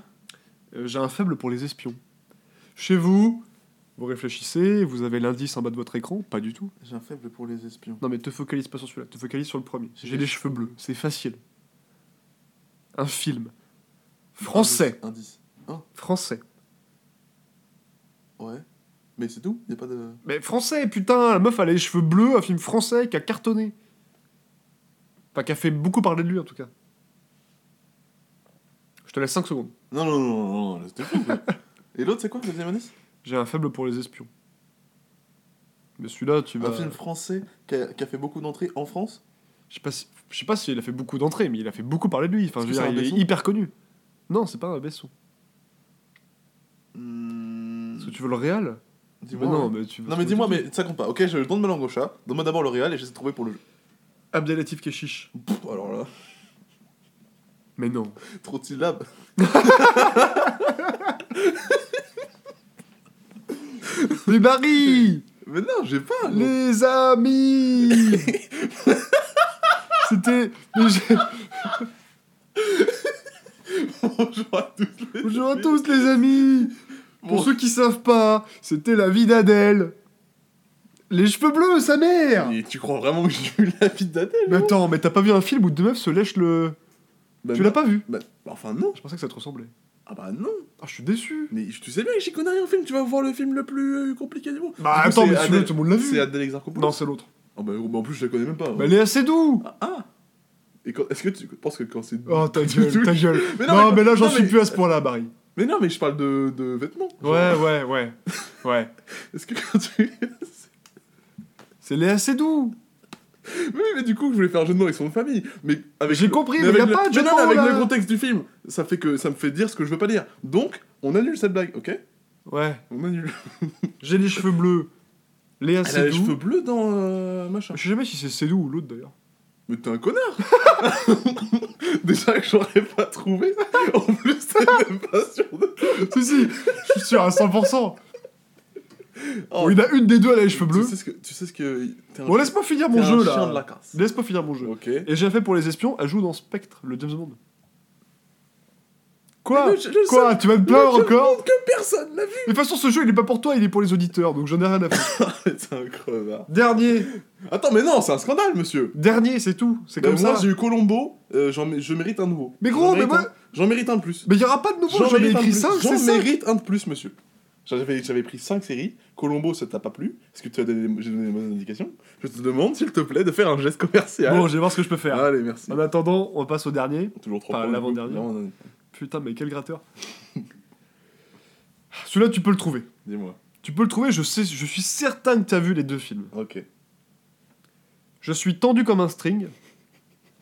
Euh, j'ai un faible pour les espions. Chez vous, vous réfléchissez, vous avez l'indice en bas de votre écran, pas du tout.
J'ai un faible pour les espions.
Non mais te focalise pas sur celui-là, te focalise sur le premier.
J'ai
J'ai
les
les cheveux bleus, c'est facile. Un film. Français.
Indice.
Français.
Ouais. Mais c'est tout? Y a pas de.
Mais français, putain, la meuf elle a les cheveux bleus, un film français qui a cartonné. Enfin, qui a fait beaucoup parler de lui en tout cas. Je te laisse 5 secondes.
Non, non, non, non, non, et l'autre c'est quoi, le deuxième indice?
J'ai un faible pour les espions. Mais celui-là, tu vas.
Un film français qui a fait beaucoup d'entrées en France?
Je sais pas si, je sais pas s'il a fait beaucoup d'entrées, mais il a fait beaucoup parler de lui. Enfin, je veux dire, il est hyper connu. Non, c'est pas un Besson.
Hmm,
Est-ce que tu veux le réel
Dis-moi.
Mais non,
ouais.
mais tu veux
Non, mais dis-moi, mais ça compte pas. Ok, je donne ma langue au chat. Donne-moi d'abord le réel et j'essaie de trouver pour le jeu.
Abdelatif Keshish.
Pff, alors là,
Mais non.
trop de syllabes.
Mais Barry
Mais non, j'ai pas.
Les amis C'était.
Bonjour à tous. les
Bonjour à
amis.
tous les amis Pour
Bon.
ceux qui savent pas, c'était la vie d'Adèle. Les cheveux bleus, sa mère
Et tu crois vraiment que j'ai vu la vie d'Adèle
Mais attends, mais t'as pas vu un film où deux meufs se lèchent le.
Bah,
tu l'as pas vu
Bah, enfin, non.
Je pensais que ça te ressemblait.
Ah bah non.
Ah, je suis déçu
Mais tu sais bien que j'y connais rien au film. Tu vas voir le film le plus euh, compliqué du monde.
Bah
Du coup,
attends,
c'est
mais celui-là,
Adèle-
tout le monde l'a vu
C'est Adèle Exarchopoulos
Non, c'est l'autre.
Ah bah, en plus, je la connais même pas.
Bah, Léa Seydoux
Ah Et quand- est-ce que tu penses que quand c'est.
Oh, ta gueule, ta gueule
Mais
Non,
non,
mais,
mais-
là, j'en
non,
suis
mais-
plus à ce point-là, Barry.
Mais non, mais je parle de, de vêtements. Genre,
Ouais, ouais, ouais. Ouais.
Est-ce que quand tu.
C'est Léa Seydoux
Oui, mais du coup, je voulais faire un jeu de mots avec son famille. Mais avec
J'ai compris, mais y a pas de jeu
mais
de
non, mais
mots,
avec
là.
le contexte du film, ça fait que ça me fait dire ce que je veux pas dire. Donc, on annule cette blague, ok?
Ouais.
On annule.
J'ai les cheveux bleus. Léa
Elle a les
Seydoux.
cheveux bleus dans euh, machin.
Je sais jamais si c'est Seydoux ou l'autre d'ailleurs.
Mais t'es un connard Déjà que j'aurais pas trouvé. En plus, t'es même pas sûr de.
si, si, je suis sûr à 100%.
Oh,
Bon, il y en a une des deux, elle a les cheveux bleus.
Tu sais ce que. Tu sais ce que t'es un
Bon, laisse-moi finir
t'es
mon
un
jeu
chien
là.
la casse.
Laisse-moi finir mon jeu.
Ok.
Et j'ai fait pour les espions, elle joue dans Spectre, le James Bond. Quoi
le- le
Quoi
seul-
Tu vas te plaindre encore
que personne l'a vu
Mais de toute façon, ce jeu, il est pas pour toi, il est pour les auditeurs, donc j'en ai rien à faire.
C'est un crevard.
Dernier
Attends, mais non, c'est un scandale, monsieur
Dernier, c'est tout. C'est comme
moi,
ça.
j'ai eu Colombo, euh, je mérite un nouveau.
Mais gros, mais moi-
J'en mérite un de plus.
Mais il y aura pas de nouveau,
J'en
ai écrit
plus.
5,
J'en mérite un de plus, monsieur. J'avais j'avais pris 5 séries. Colombo, ça t'a pas plu? Est-ce que tu as donné, j'ai donné des bonnes indications? Je te demande, s'il te plaît, de faire un geste commercial.
Bon, je vais voir ce que je peux faire.
Allez, merci.
En attendant, on passe au dernier.
Toujours trop
Enfin, l'avant-dernier. Putain, mais quel gratteur. Celui-là, tu peux le trouver.
Dis-moi.
Tu peux le trouver, je sais, je suis certain que tu as vu les deux films.
Ok.
Je suis tendu comme un string.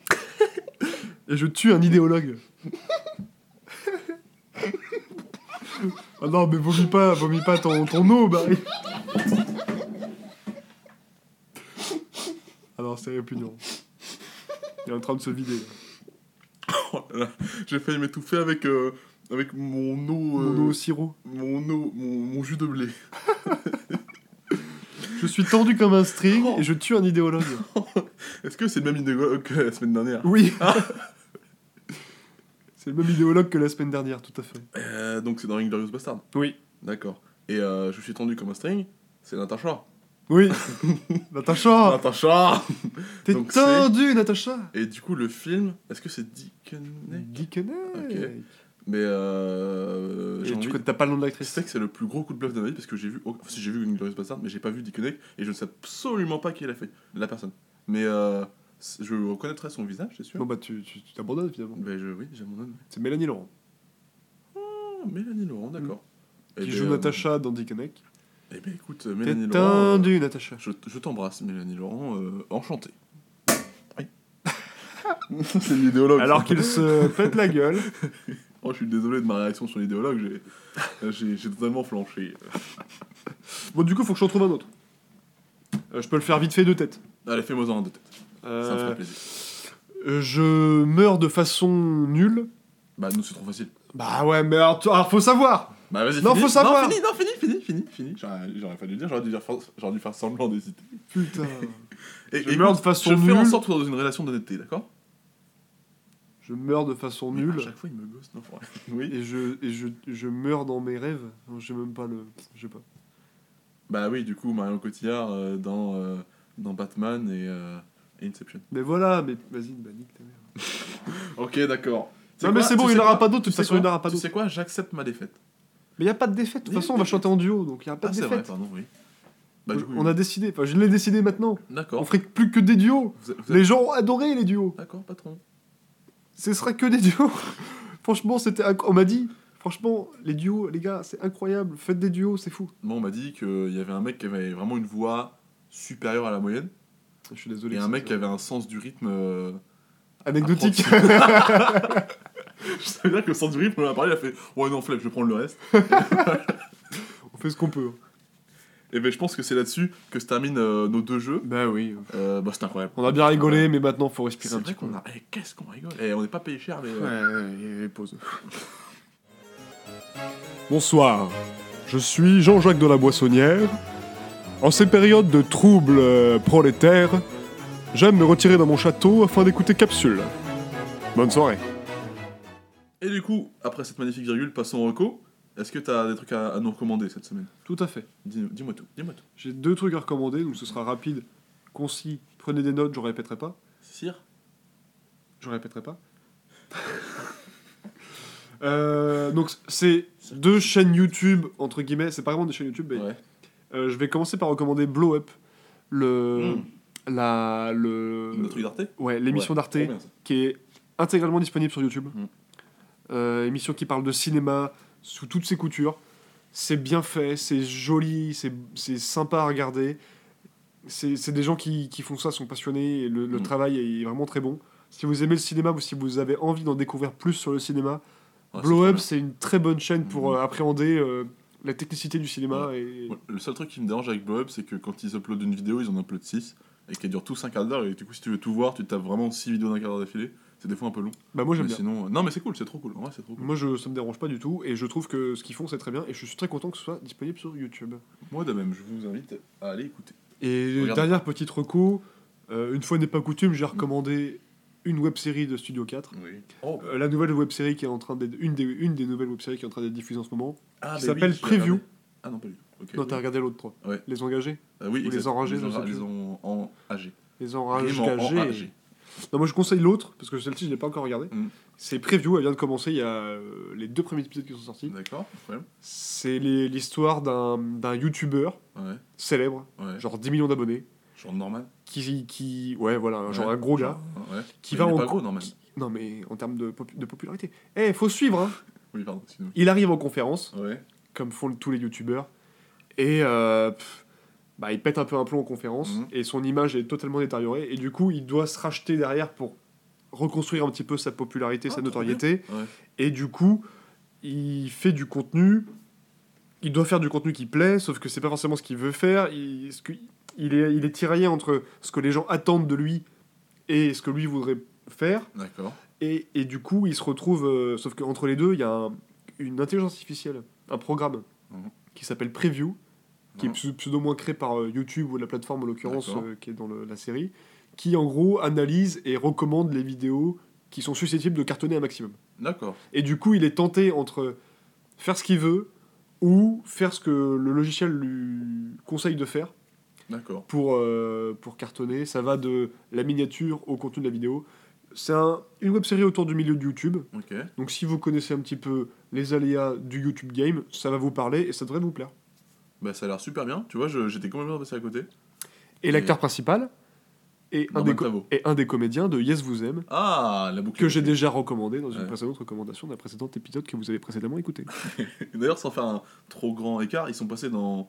et je tue un idéologue. ah non, mais vomis pas, vomis pas ton, ton eau, Barry. ah non, c'est répugnant. Il est en train de se vider. là.
Oh J'ai failli m'étouffer avec, euh, avec mon eau. euh,
Mon eau au sirop.
mon eau. Mon, mon jus de blé.
Je suis tendu comme un string et je tue un idéologue.
Est-ce que c'est le même idéologue que la semaine dernière
Oui. c'est le même idéologue que la semaine dernière, tout à fait.
Euh, Donc c'est dans Inglorious Bastard.
Oui.
D'accord. Et euh, je suis tendu comme un string, c'est Natacha.
Oui. Natacha
Natacha
T'es
Donc c'est-
tendu, Natacha
Et du coup, le film, est-ce que c'est Dickeneck
Dickeneck.
Ok. Mais euh. J'ai
tu
envie-
t'as pas le nom de
Je
l'actrice
sais que c'est le plus gros coup de bluff de ma vie parce que j'ai vu. Enfin, si j'ai vu Inglorious Bastard, mais j'ai pas vu Dickeneck et je ne sais absolument pas qui l'a fait, la personne. Mais euh, c- je reconnaîtrai son visage, c'est sûr.
Bon bah tu tu- tu t'abandonnes finalement.
Ben je, oui, j'abandonne.
C'est Mélanie Laurent.
Oh, Mélanie Laurent, d'accord. Eh
Qui
ben,
joue
euh,
Natacha dans Dickeneck.
Eh ben écoute,
T'es
Mélanie Laurent. euh,
tendu, Natacha.
Je, je t'embrasse, Mélanie Laurent, euh, enchanté. Oui. c'est l'idéologue.
Alors qu'il se pète la gueule.
Oh, je suis désolé de ma réaction sur l'idéologue, j'ai, j'ai totalement flanché.
Bon du coup faut que je retrouve un autre. Euh, je peux le faire vite fait de tête.
Allez, fais-moi en deux têtes. Ça me
Euh,
ferait plaisir.
euh, je meurs de façon nulle.
Bah, nous, c'est trop facile.
Bah ouais mais alors, faut savoir.
Bah, vas-y,
Non,
fini.
faut savoir.
Non, fini, non, fini, fini, fini. J'aurais, fallu dire, j'aurais dû, dû faire semblant d'hésiter.
Putain.
Et,
Je
écoute,
meurs de façon
Je fais en
nulle.
sorte dans une relation d'honnêteté, d'accord?
Je meurs de façon
Mais
nulle.
À chaque fois, il me gosse. Non, oui.
Et je, et je, je meurs dans mes rêves. Non, j'ai même pas le. Je sais pas.
Bah oui, du coup, Marion Cotillard euh, dans, euh, dans Batman et, euh, et Inception.
Mais voilà, mais vas-y, bah nique ta mère.
Ok, d'accord. Tu sais
Non, mais c'est bon,
Tu
il
sais
n'y en aura
quoi
pas d'autres, de
Tu
toute
sais
façon, il n'y en
quoi
aura pas
Tu
d'autres.
sais quoi? J'accepte ma défaite.
Mais il n'y a pas de défaite, de toute façon, on va chanter en duo, donc il n'y a pas
Ah,
de
c'est vrai,
défaite.
pardon, oui. Bah, coup,
on a décidé, enfin je l'ai décidé maintenant. On ferait plus que des duos.
Vous êtes- vous
Les gens ont adoré les duos.
D'accord, patron.
Ce sera que des duos. franchement, c'était. On m'a dit, franchement, les duos, les gars, c'est incroyable. Faites des duos, c'est fou.
Moi, on m'a dit qu'il y avait un mec qui avait vraiment une voix supérieure à la moyenne
Je suis désolé.
et un mec qui avait un sens du rythme. euh,
Anecdotique.
Ça veut dire que le sens du rythme, on a parlé, il a fait Ouais, non, flemme, je vais prendre le reste.
on fait ce qu'on peut.
Et ben, je pense que c'est là-dessus que se terminent euh, nos deux jeux.
Bah oui.
Euh, bah, c'est incroyable.
On a bien rigolé, mais maintenant, faut respirer un petit peu.
a. Eh, qu'est-ce qu'on rigole? Eh, on n'est pas payé cher, mais.
Ouais,
euh,
ouais, les pauses. Bonsoir, je suis Jean-Jacques de la Boissonnière. En ces périodes de troubles prolétaires, j'aime me retirer dans mon château afin d'écouter Capsule. Bonne soirée.
Et du coup, après cette magnifique virgule, passons au reco. Est-ce que t'as des trucs à, à nous recommander cette semaine?
Tout à fait.
Dis- Dis-moi tout, dis-moi tout.
J'ai deux trucs à recommander, donc ce sera rapide, concis. Prenez des notes, je répéterai pas.
Sire?
Je répéterai pas. Euh, donc c'est deux chaînes YouTube entre guillemets, c'est pas vraiment des chaînes YouTube, mais
Ouais.
euh, je vais commencer par recommander Blow Up, le
Mm.
la le
Le truc d'Arte?
Ouais l'émission
Ouais,
d'Arte qui est intégralement disponible sur YouTube.
Mm.
Euh, émission qui parle de cinéma sous toutes ses coutures. C'est bien fait, c'est joli, c'est sympa à regarder. C'est des gens qui, qui font ça, sont passionnés, et le, le
Mm.
travail est vraiment très bon. Si vous aimez le cinéma ou si vous avez envie d'en découvrir plus sur le cinéma, Blow Up, c'est une très bonne chaîne pour
Mm.
euh, appréhender euh, la technicité du cinéma. Et...
bien. Ouais, Le seul truc qui me dérange avec Blow Up, c'est que quand ils uploadent une vidéo, ils en uploadent 6. et qui dure tout 5 quarts d'heure. Et du coup, si tu veux tout voir, tu tapes vraiment 6 vidéos d'un quart d'heure d'affilée. C'est des fois un peu long.
Bah, moi, j'aime bien.
sinon, euh, non, mais c'est cool, c'est trop cool. En vrai, c'est trop cool.
Moi, je, ça me dérange pas du tout, et je trouve que ce qu'ils font, c'est très bien, et je suis très content que ce soit disponible sur YouTube.
Moi de même, je vous invite à aller écouter.
Et dernière petite reco, euh, une fois n'est pas coutume, j'ai recommandé une web série de Studio 4.
Oui. Oh.
Euh, la nouvelle web série qui est en train d'être. Une des, une des nouvelles web séries qui est en train d'être diffusée en ce moment.
Ah,
qui
bah
s'appelle
oui,
Preview.
Ah non, pas du tout. Ok,
non, t'as regardé l'autre 3.
Ouais.
Les engagés
Ah oui,
Ou les enragés,
Les,
je sais
enra-
plus.
les en, en AG.
Les enragés. Non, moi je conseille l'autre, parce que celle-ci je l'ai pas encore regardée.
Mm.
C'est Preview, elle vient de commencer, il y a euh, les deux premiers épisodes qui sont sortis.
D'accord, problème.
C'est les- l'histoire d'un
Ouais,
célèbre,
ouais.
genre 10 millions d'abonnés,
Genre normal.
qui, qui. Ouais, voilà, genre
Ouais.
un gros gars.
Ouais.
Qui
Mais
va
il est
en
pas gros, normal.
qui- Non, mais en termes de, popu- de popularité. Eh, faut suivre, hein
Oui, pardon, sinon.
Il arrive en conférence,
Ouais.
comme font tous les youtubeurs, et euh, pff, bah, il pète un peu un plomb en conférence,
Mhm.
et son image est totalement détériorée, et du coup, il doit se racheter derrière pour reconstruire un petit peu sa popularité,
Ah,
sa notoriété,
Ouais.
et du coup, il fait du contenu, il doit faire du contenu qui plaît, sauf que c'est pas forcément ce qu'il veut faire, il, ce que- il, est, il est tiraillé entre ce que les gens attendent de lui et ce que lui voudrait faire,
D'accord.
et, et du coup, il se retrouve. euh, sauf qu'entre les deux, il y a un- une intelligence artificielle, un programme
Mhm.
qui s'appelle Preview, qui est
Mhm.
pseu- pseudo-moins créé par euh, YouTube ou la plateforme en l'occurrence euh, qui est dans le- la série, qui en gros analyse et recommande les vidéos qui sont susceptibles de cartonner un maximum.
D'accord.
Et du coup, il est tenté entre faire ce qu'il veut ou faire ce que le logiciel lui conseille de faire
D'accord.
pour, euh, pour cartonner. Ça va de la miniature au contenu de la vidéo. C'est un- une web série autour du milieu de YouTube.
Ok.
Donc si vous connaissez un petit peu les aléas du YouTube game, ça va vous parler et ça devrait vous plaire.
Bah, ça a l'air super bien. Tu vois, j'étais complètement passé à côté.
Et l'acteur principal est un, des est un des comédiens de Yes Vous Aime,
Ah, la boucle.
que j'ai déjà recommandé dans une
Ouais.
précédente recommandation d'un précédent épisode que vous avez précédemment écouté.
D'ailleurs, sans faire un trop grand écart, ils sont passés dans.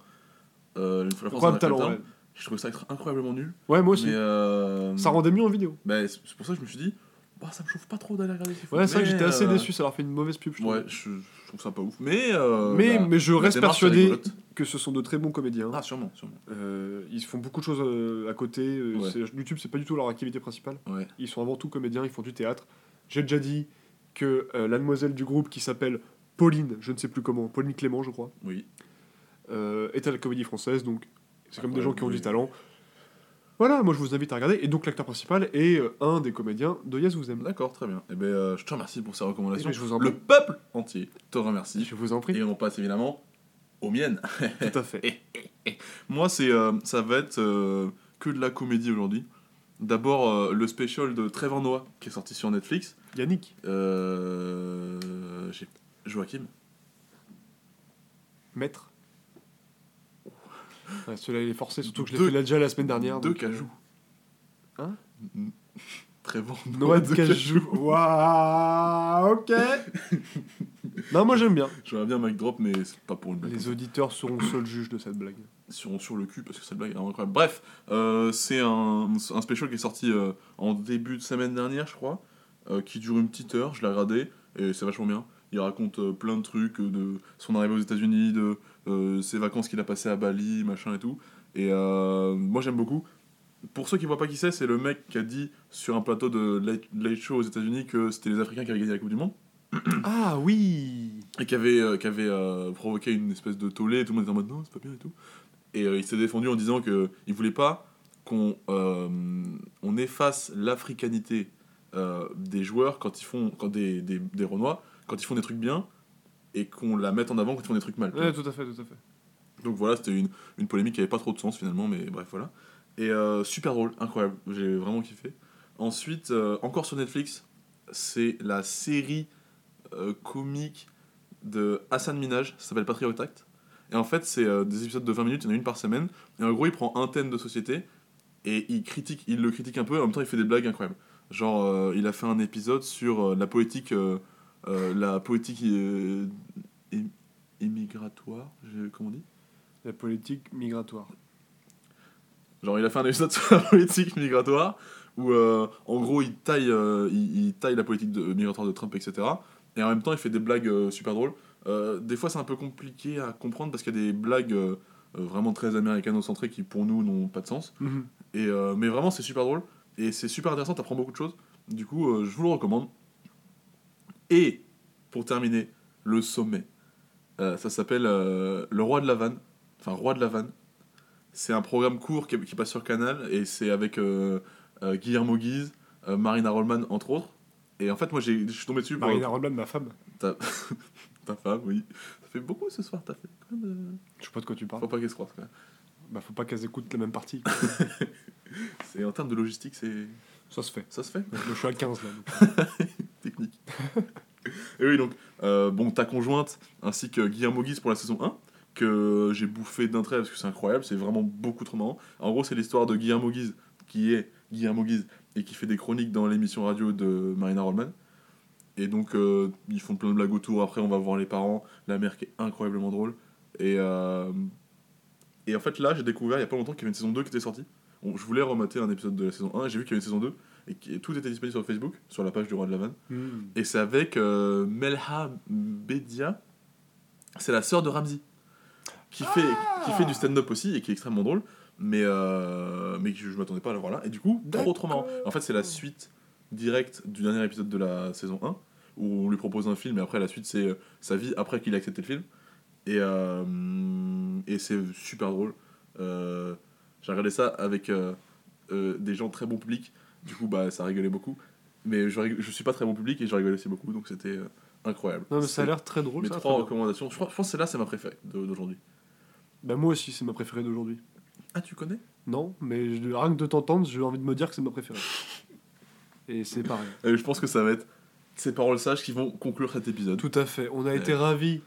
Euh, la France
talent, ouais.
Je trouvais ça être incroyablement nul.
Ouais, moi aussi.
Mais, euh,
Ça rendait mieux en vidéo.
bah, c'est pour ça que je me suis dit, bah, ça me chauffe pas trop d'aller regarder ces films.
Ouais, c'est vrai que j'étais assez
euh,
déçu, ça leur fait une mauvaise pub. je trouve.
Ouais, je, je trouve ça pas ouf. Mais. euh,
mais,
la-
mais je reste persuadé. Que ce sont de très bons comédiens.
Ah, sûrement, sûrement.
Euh, ils font beaucoup de choses euh, à côté. euh,
Ouais.
c'est- YouTube, c'est pas du tout leur activité principale.
Ouais.
Ils sont avant tout comédiens, ils font du théâtre. J'ai déjà dit que euh, la demoiselle du groupe qui s'appelle Pauline, je ne sais plus comment, Pauline Clément, je crois,
Oui.
euh, est à la comédie française, donc c'est comme des gens qui ont du talent. Voilà, moi je vous invite à regarder. Et donc l'acteur principal est euh, un des comédiens de Yes Vous Aime.
D'accord, très bien. Et ben, euh, je te remercie pour ces recommandations.
Eh ben, je vous en
Le peuple entier te remercie.
Je vous en prie.
Et on passe évidemment aux miennes.
Tout à fait.
Moi, c'est, euh, ça va être euh, que de la comédie aujourd'hui. D'abord, euh, le special de Trevor Noah qui est sorti sur Netflix.
Yannick,
j'ai Joachim.
maître. Ouais, Celui-là il est forcé, surtout que je l'ai
Deux-
fait là déjà la semaine dernière.
Deux
donc,
cajous.
Hein?
Trevor
Noix de cajou. Waouh, ok. non, moi j'aime bien.
J'aurais bien Mike Drop, mais c'est pas pour une blague.
Les auditeurs seront seuls juges de cette blague.
sur, sur le cul parce que cette blague est incroyable. Bref, euh, c'est un, un special qui est sorti euh, en début de semaine dernière, je crois, euh, qui dure une petite heure. Je l'ai regardé et c'est vachement bien. Il raconte euh, plein de trucs de son arrivée aux États-Unis, de euh, ses vacances qu'il a passées à Bali, machin et tout. Et euh, moi j'aime beaucoup. Pour ceux qui voient pas qui c'est, c'est le mec qui a dit sur un plateau de Late, Late Show aux États-Unis que c'était les Africains qui avaient gagné la Coupe du Monde
Ah oui
et qui avait, euh, qui avait euh, provoqué une espèce de tollé, tout le monde était en mode non, c'est pas bien et tout. Et euh, il s'est défendu en disant que il voulait pas qu'on on efface l'africanité des joueurs quand ils font quand des, des, des Renois, quand ils font des trucs bien et qu'on la mette en avant quand ils font des trucs mal.
Ouais, tout à fait, tout à fait.
Donc voilà, c'était une, une polémique qui avait pas trop de sens finalement, mais bref, voilà. Et super drôle, incroyable, j'ai vraiment kiffé. Ensuite, encore sur Netflix, c'est la série euh, comique de Hassan Minaj, ça s'appelle Patriot Act. Et en fait, c'est euh, des épisodes de 20 minutes, il y en a une par semaine. Et en gros, il prend un thème de société et il, critique, il le critique un peu, et en même temps, il fait des blagues incroyables. Genre, euh, il a fait un épisode sur la euh, la poétique é- immigratoire, je- comment on dit?
La politique migratoire.
Genre, il a fait un épisode sur la politique migratoire où, en gros, il taille, il, il taille la politique de, migratoire de Trump, etc. Et en même temps, il fait des blagues euh, super drôles. Euh, des fois, c'est un peu compliqué à comprendre parce qu'il y a des blagues euh, vraiment très américano-centrées qui, pour nous, n'ont pas de sens. Et, euh, mais vraiment, c'est super drôle. Et c'est super intéressant, t'apprends beaucoup de choses. Du coup, je vous le recommande. Et, pour terminer, le sommet. Ça s'appelle Le Roi de la Vanne. Enfin, Roi de la Vanne. C'est un programme court qui, qui passe sur Canal. Et c'est avec Guillermo Guise, Marina Rollman, entre autres. Et en fait, moi, j'ai- je suis tombé dessus pour...
Marina Rollman, ma femme.
Ta... ta femme, oui. Ça fait beaucoup ce soir, t'as fait euh,
Je sais pas de quoi tu parles.
Faut pas qu'elle se croise, même.
Bah, faut pas qu'elles écoutent la même partie.
C'est en termes de logistique, c'est
Ça se fait.
ça se fait,
je suis à 15 là. donc.
technique. Et oui, donc euh, bon, ta conjointe ainsi que Guillermo Guise pour la saison 1 que j'ai bouffé d'un trait parce que c'est incroyable, c'est vraiment beaucoup trop marrant. En gros, c'est l'histoire de Guillermo Guise qui est Guillermo Guise et qui fait des chroniques dans l'émission radio de Marina Rollman. Et donc euh, ils font plein de blagues autour. Après, on va voir les parents, la mère qui est incroyablement drôle. Et euh, et en fait là, j'ai découvert il y a pas longtemps qu'il y avait une saison 2 qui était sortie. Bon, je voulais remater un épisode de la saison 1 et j'ai vu qu'il y avait une saison 2 et que tout était disponible sur Facebook, sur la page du Roi de la Vanne.
Hmm.
Et c'est avec euh, Melha Bedia, c'est la sœur de Ramsey, qui fait, qui fait du stand-up aussi et qui est extrêmement drôle, mais, euh, mais je, je m'attendais pas à la voir là. Et du coup, trop trop marrant. En fait, c'est la suite directe du dernier épisode de la saison 1, où on lui propose un film et après la suite c'est euh, sa vie après qu'il a accepté le film. Et, euh, et c'est super drôle. Euh, J'ai regardé ça avec euh, euh, des gens très bon public, du coup bah ça rigolait beaucoup. Mais je, je suis pas très bon public et je rigolais aussi beaucoup, donc c'était euh, incroyable.
Non, mais ça a l'air très drôle.
Mes
ça,
trois recommandations. Je, je pense que celle-là, c'est ma préférée d'aujourd'hui.
Bah, moi aussi, c'est ma préférée d'aujourd'hui.
Ah, tu connais?
Non, mais je- rien que de t'entendre, j'ai envie de me dire que c'est ma préférée. Et c'est pareil.
Je pense que ça va être ces paroles sages qui vont conclure cet épisode.
Tout à fait. On a
Ouais.
été ravis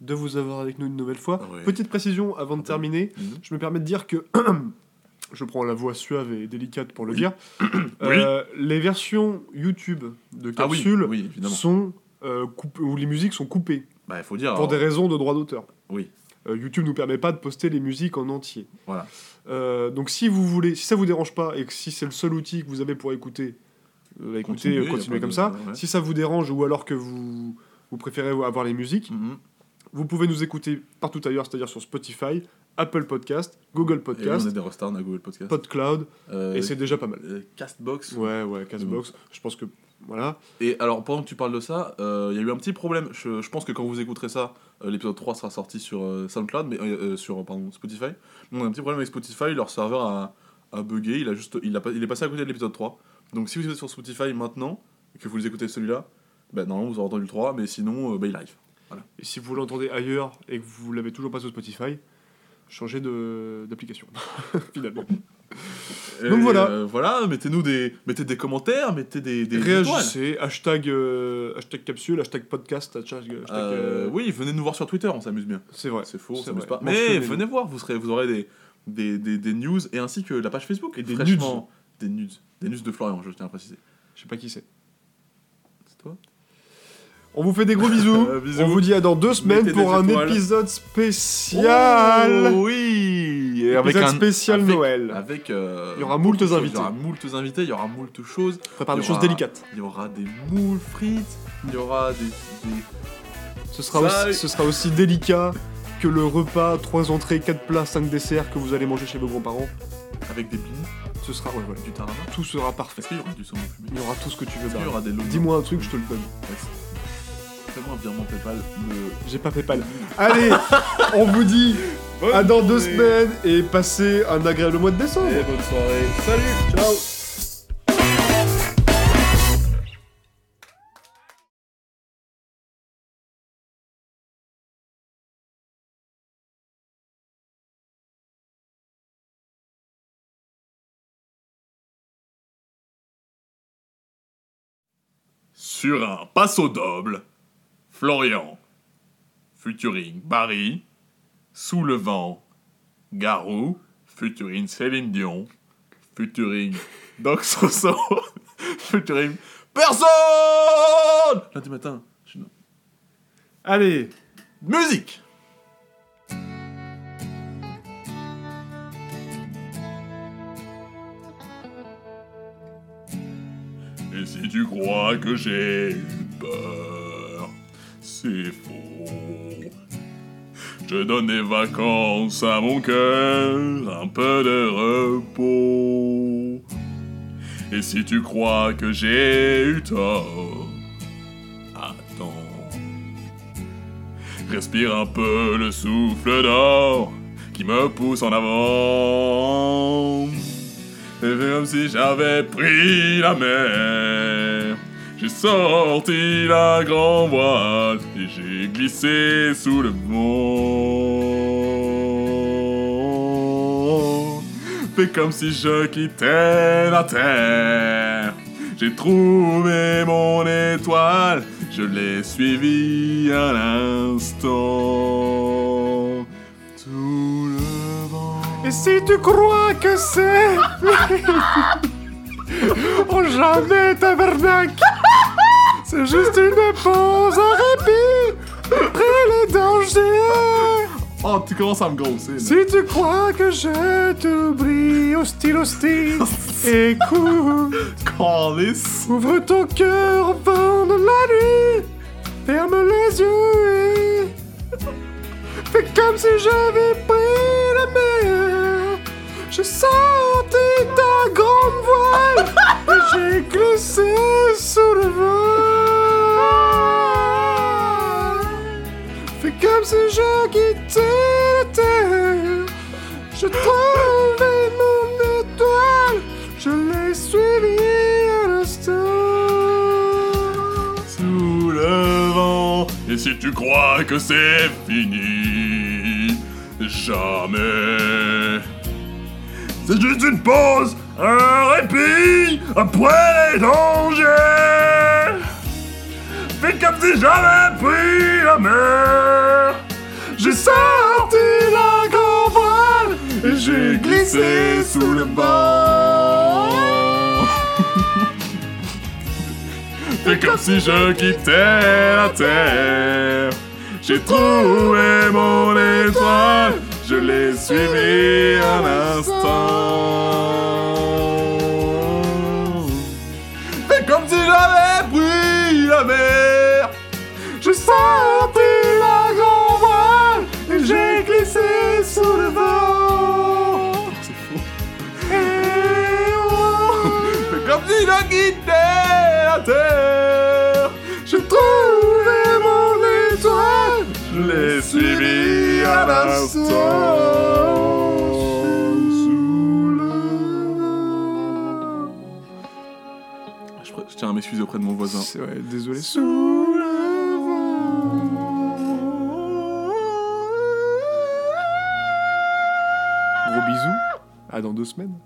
de vous avoir avec nous une nouvelle fois.
Ouais.
Petite précision avant de terminer.
Mhm.
Je me permets de dire que je prends la voix suave et délicate pour le
Oui.
dire. Euh, les versions YouTube de
Ah oui,
capsules
oui, évidemment.
sont euh, coupées, où les musiques sont coupées
Bah, il faut dire.
pour
alors,
des raisons de droit d'auteur.
Oui.
Euh, YouTube nous permet pas de poster les musiques en entier.
Voilà.
Euh, donc si vous voulez, si ça vous dérange pas et que si c'est le seul outil que vous avez pour écouter, euh, écoutez,
Continuez,
comme
de-
ça.
ouais.
Si ça vous dérange ou alors que vous vous préférez avoir les musiques,
Mhm.
vous pouvez nous écouter partout ailleurs, c'est-à-dire sur Spotify, Apple Podcast, Google
Et on
Podcast,
est des restars, on a Google Podcast.
PodCloud,
Euh,
et c'est déjà pas mal.
euh, Castbox.
Ouais, ouais, Castbox. Je pense que voilà.
Et alors, pendant que tu parles de ça, euh, il y a eu un petit problème. Je, je pense que quand vous écouterez ça, l'épisode 3 sera sorti sur euh, SoundCloud, mais euh, euh, sur pardon, Spotify. On a un petit problème avec Spotify, leur serveur a, a bugué, il, a juste, il, a, il est passé à côté de l'épisode 3. Donc si vous êtes sur Spotify maintenant, et que vous les écoutez celui-là, bah, normalement vous aurez entendu le 3, mais sinon, euh, bah, il arrive.
Et si vous l'entendez ailleurs et que vous l'avez toujours pas sur Spotify, changez d'application. Finalement. Donc voilà.
euh, voilà, mettez-nous des, mettez des commentaires, mettez des, des.
Réagissez, hashtag, euh, hashtag capsule, hashtag podcast, hashtag.
Euh, oui, venez nous voir sur Twitter, on s'amuse bien.
C'est vrai.
C'est faux, on s'amuse pas. Mais venez voir, vous, serez, vous aurez des, des, des, des news et ainsi que la page Facebook.
Et des
fraîchement- Des nudes. Des news de Florian, je tiens à préciser.
Je sais pas qui c'est.
C'est toi?
On vous fait des gros bisous.
Bisous.
On vous dit à dans deux semaines
Mettez
pour un épisode spécial.
Oh, oui Et
Épisode spécial
avec-
Noël.
Avec. euh,
Il y aura moult invités.
Il y aura moult invités, il y aura moult choses.
Prépare
Il
des choses délicates.
Il y aura des moules frites, il y aura des. des-
Ce sera,
Ça-
aussi, ce sera aussi délicat que le repas 3 entrées, 4 plats, 5 desserts que vous allez manger chez vos grands-parents.
avec des beans,
Ce sera, ouais, voilà.
du tarama.
Tout sera parfait.
Est-ce qu'il y aura du saumon fumé
Il y aura tout ce que tu veux.
Y aura des lots
Dis-moi un truc, je te le donne.
Fais-moi un virement PayPal.
J'ai pas PayPal. Allez, on vous dit à dans deux semaines et passez un agréable mois de décembre.
Et bonne soirée. Salut
Ciao.
Sur un passo double, Florian, featuring Barry, Sous le vent, Garou, featuring Céline Dion, featuring Doc Soso, featuring personne! Lundi matin, je-
Allez,
musique! Et si tu crois que j'ai eu peur, c'est faux. Je donne des vacances à mon cœur, un peu de repos. Et si tu crois que j'ai eu tort, attends. Respire un peu le souffle d'or qui me pousse en avant. Et fais comme si j'avais pris la mer. J'ai sorti la grand voile et j'ai glissé sous le vent. Fais comme si je quittais la terre. J'ai trouvé mon étoile, je l'ai suivi à l'instant. Sous le vent.
Et si tu crois que c'est... oh jamais, tabernacle C'est juste une pause, un répit après les dangers
Oh, tu commences à me grosser.
Si tu crois que je t'oublie, hostile, hostile, écoute,
Calice.
ouvre ton cœur au vent de la nuit, ferme les yeux et fais comme si j'avais pris la mer. J'ai senti ta grande voile et j'ai glissé sous le vent. Fais comme si je quittais la terre. Je trouvais mon étoile, je l'ai suivi à l'instant.
Sous le vent. Et si tu crois que c'est fini, jamais. C'est juste une pause, un répit après les dangers. Fais comme si j'avais pris la mer.
J'ai sorti la grande voile et j'ai glissé sous le vent.
Fais comme si je quittais la terre. J'ai trouvé mon étoile, je l'ai suivi un instant. Fais comme si j'avais pris la mer.
J'ai sorti la grande voile et j'ai glissé sous le vent.
C'est faux.
Et oh,
comme si je quittais la terre. Je tiens à m'excuser auprès de mon voisin.
C'est vrai, désolé. Sous le vent. Gros bisous. À dans deux semaines.